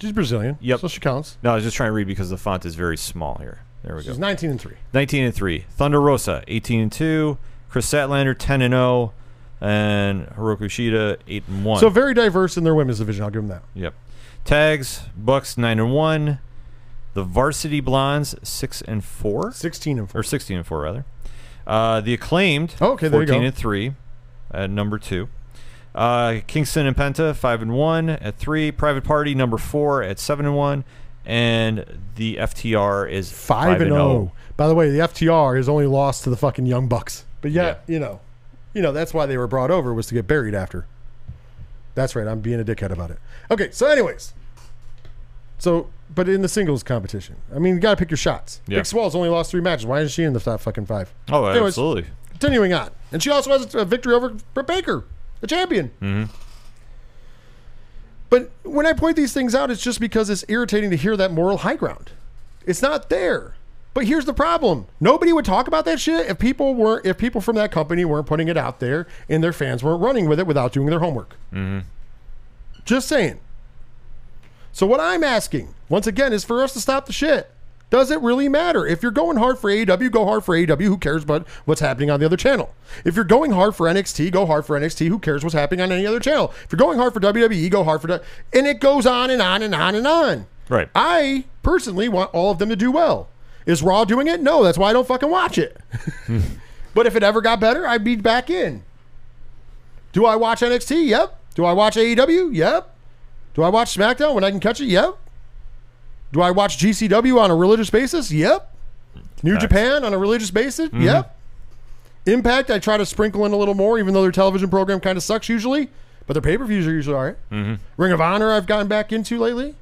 She's Brazilian. Yep. So she counts. No, I was just trying to read because the font is very small here. There we go. She's 19 and 3. 19 and 3. Thunder Rosa 18 and 2, Kris Statlander 10 and 0, and Hikaru Shida 8 and 1. So very diverse in their women's division. I'll give them that. Yep. Tags Bucks 9 and 1, the Varsity Blondes 6 and 4. 16 and 4. or 16 and 4 rather. Uh, the acclaimed. Oh, okay, there you 14 go. and three, at number two. Uh, Kingston and Penta five and one at three. Private Party number four at seven and one, and the FTR is Five, and oh. By the way, the FTR is only lost to the fucking Young Bucks. But yet, you know, you know that's why they were brought over was to get buried after. That's right. I'm being a dickhead about it. Okay. So, anyways, so but in the singles competition, I mean, you got to pick your shots. Yeah. Big Swole's only lost three matches. Why isn't she in the top fucking five? Oh, Anyways, absolutely. Continuing on, and she also has a victory over Britt Baker, the champion. Mm-hmm. But when I point these things out, it's just because it's irritating to hear that moral high ground. It's not there. But here's the problem: nobody would talk about that shit if people weren't if people from that company weren't putting it out there and their fans weren't running with it without doing their homework. Just saying. So what I'm asking, once again, is for us to stop the shit. Does it really matter? If you're going hard for AEW, go hard for AEW. Who cares about what's happening on the other channel? If you're going hard for NXT, go hard for NXT. Who cares what's happening on any other channel? If you're going hard for WWE, go hard for the, and it goes on and on and on and on. Right. I personally want all of them to do well. Is Raw doing it? No, that's why I don't fucking watch it. <laughs> <laughs> but if it ever got better, I'd be back in. Do I watch NXT? Yep. Do I watch AEW? Yep. Do I watch SmackDown when I can catch it? Yep. Do I watch GCW on a religious basis? Yep. New Facts. Japan on a religious basis? Mm-hmm. Yep. Impact, I try to sprinkle in a little more, even though their television program kind of sucks usually, but their pay per views are usually all right. Mm-hmm. Ring of Honor, I've gotten back into lately.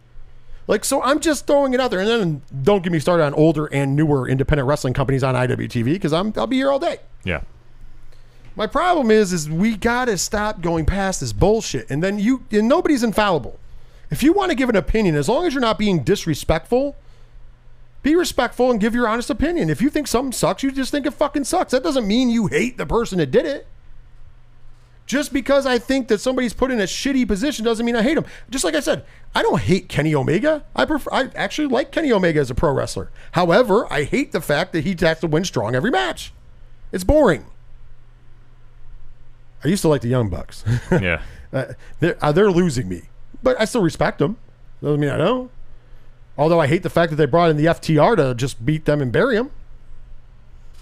Like, so I'm just throwing it out there. And then don't get me started on older and newer independent wrestling companies on IWTV because I'm I'll be here all day. Yeah. My problem is, is we gotta stop going past this bullshit. And then you, and nobody's infallible. If you want to give an opinion, as long as you're not being disrespectful, be respectful and give your honest opinion. If you think something sucks, you just think it fucking sucks. That doesn't mean you hate the person that did it. Just because I think that somebody's put in a shitty position doesn't mean I hate them. Just like I said, I don't hate Kenny Omega. I prefer, I actually like Kenny Omega as a pro wrestler. However, I hate the fact that he has to win strong every match. It's boring. I used to like the Young Bucks. <laughs> Yeah. Uh, they're, uh, they're losing me, but I still respect them. Doesn't mean I don't. Although I hate the fact that they brought in the FTR to just beat them and bury them.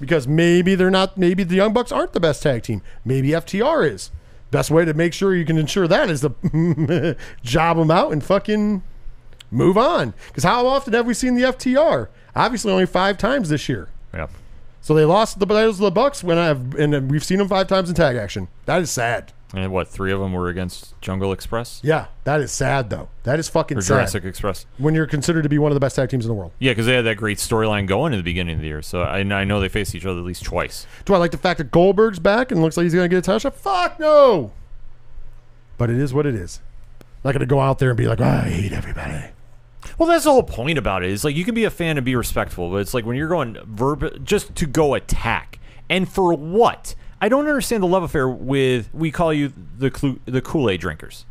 Because maybe they're not, maybe the Young Bucks aren't the best tag team. Maybe FTR is. Best way to make sure you can ensure that is to <laughs> job them out and fucking move on. Because how often have we seen the FTR? Obviously, only five times this year. Yeah. So they lost the titles of the Bucks when I've and we've seen them five times in tag action. That is sad. And what? Three of them were against Jungle Express Yeah, that is sad though. That is fucking or sad. Jurassic Express. when you're considered to be one of the best tag teams in the world. Yeah, because they had that great storyline going in the beginning of the year. So I, I know they faced each other at least twice. Do I like the fact that Goldberg's back and looks like he's gonna get a title shot? Fuck no. But it is what it is. not gonna go out there and be like, "Oh, I hate everybody. Well, that's the whole point about it. Is like you can be a fan and be respectful, but it's like when you're going verb just to go attack, and for what? I don't understand the love affair with we call you the the Kool Aid drinkers,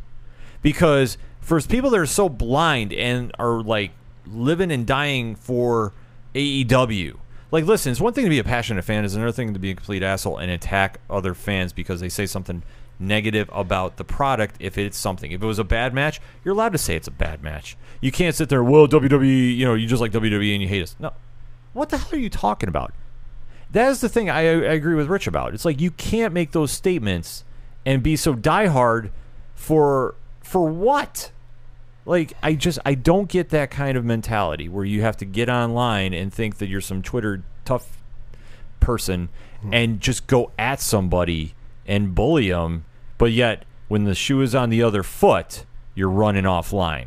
because for people that are so blind and are like living and dying for AEW. Like, listen, it's one thing to be a passionate fan; it's another thing to be a complete asshole and attack other fans because they say something negative about the product. If it's something, if it was a bad match, you're allowed to say it's a bad match. You can't sit there, well, WWE, you know, you just like WWE and you hate us. No, what the hell are you talking about? That is the thing I, I agree with Rich about. It's like you can't make those statements and be so diehard for for what? Like I just I don't get that kind of mentality where you have to get online and think that you're some Twitter tough person hmm. and just go at somebody and bully them, but yet when the shoe is on the other foot, you're running offline.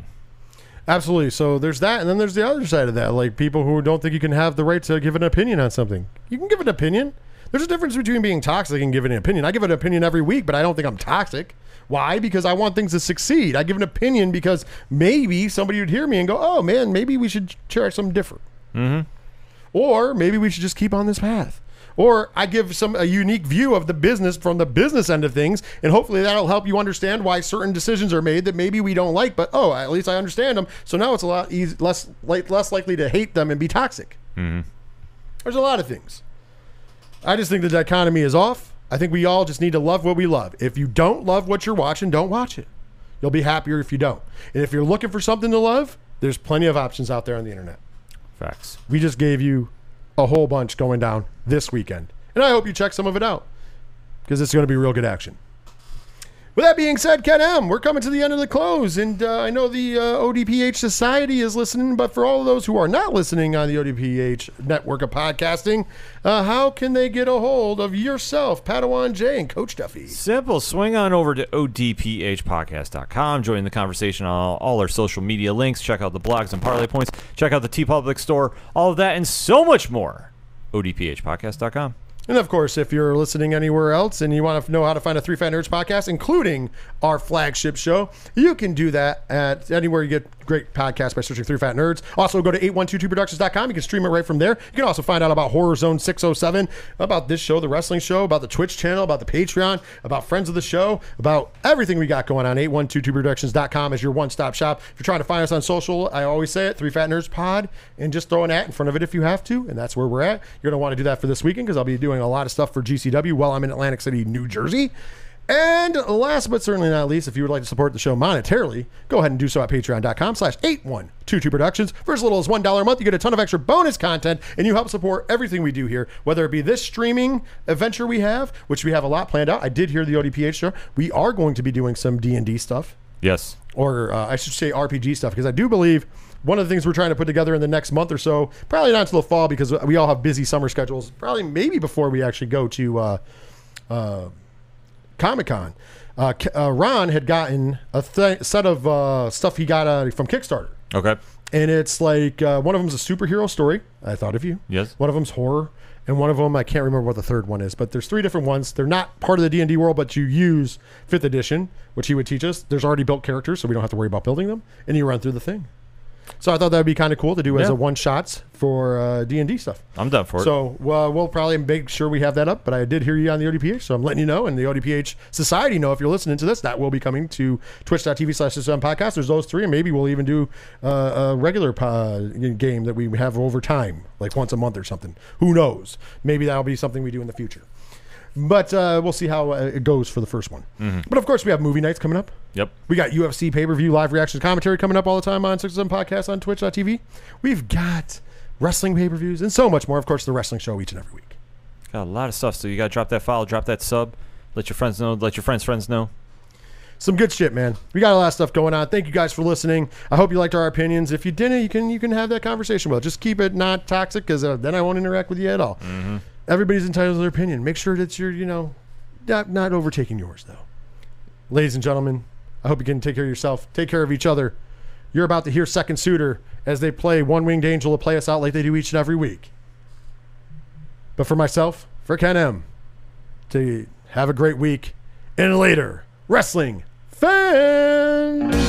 Absolutely. So there's that, and then there's the other side of that, like people who don't think you can have the right to give an opinion on something. You can give an opinion. There's a difference between being toxic and giving an opinion. I give an opinion every week, but I don't think I'm toxic. Why? Because I want things to succeed. I give an opinion because maybe somebody would hear me and go, "Oh man, maybe we should try something different," mm-hmm. or maybe we should just keep on this path. Or I give some a unique view of the business from the business end of things, and hopefully that'll help you understand why certain decisions are made that maybe we don't like. But oh, at least I understand them. So now it's a lot easy, less like, less likely to hate them and be toxic. Mm-hmm. There's a lot of things. I just think the dichotomy is off. I think we all just need to love what we love. If you don't love what you're watching, don't watch it. You'll be happier if you don't. And if you're looking for something to love, there's plenty of options out there on the internet. Facts. We just gave you a whole bunch going down this weekend. And I hope you check some of it out because it's going to be real good action. With that being said, Ken M, we're coming to the end of the close, and uh, I know the uh, ODPH Society is listening, but for all of those who are not listening on the ODPH network of podcasting, uh, how can they get a hold of yourself, Padawan J, and Coach Duffy? Simple. Swing on over to odphpodcast.com. Join the conversation on all, all our social media links. Check out the blogs and parlay points. Check out the TeePublic store. All of that and so much more. odphpodcast.com. And of course, if you're listening anywhere else and you want to know how to find a Three Fat Nerds podcast, including our flagship show, you can do that at anywhere you get great podcast by searching Three Fat Nerds. Also, go to 8122productions.com. You can stream it right from there. You can also find out about Horror Zone 607, about this show, the wrestling show, about the Twitch channel, about the Patreon, about friends of the show, about everything we got going on. 8122productions.com is your one stop shop. If you're trying to find us on social, I always say it Three Fat Nerds Pod, and just throw an at in front of it if you have to. And that's where we're at. You're going to want to do that for this weekend because I'll be doing a lot of stuff for GCW while I'm in Atlantic City, New Jersey. And last but certainly not least, if you would like to support the show monetarily, go ahead and do so at patreon.com slash 8122 productions. For as little as $1 a month, you get a ton of extra bonus content and you help support everything we do here, whether it be this streaming adventure we have, which we have a lot planned out. I did hear the ODPH show. We are going to be doing some D&D stuff Yes. or uh, I should say RPG stuff, because I do believe one of the things we're trying to put together in the next month or so, probably not until the fall, because we all have busy summer schedules. Probably maybe before we actually go to uh, uh, Comic Con. Uh, uh, Ron had gotten a th- set of uh, stuff he got uh, from Kickstarter, Okay. and it's like uh, one of them's a superhero story. I thought of you. Yes. One of them's horror, and one of them I can't remember what the third one is. But there's three different ones. They're not part of the D and D world, but you use fifth edition, which he would teach us. There's already built characters, so we don't have to worry about building them, and you run through the thing. So I thought that would be kind of cool to do as Yeah. a one shots for uh, D and D stuff. I'm done for it. So uh, we'll probably make sure we have that up. But I did hear you on the ODPH, so I'm letting you know, and the ODPH Society know if you're listening to this. That will be coming to twitch.tv slash system podcast. There's those three, and maybe we'll even do uh, a regular uh, game that we have over time, like once a month or something. Who knows? Maybe that'll be something we do in the future. But uh, we'll see how uh, it goes for the first one. But of course, we have movie nights coming up. yep. We got UFC pay per view live reactions commentary coming up all the time on 67 Podcast on Twitch.tv. We've got wrestling pay per views and so much more. Of course, the wrestling show each and every week. Got a lot of stuff. So you got to drop that file, drop that sub, let your friends know, let your friends' friends know. Some good shit, man. We got a lot of stuff going on. Thank you guys for listening. I hope you liked our opinions. If you didn't, you can you can have that conversation Well. Just keep it not toxic, because uh, then I won't interact with you at all. Everybody's entitled to their opinion. Make sure that you're you know not not overtaking yours though. Ladies and gentlemen, I hope you can take care of yourself. Take care of each other. You're about to hear Second Suitor as they play One Winged Angel to play us out like they do each and every week. But for myself, for Ken M, to have a great week and later wrestling fans.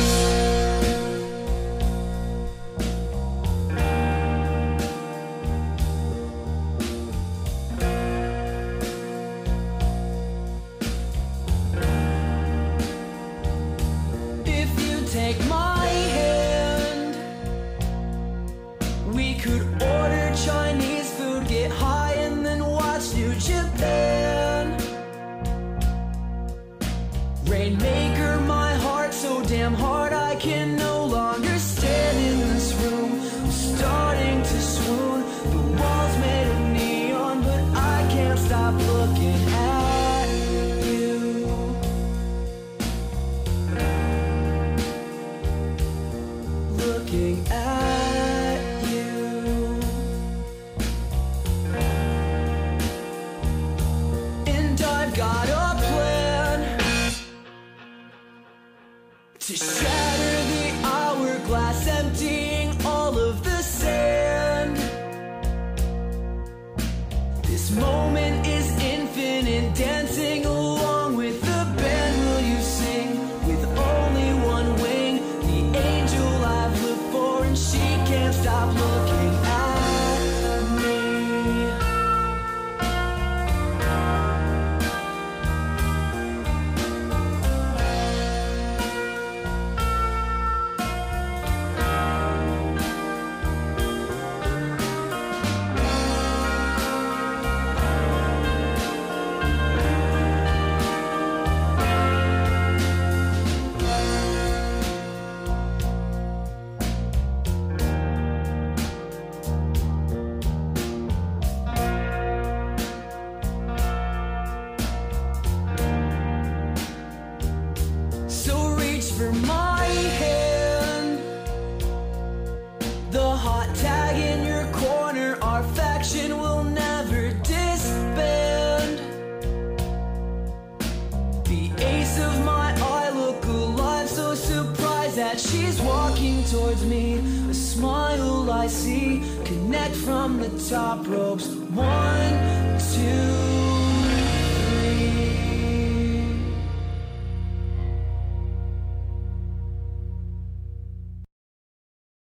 Damn hard I top ropes. One.